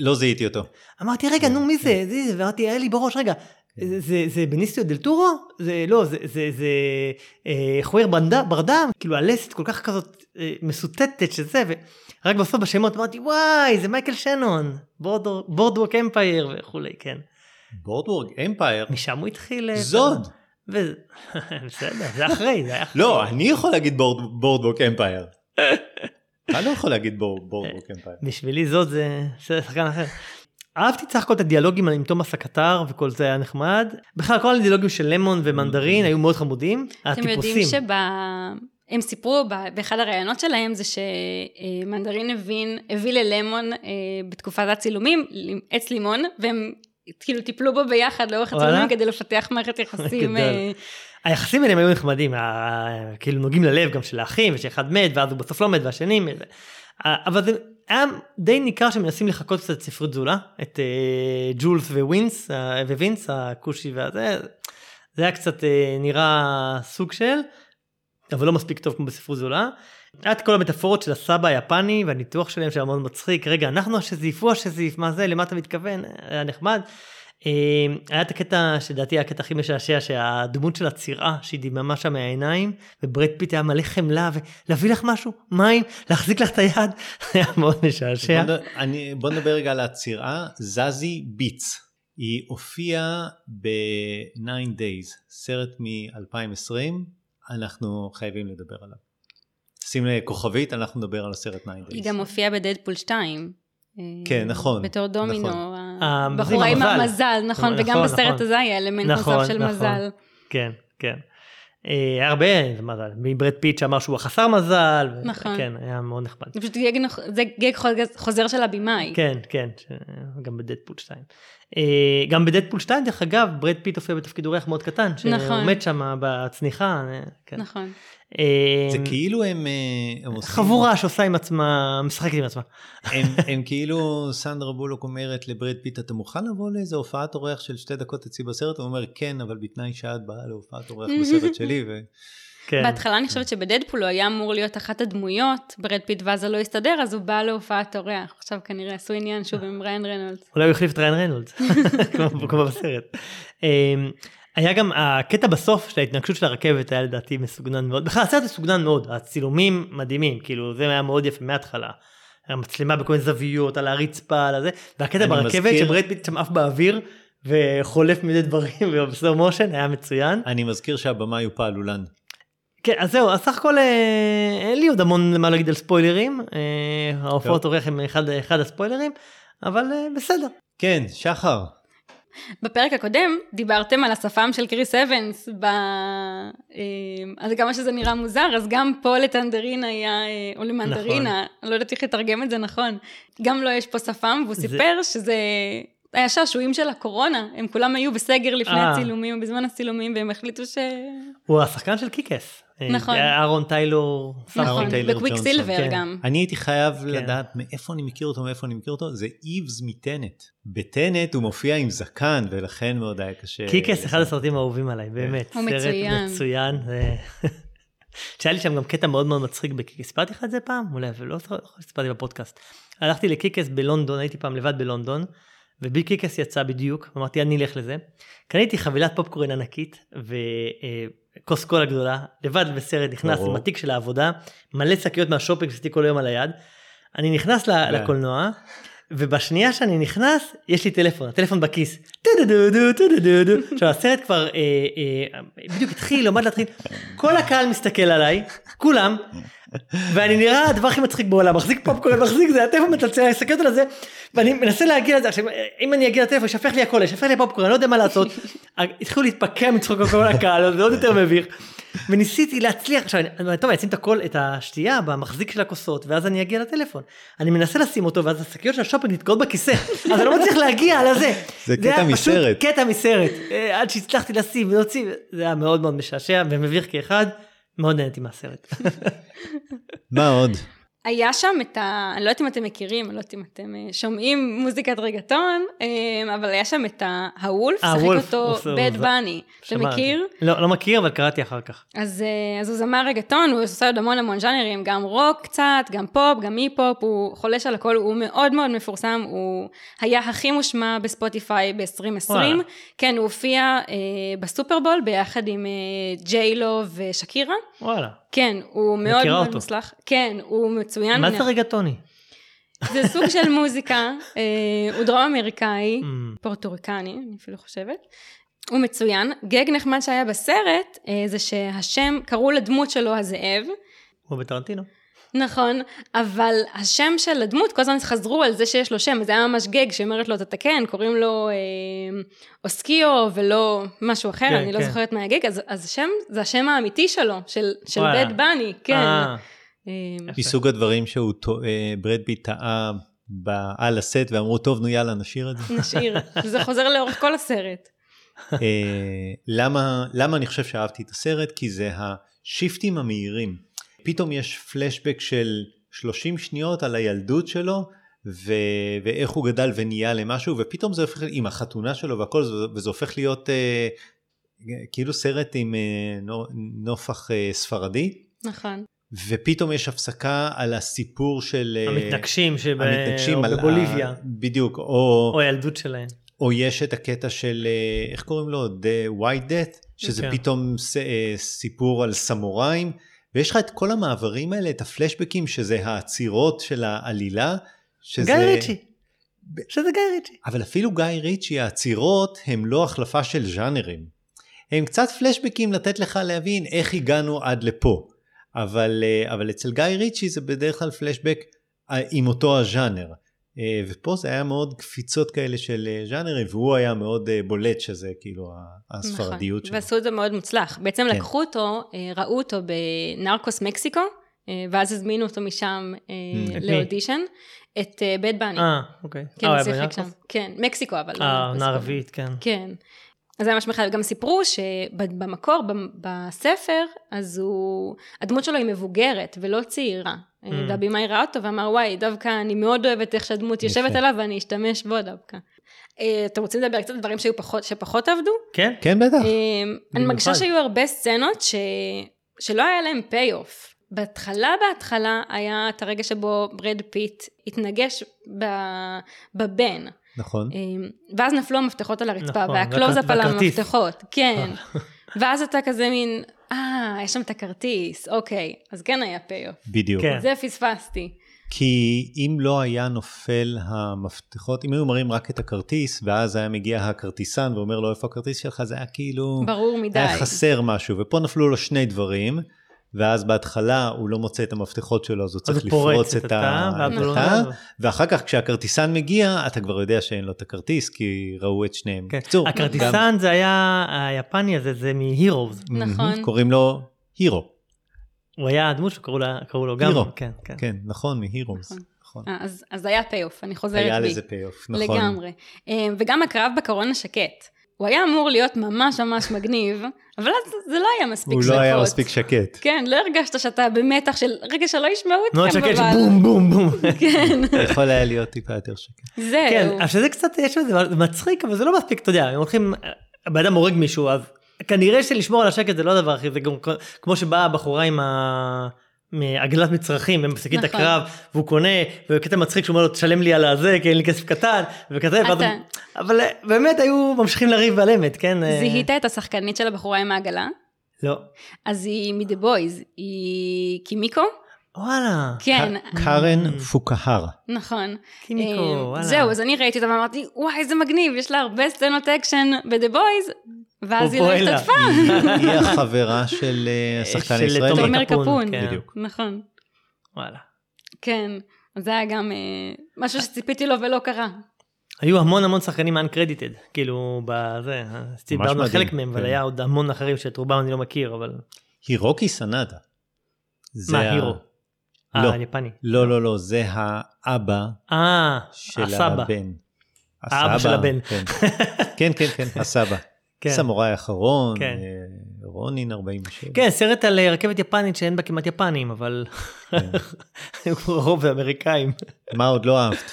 לא זיהיתי אותו. אמרתי, רגע, נו, מי זה? זה, זה, ואמרתי, היה לי בראש, רגע, זה, זה, זה בניסיו דל טורו? זה, לא, זה, זה, זה אה, חוויר ברדה, ברדם, כאילו הלסת כל כך כזאת אה, מסוטטת שזה, ורק בסוף בשמות אמרתי, וואי, זה מייקל שנון, בורדווק אמפייר וכולי, כן. בורדוורג אמפייר. משם הוא התחיל... אה, זוד. ו... בסדר, זה אחרי, זה היה אחרי. לא, אני יכול להגיד בורדווק אמפייר. אתה לא יכול להגיד בורדווק אמפייר. בשבילי זאת זה שחקן אחר. אהבתי סך הכל את הדיאלוגים עם תומאס הקטר וכל זה היה נחמד. בכלל כל הדיאלוגים של למון ומנדרין היו מאוד חמודים. אתם יודעים הטיפוסים. הם סיפרו באחד הראיונות שלהם זה שמנדרין הבין, הביא ללמון אה, בתקופת הצילומים עץ לימון, והם כאילו טיפלו בו ביחד לאורך הצילומים כדי לפתח מערכת יחסים. אה, היחסים האלה היו נחמדים, כאילו נוגעים ללב גם של האחים, ושאחד מת, ואז הוא בסוף לא מת, והשני מת. אבל זה היה די ניכר שמנסים לחקות קצת ספרות זולה, את אה, ג'ולס ווינס, אה, ווינס, הכושי והזה, זה היה קצת אה, נראה סוג של, אבל לא מספיק טוב כמו בספרות זולה. היה את כל המטאפורות של הסבא היפני והניתוח שלהם שהיה מאוד מצחיק, רגע אנחנו השזיף, הוא השזיף, מה זה, למה אתה מתכוון, היה נחמד. אמ, היה את הקטע שלדעתי הקטע הכי משעשע שהדמות של הצרעה שהיא דיממה שם מהעיניים וברד פיט היה מלא חמלה ולהביא לך משהו מים להחזיק לך את היד היה מאוד משעשע. בוא נדבר רגע על הצרעה זזי ביץ היא הופיעה ב-9 Days סרט מ-2020 אנחנו חייבים לדבר עליו. שים לך כוכבית אנחנו נדבר על הסרט 9 Days. היא גם הופיעה בדדפול 2. כן, נכון. בתור דומינו, נכון. הבחורה עם המזל, נכון, וגם נכון, בסרט נכון. הזה היה אלמנט נוסף של מזל. כן, כן. היה הרבה מזל, מברד פיט שאמר שהוא החסר מזל, נכון, כן, היה מאוד נחמד. זה פשוט gag חוזר של הבמאי. כן, כן, גם בדדפול 2. גם בדדפול 2, דרך אגב, ברד פיט הופיע בתפקיד אורח מאוד קטן, שהוא עומד שם בצניחה. נכון. זה אה, כאילו הם, אה, הם עושים... חבורה שעושה עם עצמה, משחקת עם עצמה. הם, הם כאילו, סנדרה בולוק אומרת לברד פיט, אתה מוכן לבוא לאיזה הופעת אורח של שתי דקות אצלי בסרט? הוא אומר, כן, אבל בתנאי שאת באה להופעת אורח בסרט שלי. ו... כן. בהתחלה אני חושבת שבדדפול הוא היה אמור להיות אחת הדמויות, ברד פיט ואז זה לא הסתדר, אז הוא בא להופעת אורח. עכשיו כנראה עשו עניין שוב עם ריאן ריינולדס. אולי הוא החליף את ריאן ריינולדס, כמו בסרט. היה גם הקטע בסוף של ההתנגשות של הרכבת היה לדעתי מסוגנן מאוד, בכלל הסרט מסוגנן מאוד, הצילומים מדהימים, כאילו זה היה מאוד יפה מההתחלה. המצלמה בכל מיני זוויות, על הרצפה, על הזה, והקטע ברכבת. שברד פיט שם עף באוויר וחולף מידי דברים וב slow motion היה מצוין. אני מזכיר שהבמאי הוא פעלולן. כן, אז זהו, אז סך הכל אה, אין לי עוד המון מה להגיד על ספוילרים, אה, ההופעות אורח הם אחד, אחד הספוילרים, אבל אה, בסדר. כן, שחר, בפרק הקודם דיברתם על השפם של קריס אבנס, ב... אז כמה שזה נראה מוזר, אז גם פה ל Tangerine היה, אה, או למנדרינה, נכון. אני לא יודעת איך לתרגם את זה נכון, גם לו לא יש פה שפם, והוא זה... סיפר שזה היה שעשועים של הקורונה, הם כולם היו בסגר לפני אה. אה. הצילומים, בזמן הצילומים, והם החליטו ש... הוא השחקן של Kick-Ass. נכון. אהרון טיילור. נכון, ב Quicksilver כן. גם. אני הייתי חייב כן. לדעת מאיפה אני מכיר אותו, מאיפה אני מכיר אותו, זה אייבס מטנט. בטנט הוא מופיע עם זקן, ולכן מאוד היה קשה. Kick-Ass, אחד הסרטים האהובים עליי, באמת. הוא מצוין. סרט מצוין. שהיה לי שם גם קטע מאוד מאוד מצחיק ב Kick-Ass, סיפרתי לך את זה פעם? אולי, ולא סיפרתי בפודקאסט. הלכתי ל Kick-Ass בלונדון, הייתי פעם לבד בלונדון, וביל Kick-Ass יצא בדיוק, אמרתי אני אלך לזה. קניתי חבילת פופקורן ענקית וכוס קולה גדולה, לבד בסרט נכנס עם התיק של העבודה, מלא שקיות מהשופינג שעשיתי כל היום על היד. אני נכנס כן. לקולנוע, ובשנייה שאני נכנס, יש לי טלפון, הטלפון בכיס. עכשיו הסרט כבר אה, אה, בדיוק התחיל, עומד להתחיל, כל הקהל מסתכל עליי, כולם, ואני נראה הדבר הכי מצחיק בעולם, מחזיק פופקורן, מחזיק זה, הטלפון מצלצל, אני מסתכל על זה, ואני מנסה להגיע לזה, עכשיו אם אני אגיע לטלפון, ישפך לי הכל, ישפך לי פופקורן, אני לא יודע מה לעשות, התחילו להתפקע מצחוק כל הקהל, זה עוד יותר מביך. וניסיתי להצליח, עכשיו, אני, טוב, אני אשים את הכל, את השתייה במחזיק של הכוסות, ואז אני אגיע לטלפון. אני מנסה לשים אותו, ואז השקיות של השופינג נתקעות בכיסא, אז אני לא מצליח להגיע לזה. זה קטע מסרט. קטע מסרט, אה, עד שהצלחתי לשים ולהוציא, זה היה מאוד מאוד משעשע ומביך כאחד, מאוד נהניתי מהסרט. מה עוד? היה שם את ה... אני לא יודעת אם אתם מכירים, אני לא יודעת אם אתם אה, שומעים מוזיקת רגאטון, אה, אבל היה שם את ה Wolf, אה, שיחק אותו בד בני. אתה מכיר? לא, לא מכיר, אבל קראתי אחר כך. אז, אז הוא זמר רגאטון, הוא עושה עוד המון המון ז'אנרים, גם רוק קצת, גם פופ, גם היפ-הופ, הוא חולש על הכל, הוא מאוד מאוד מפורסם, הוא היה הכי מושמע בספוטיפיי ב-2020. כן, הוא הופיע אה, בסופרבול ביחד עם אה, ג'יילו ושקירה. וואלה. כן, הוא מאוד מאוד מוצלח. כן, הוא מצוין. מה זה רגטוני? זה סוג של מוזיקה, אה, הוא דרום אמריקאי, mm. פורטוריקני, אני אפילו חושבת. הוא מצוין. גג נחמד שהיה בסרט, אה, זה שהשם, קראו לדמות שלו הזאב. הוא בטרנטינו. נכון, אבל השם של הדמות, כל הזמן חזרו על זה שיש לו שם, זה היה ממש גג שאומרת לו, תתקן, קוראים לו אה, אוקסיו ולא משהו אחר, כן, אני לא כן. זוכרת מה ה gag, אז, אז השם, זה השם האמיתי שלו, של, של. בד בני, כן. אה, אה, מסוג הדברים שהוא, אה, ברד פיט טעה ב- על הסט ואמרו, טוב, נו יאללה, נשאיר את זה. נשאיר, וזה חוזר לאורך כל הסרט. אה, למה, למה אני חושב שאהבתי את הסרט? כי זה השיפטים המהירים. פתאום יש פלשבק של 30 שניות על הילדות שלו, ו... ואיך הוא גדל ונהיה למשהו, ופתאום זה הופך, עם החתונה שלו והכל, זה- וזה הופך להיות אה, כאילו סרט עם אה, נו- נופח אה, ספרדי, נכון. ופתאום יש הפסקה על הסיפור של... אה, המתנגשים שב- המתנגשים או על ה- בבוליביה, בדיוק, או... או הילדות שלהם. או יש את הקטע של, אה, איך קוראים לו? The White Death, שזה כן. פתאום ס- אה, סיפור על סמוראים, ויש לך את כל המעברים האלה, את הפלשבקים, שזה העצירות של העלילה, שזה... גיא ריצ'י. שזה גיא ריצ'י. אבל אפילו גיא ריצ'י, העצירות הם לא החלפה של ז'אנרים. הם קצת פלשבקים לתת לך להבין איך הגענו עד לפה. אבל, אה, אבל אצל גיא ריצ'י זה בדרך כלל פלשבק אה, עם אותו הז'אנר. אה, ופה זה היה מאוד קפיצות כאלה של אה, ז'אנרים, והוא היה מאוד אה, בולט שזה כאילו הספרדיות נכון. שלו. ועשו את זה מאוד מוצלח. בעצם כן. לקחו אותו, ראו אותו בנרקוס מקסיקו, ואז הזמינו אותו משם? לאודישן, את בד בני. אה, אוקיי. כן, הוא שיחק? שם. כן, מקסיקו אבל. לא אה. עונה רביעית, כן. כן. אז זה ממש מחייב. גם סיפרו שבמקור, בספר, אז הוא, הדמות שלו היא מבוגרת ולא צעירה. Mm. והבמאי ראה אותו ואמר, וואי, דווקא אני מאוד אוהבת איך שהדמות יושבת. עליו ואני אשתמש בו דווקא. אה, אתם רוצים לדבר קצת על דברים שהיו פחות, שפחות עבדו? כן? כן, בטח. אה, אני. מרגישה שהיו הרבה סצנות ש... שלא היה להם payoff. בהתחלה בהתחלה היה את הרגע שבו ברד פיט התנגש ב... בבן. נכון. אה, ואז נפלו המפתחות על הרצפה, נכון, והקלוזאפ על. המפתחות, כן. ואז אתה כזה מין, אה, יש שם את הכרטיס, אוקיי, אז כן היה payoff. בדיוק. כן. זה פספסתי. כי אם לא היה נופל המפתחות, אם היו מראים רק את הכרטיס, ואז היה מגיע הכרטיסן ואומר לו איפה הכרטיס שלך, זה היה כאילו... ברור מדי. היה חסר משהו, ופה נפלו לו שני דברים, ואז בהתחלה הוא לא מוצא את המפתחות שלו, אז הוא צריך לפרוץ את את התא, לא. ואחר כך כשהכרטיסן מגיע, אתה כבר יודע שאין לו את הכרטיס, כי ראו את שניהם. כן. בקיצור, הכרטיסן זה היה, היפני הזה, זה מ-Heroes. נכון. קוראים לו הירו. הוא היה הדמות שקראו לו גם. הירו. כן, כן. כן, נכון, מ Heroes. נכון. נכון. אה, אז, אז היה pay off, אני חוזרת היה בי. לזה pay off, נכון. לגמרי. אה, וגם הקרב בקרון השקט. הוא היה אמור להיות ממש ממש מגניב, אבל אז זה לא היה מספיק הוא שקט. לא היה מספיק שקט. כן, לא הרגשת שאתה במתח של רגע שלא ישמעו מאוד אתכם, שקט, אבל... שבום בום בום. כן, יכול היה להיות טיפה יותר שקט. זהו. כן, אז שזה קצת, יש בזה, זה מצחיק, אבל זה לא מספיק, אתה יודע, אם הולכים, הבן אדם הורג מישהו, אז כנראה שלשמור על השקט זה לא הדבר הכי, זה גם כמו שבאה הבחורה עם ה... מעגלת מצרכים, הם מפסיקים את נכון. הקרב, והוא קונה, וקטע מצחיק שהוא אומר לו, תשלם לי על הזה, כי אין לי כסף קטן, וכזה, ואז- אתה- אבל באמת היו ממשיכים לריב על אמת, כן? אה, זיהית את השחקנית של הבחורה עם העגלה? לא. אז היא מ"The Boys", היא קימיקו? וואלה. כן, קארן פוקהרה. נכון. קימיקו, אה, וואלה. זהו, אז אני ראיתי אותה ואמרתי, וואי, איזה מגניב, יש לה הרבה סצנות אקשן ב"The Boys", ואז היא לא. השתתפה. היא החברה של אה, השחקן של הישראלי. תומר תומר קפון. כן. בדיוק. נכון, וואלה. כן. זה היה גם אה, משהו שציפיתי לו ולא קרה. היו המון המון שחקנים uncredited, כאילו, בזה, דיברנו על חלק מהם, אבל כן. היה עוד המון אחרים שאת רובם אני לא מכיר, אבל... הירוקי סנדה. מה, הירו? לא. אה, היפני. לא, לא, לא, זה האבא אה, של הסבא. הבן. האבא של הבן. כן, כן, כן, כן, הסבא. כן. סמוראי האחרון, כן. אה, רונין 47. כן, סרט על רכבת יפנית שאין בה כמעט יפנים, אבל כן. הם כמו רוב האמריקאים. מה עוד לא אהבת?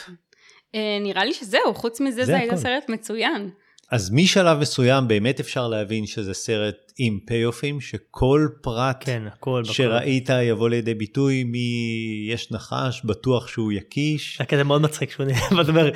אה, נראה לי שזהו, חוץ מזה זה היה. סרט מצוין. אז משלב מסוים באמת אפשר להבין שזה סרט עם פי-אופים, שכל פרט כן, הכל. בכל. שראית יבוא לידי ביטוי מי יש נחש, בטוח שהוא יקיש. היה כזה מאוד מצחיק שהוא נראה, ואתה אומר,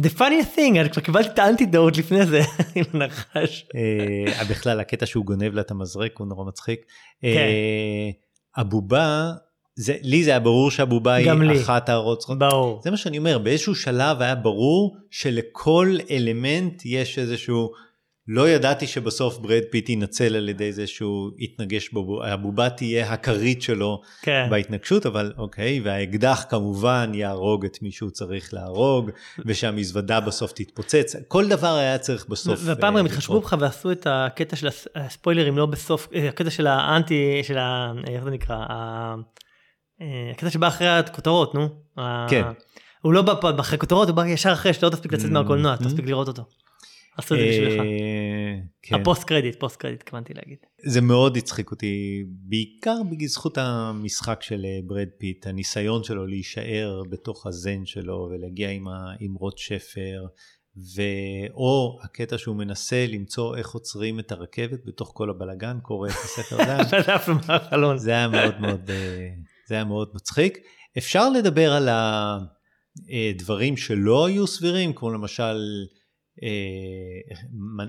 the funny thing, אני כבר קיבלתי את ה antidote לפני זה, עם הנחש. אה, בכלל הקטע שהוא גונב לה את המזרק הוא נורא מצחיק. כן. אה, הבובה, זה, לי זה היה ברור שהבובה היא לי. אחת הרוצחות. ברור. זה מה שאני אומר, באיזשהו שלב היה ברור שלכל אלמנט יש איזשהו לא ידעתי שבסוף ברד פיט ינצל על ידי זה שהוא יתנגש בו, הבובה תהיה הכרית שלו כן. בהתנגשות, אבל אוקיי, והאקדח כמובן יהרוג את מי שהוא צריך להרוג, ושהמזוודה בסוף תתפוצץ, כל דבר היה צריך בסוף. והפעם אה, הם התחשבו לקרות. בך ועשו את הקטע של הס- הספוילרים לא בסוף, אה, הקטע של האנטי, של ה... איך זה נקרא? אה, הקטע שבא אחרי הכותרות, נו. כן. הוא לא בא אחרי כותרות, הוא בא ישר אחרי שאתה לא תספיק לצאת Mm, מהקולנוע. תספיק לראות אותו. עשו את זה בשבילך. אה, כן. ה post credit, post credit, התכוונתי להגיד. זה מאוד הצחיק אותי, בעיקר בזכות המשחק של אה, ברד פיט, הניסיון שלו להישאר בתוך הזן שלו ולהגיע עם, ה, עם רוט שפר, ו... או הקטע שהוא מנסה למצוא איך עוצרים את הרכבת בתוך כל הבלגן, קורא את הספר, היה- זה היה מאוד מאוד, זה היה מאוד מצחיק. אפשר לדבר על הדברים שלא היו סבירים, כמו למשל אה,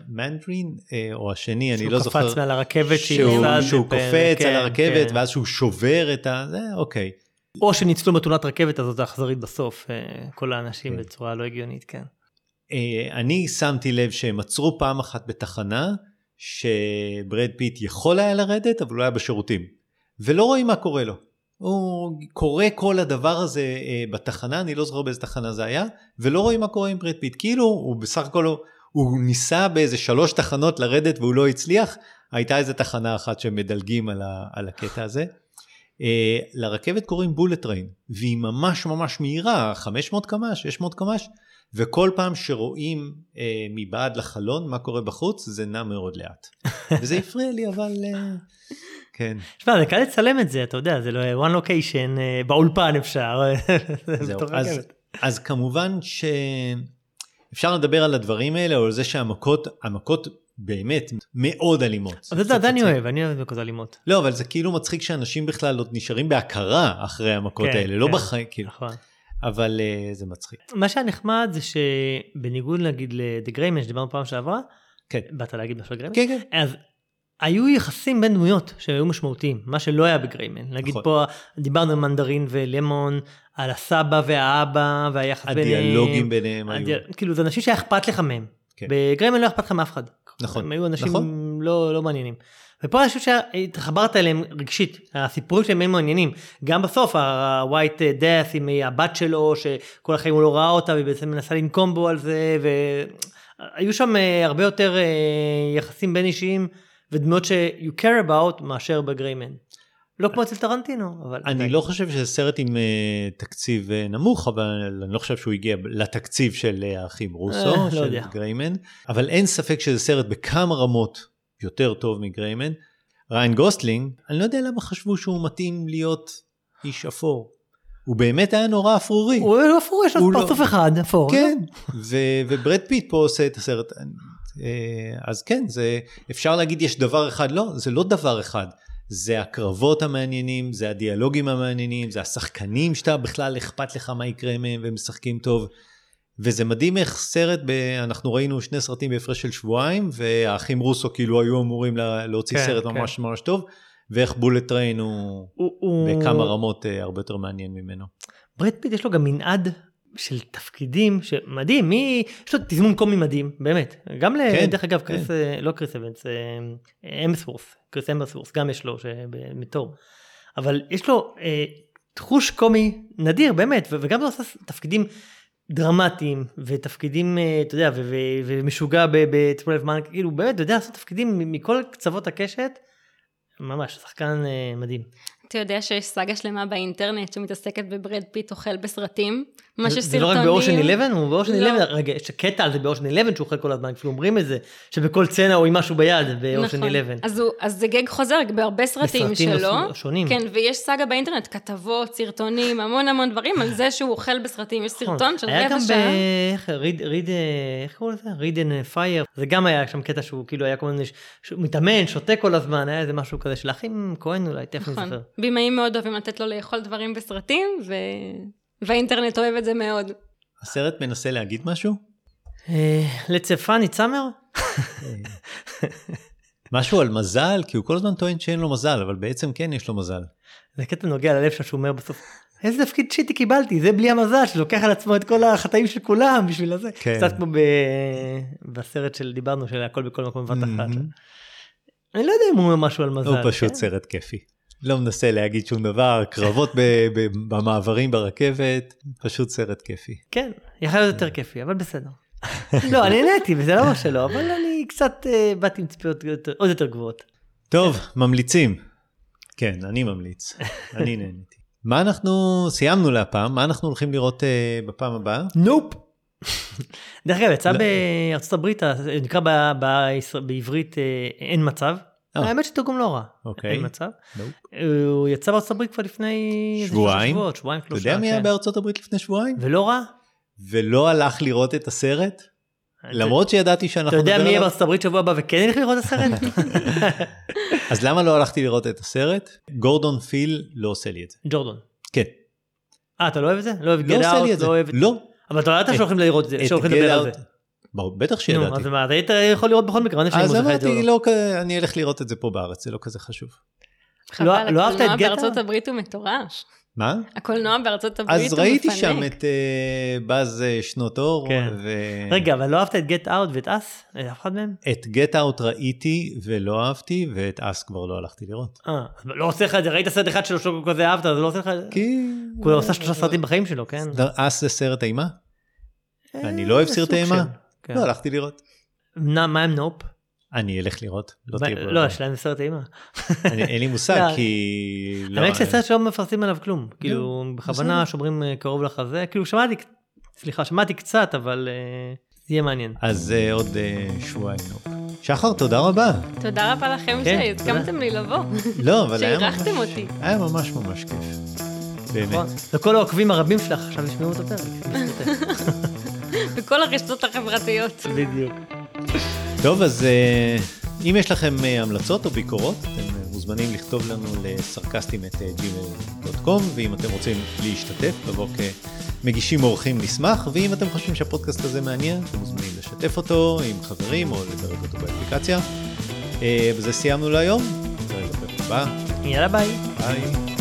מנדרין, אה, או השני, אני לא זוכר. שהוא קפץ מעל הרכבת שהוא, שהוא קופץ כן, על הרכבת כן. ואז שהוא שובר את ה... זה אוקיי. או שניצלו מתאונת רכבת הזאת האכזרית בסוף, אה, כל האנשים כן. בצורה לא הגיונית, כן. אה, אני שמתי לב שהם עצרו פעם אחת בתחנה שברד פיט יכול היה לרדת אבל הוא היה בשירותים ולא רואים מה קורה לו. הוא קורא כל הדבר הזה אה, בתחנה, אני לא זוכר באיזה תחנה זה היה, ולא רואים מה קורה עם ברד פיט. כאילו הוא בסך הכל הוא, הוא ניסה באיזה שלוש תחנות לרדת והוא לא הצליח, הייתה איזה תחנה אחת שמדלגים על, ה, על הקטע הזה. אה, לרכבת קוראים בולט טריין, והיא ממש ממש מהירה, 500 קמ"ש, 600 קמ"ש, וכל פעם שרואים אה, מבעד לחלון מה קורה בחוץ, זה נע מאוד לאט. וזה הפריע לי, אבל אה, כן. שמע, זה קל לצלם את זה, אתה יודע, זה לא one location, אה, באולפן אפשר, זה זהו. אז. אז כמובן שאפשר לדבר על הדברים האלה, או על זה שהמכות, המכות באמת מאוד אלימות. אבל זה עדיין אני. אוהב, אני אוהב מכות אלימות. לא, אבל זה כאילו מצחיק שאנשים בכלל עוד נשארים בהכרה אחרי המכות כן, האלה, לא כן. בחיים, כאילו, נכון. אבל אה, זה מצחיק. מה שהיה נחמד זה שבניגוד נגיד ל-The Greyman שדיברנו פעם שעברה, כן. באת להגיד משהו על גריימן? כן, כן. אז היו יחסים בין דמויות שהיו משמעותיים, מה שלא היה בגריימן. נגיד נכון. פה דיברנו על מנדרין ולמון, על הסבא והאבא והיחס ביניהם. הדיאלוגים ביניהם היו. כאילו זה אנשים שהיה אכפת לך מהם. כן. בגריימן לא אכפת לך מאף אחד. נכון, הם היו אנשים נכון. לא, לא מעניינים. ופה אני חושב שהתחברת אליהם רגשית, הסיפורים שלהם הם מעניינים. גם בסוף ה-white death עם הבת שלו, שכל החיים הוא לא ראה אותה, והיא בעצם מנסה לנקום בו על זה, והיו שם אה, הרבה יותר אה, יחסים בין אישיים ודמויות ש-you care about מאשר בגריימן. לא כמו אצל טרנטינו, אבל... אני לא חושב שזה סרט עם אה, תקציב אה, נמוך, אבל אני לא חושב שהוא הגיע לתקציב של אה, האחים רוסו, לא של. גריימן, אבל אין ספק שזה סרט בכמה רמות יותר טוב מגריימן. ריין גוסלינג, אני לא יודע למה חשבו שהוא מתאים להיות איש אפור. הוא באמת היה נורא אפרורי. הוא לא אפור, יש לו לא- פרצוף אחד, אפור. כן, וברד פיט פה עושה את הסרט. אה, אז כן, זה, אפשר להגיד יש דבר אחד, לא, זה לא דבר אחד. זה הקרבות המעניינים, זה הדיאלוגים המעניינים, זה השחקנים שאתה בכלל אכפת לך מה יקרה מהם והם משחקים טוב. וזה מדהים איך סרט, ב... אנחנו ראינו שני סרטים בהפרש של שבועיים, והאחים רוסו כאילו היו אמורים לה- להוציא כן, סרט כן. ממש ממש טוב, ואיך Bullet Train הוא הוא- הוא- בכמה רמות אה, הרבה יותר מעניין ממנו. ברד פיט יש לו גם מנעד של תפקידים שמדהים, מי... יש לו תזמון קומי מדהים, באמת. גם. כן, דרך אגב, כן. קריס, אה, לא קריס אבנס, אה, אמסוורס, קריס אמסוורס, גם יש לו בתור. אבל יש לו אה, תחוש קומי נדיר, באמת, וגם הוא עושה תפקידים דרמטיים, ותפקידים, אה, אתה יודע, ומשוגע בטיפול זמן, כאילו, באמת, אתה יודע לעשות תפקידים מכל קצוות הקשת, ממש, שחקן אה, מדהים. אתה יודע שיש סאגה שלמה באינטרנט שמתעסקת בברד פיט אוכל בסרטים? ממש זה- יש זה לא. רק באושן 11, הוא באושן לא. 11, רגע, יש קטע על זה באושן 11 שהוא אוכל כל הזמן, אפילו אומרים את זה, שבכל סצנה הוא עם משהו ביד באושן נכון. 11. אז, זה גאג חוזר בהרבה סרטים בסרטים שלו. נוס- שונים. כן, ויש סאגה באינטרנט, כתבות, סרטונים, המון המון דברים על זה שהוא אוכל בסרטים. יש סרטון של נכון. היה רבע גם שעה. ב... איך, read, read, איך קוראים לזה? read and fire. זה גם היה שם קטע שהוא כאילו היה כל מיני, מתאמן, שותה כל הזמן, היה איזה משהו כזה של האחים כהן אולי, תכף נכון. זוכר. בימאים מאוד אוהבים לתת לו לאכול דברים בסרטים, ו... והאינטרנט אוהב את זה מאוד. הסרט מנסה להגיד משהו? אה, fun, it's summer? משהו על מזל, כי הוא כל הזמן טוען שאין לו מזל, אבל בעצם כן יש לו מזל. זה קטע נוגע ללב שלו שהוא אומר בסוף, איזה תפקיד שיטי קיבלתי, זה בלי המזל, שלוקח על עצמו את כל החטאים של כולם בשביל הזה. כן. קצת כמו ב... בסרט של דיברנו, של הכל בכל מקום בבת אחת. אני לא יודע אם הוא אומר משהו על מזל. הוא פשוט כן? סרט כיפי. לא מנסה להגיד שום דבר, קרבות במעברים ברכבת, פשוט סרט כיפי. כן, יכול להיות יותר כיפי, אבל בסדר. לא, אני נהניתי, וזה לא אומר שלא, אבל אני קצת אה, באתי עם ציפיות עוד יותר גבוהות. טוב, ממליצים. כן, אני ממליץ. אני נהניתי. מה אנחנו סיימנו להפעם, מה אנחנו הולכים לראות אה, בפעם הבאה? נופ. דרך אגב, יצא לא. בארצות הברית, נקרא בעברית אה, אין מצב. אה. האמת שתרגום לא רע. אוקיי. אין מצב. הוא יצא בארצות הברית כבר לפני... שבועיים? שבועיים, אתה. יודע מי היה כן. בארצות הברית לפני שבועיים? ולא רע? ולא הלך לראות את הסרט? למרות שידעתי שאנחנו אתה יודע מי יהיה? בארצות הברית שבוע הבא וכן ילך לראות את הסרט? אז למה לא הלכתי לראות את הסרט? גורדון פיל לא עושה לי את זה. ג'ורדון. כן. אה, אתה לא אוהב את זה? לא אוהב לא גט עושה לי אאוט? את זה. לא אוהב את זה? לא. אבל אתה לא ידעת שהולכים לראות את זה, שהולכים לדבר על זה. בטח נו, שידעתי. אז מה, אתה היית יכול לראות בכל מקרה, אני אז שזה את זה או אמרתי, לא. לא, אני אלך לראות את זה פה בארץ, זה לא כזה חשוב. חבל, לא אהבת את הקולנוע גטה? בארצות הברית הוא מטורש. מה? הקולנוע בארצות הברית הוא אז מפנק. ראיתי שם את אה, בז אה, שנות אור, כן. ו... רגע, אבל לא אהבת את גט אאוט ואת אס? אף אחד מהם? את גט אאוט ראיתי ולא אהבתי, ואת אס כבר לא הלכתי לראות. אה, אז לא עושה לך את זה, ראית סרט אחד שלו שלא כזה אהבת, אז לא עושה לך... כי... הוא עושה שלושה סרטים בחיים שלו, כן? אס זה סרט אימה? אני אה, לא אוהב זה סרטי אימה. כן. לא הלכתי לראות. נא, מה עם נופ? אני אלך לראות. לא תהיה לא, ברירה. יש להם סרט אימה. אני- אין לי מושג, לא. כי... לא- האמת שסרט שלא מפרסמים עליו כלום. כאילו, בכוונה. שומרים אה, קרוב לחזה. כאילו, שמעתי, סליחה, שמעתי קצת, אבל אה, זה יהיה מעניין. אז אה, עוד שבועיים. שחר, תודה רבה. תודה רבה לכם כן, שהסכמתם לי לבוא. לא, אבל היה ממש... שאירחתם אותי. היה ממש ממש כיף. באמת. נכון. וכל העוקבים הרבים שלך עכשיו ישמעו את הפרק. בכל הרשתות החברתיות. בדיוק. טוב, אז אה, אם יש לכם אה, המלצות או ביקורות, אתם אה, מוזמנים לכתוב לנו לסרקסטים את gmail.com, ואם אתם רוצים להשתתף, לבוא כמגישים אורחים נשמח, ואם אתם חושבים שהפודקאסט הזה מעניין, אתם מוזמנים לשתף אותו עם חברים או לדרג אותו באפליקציה. בזה סיימנו להיום, נתראה בפרק הבא, יאללה ביי. ביי.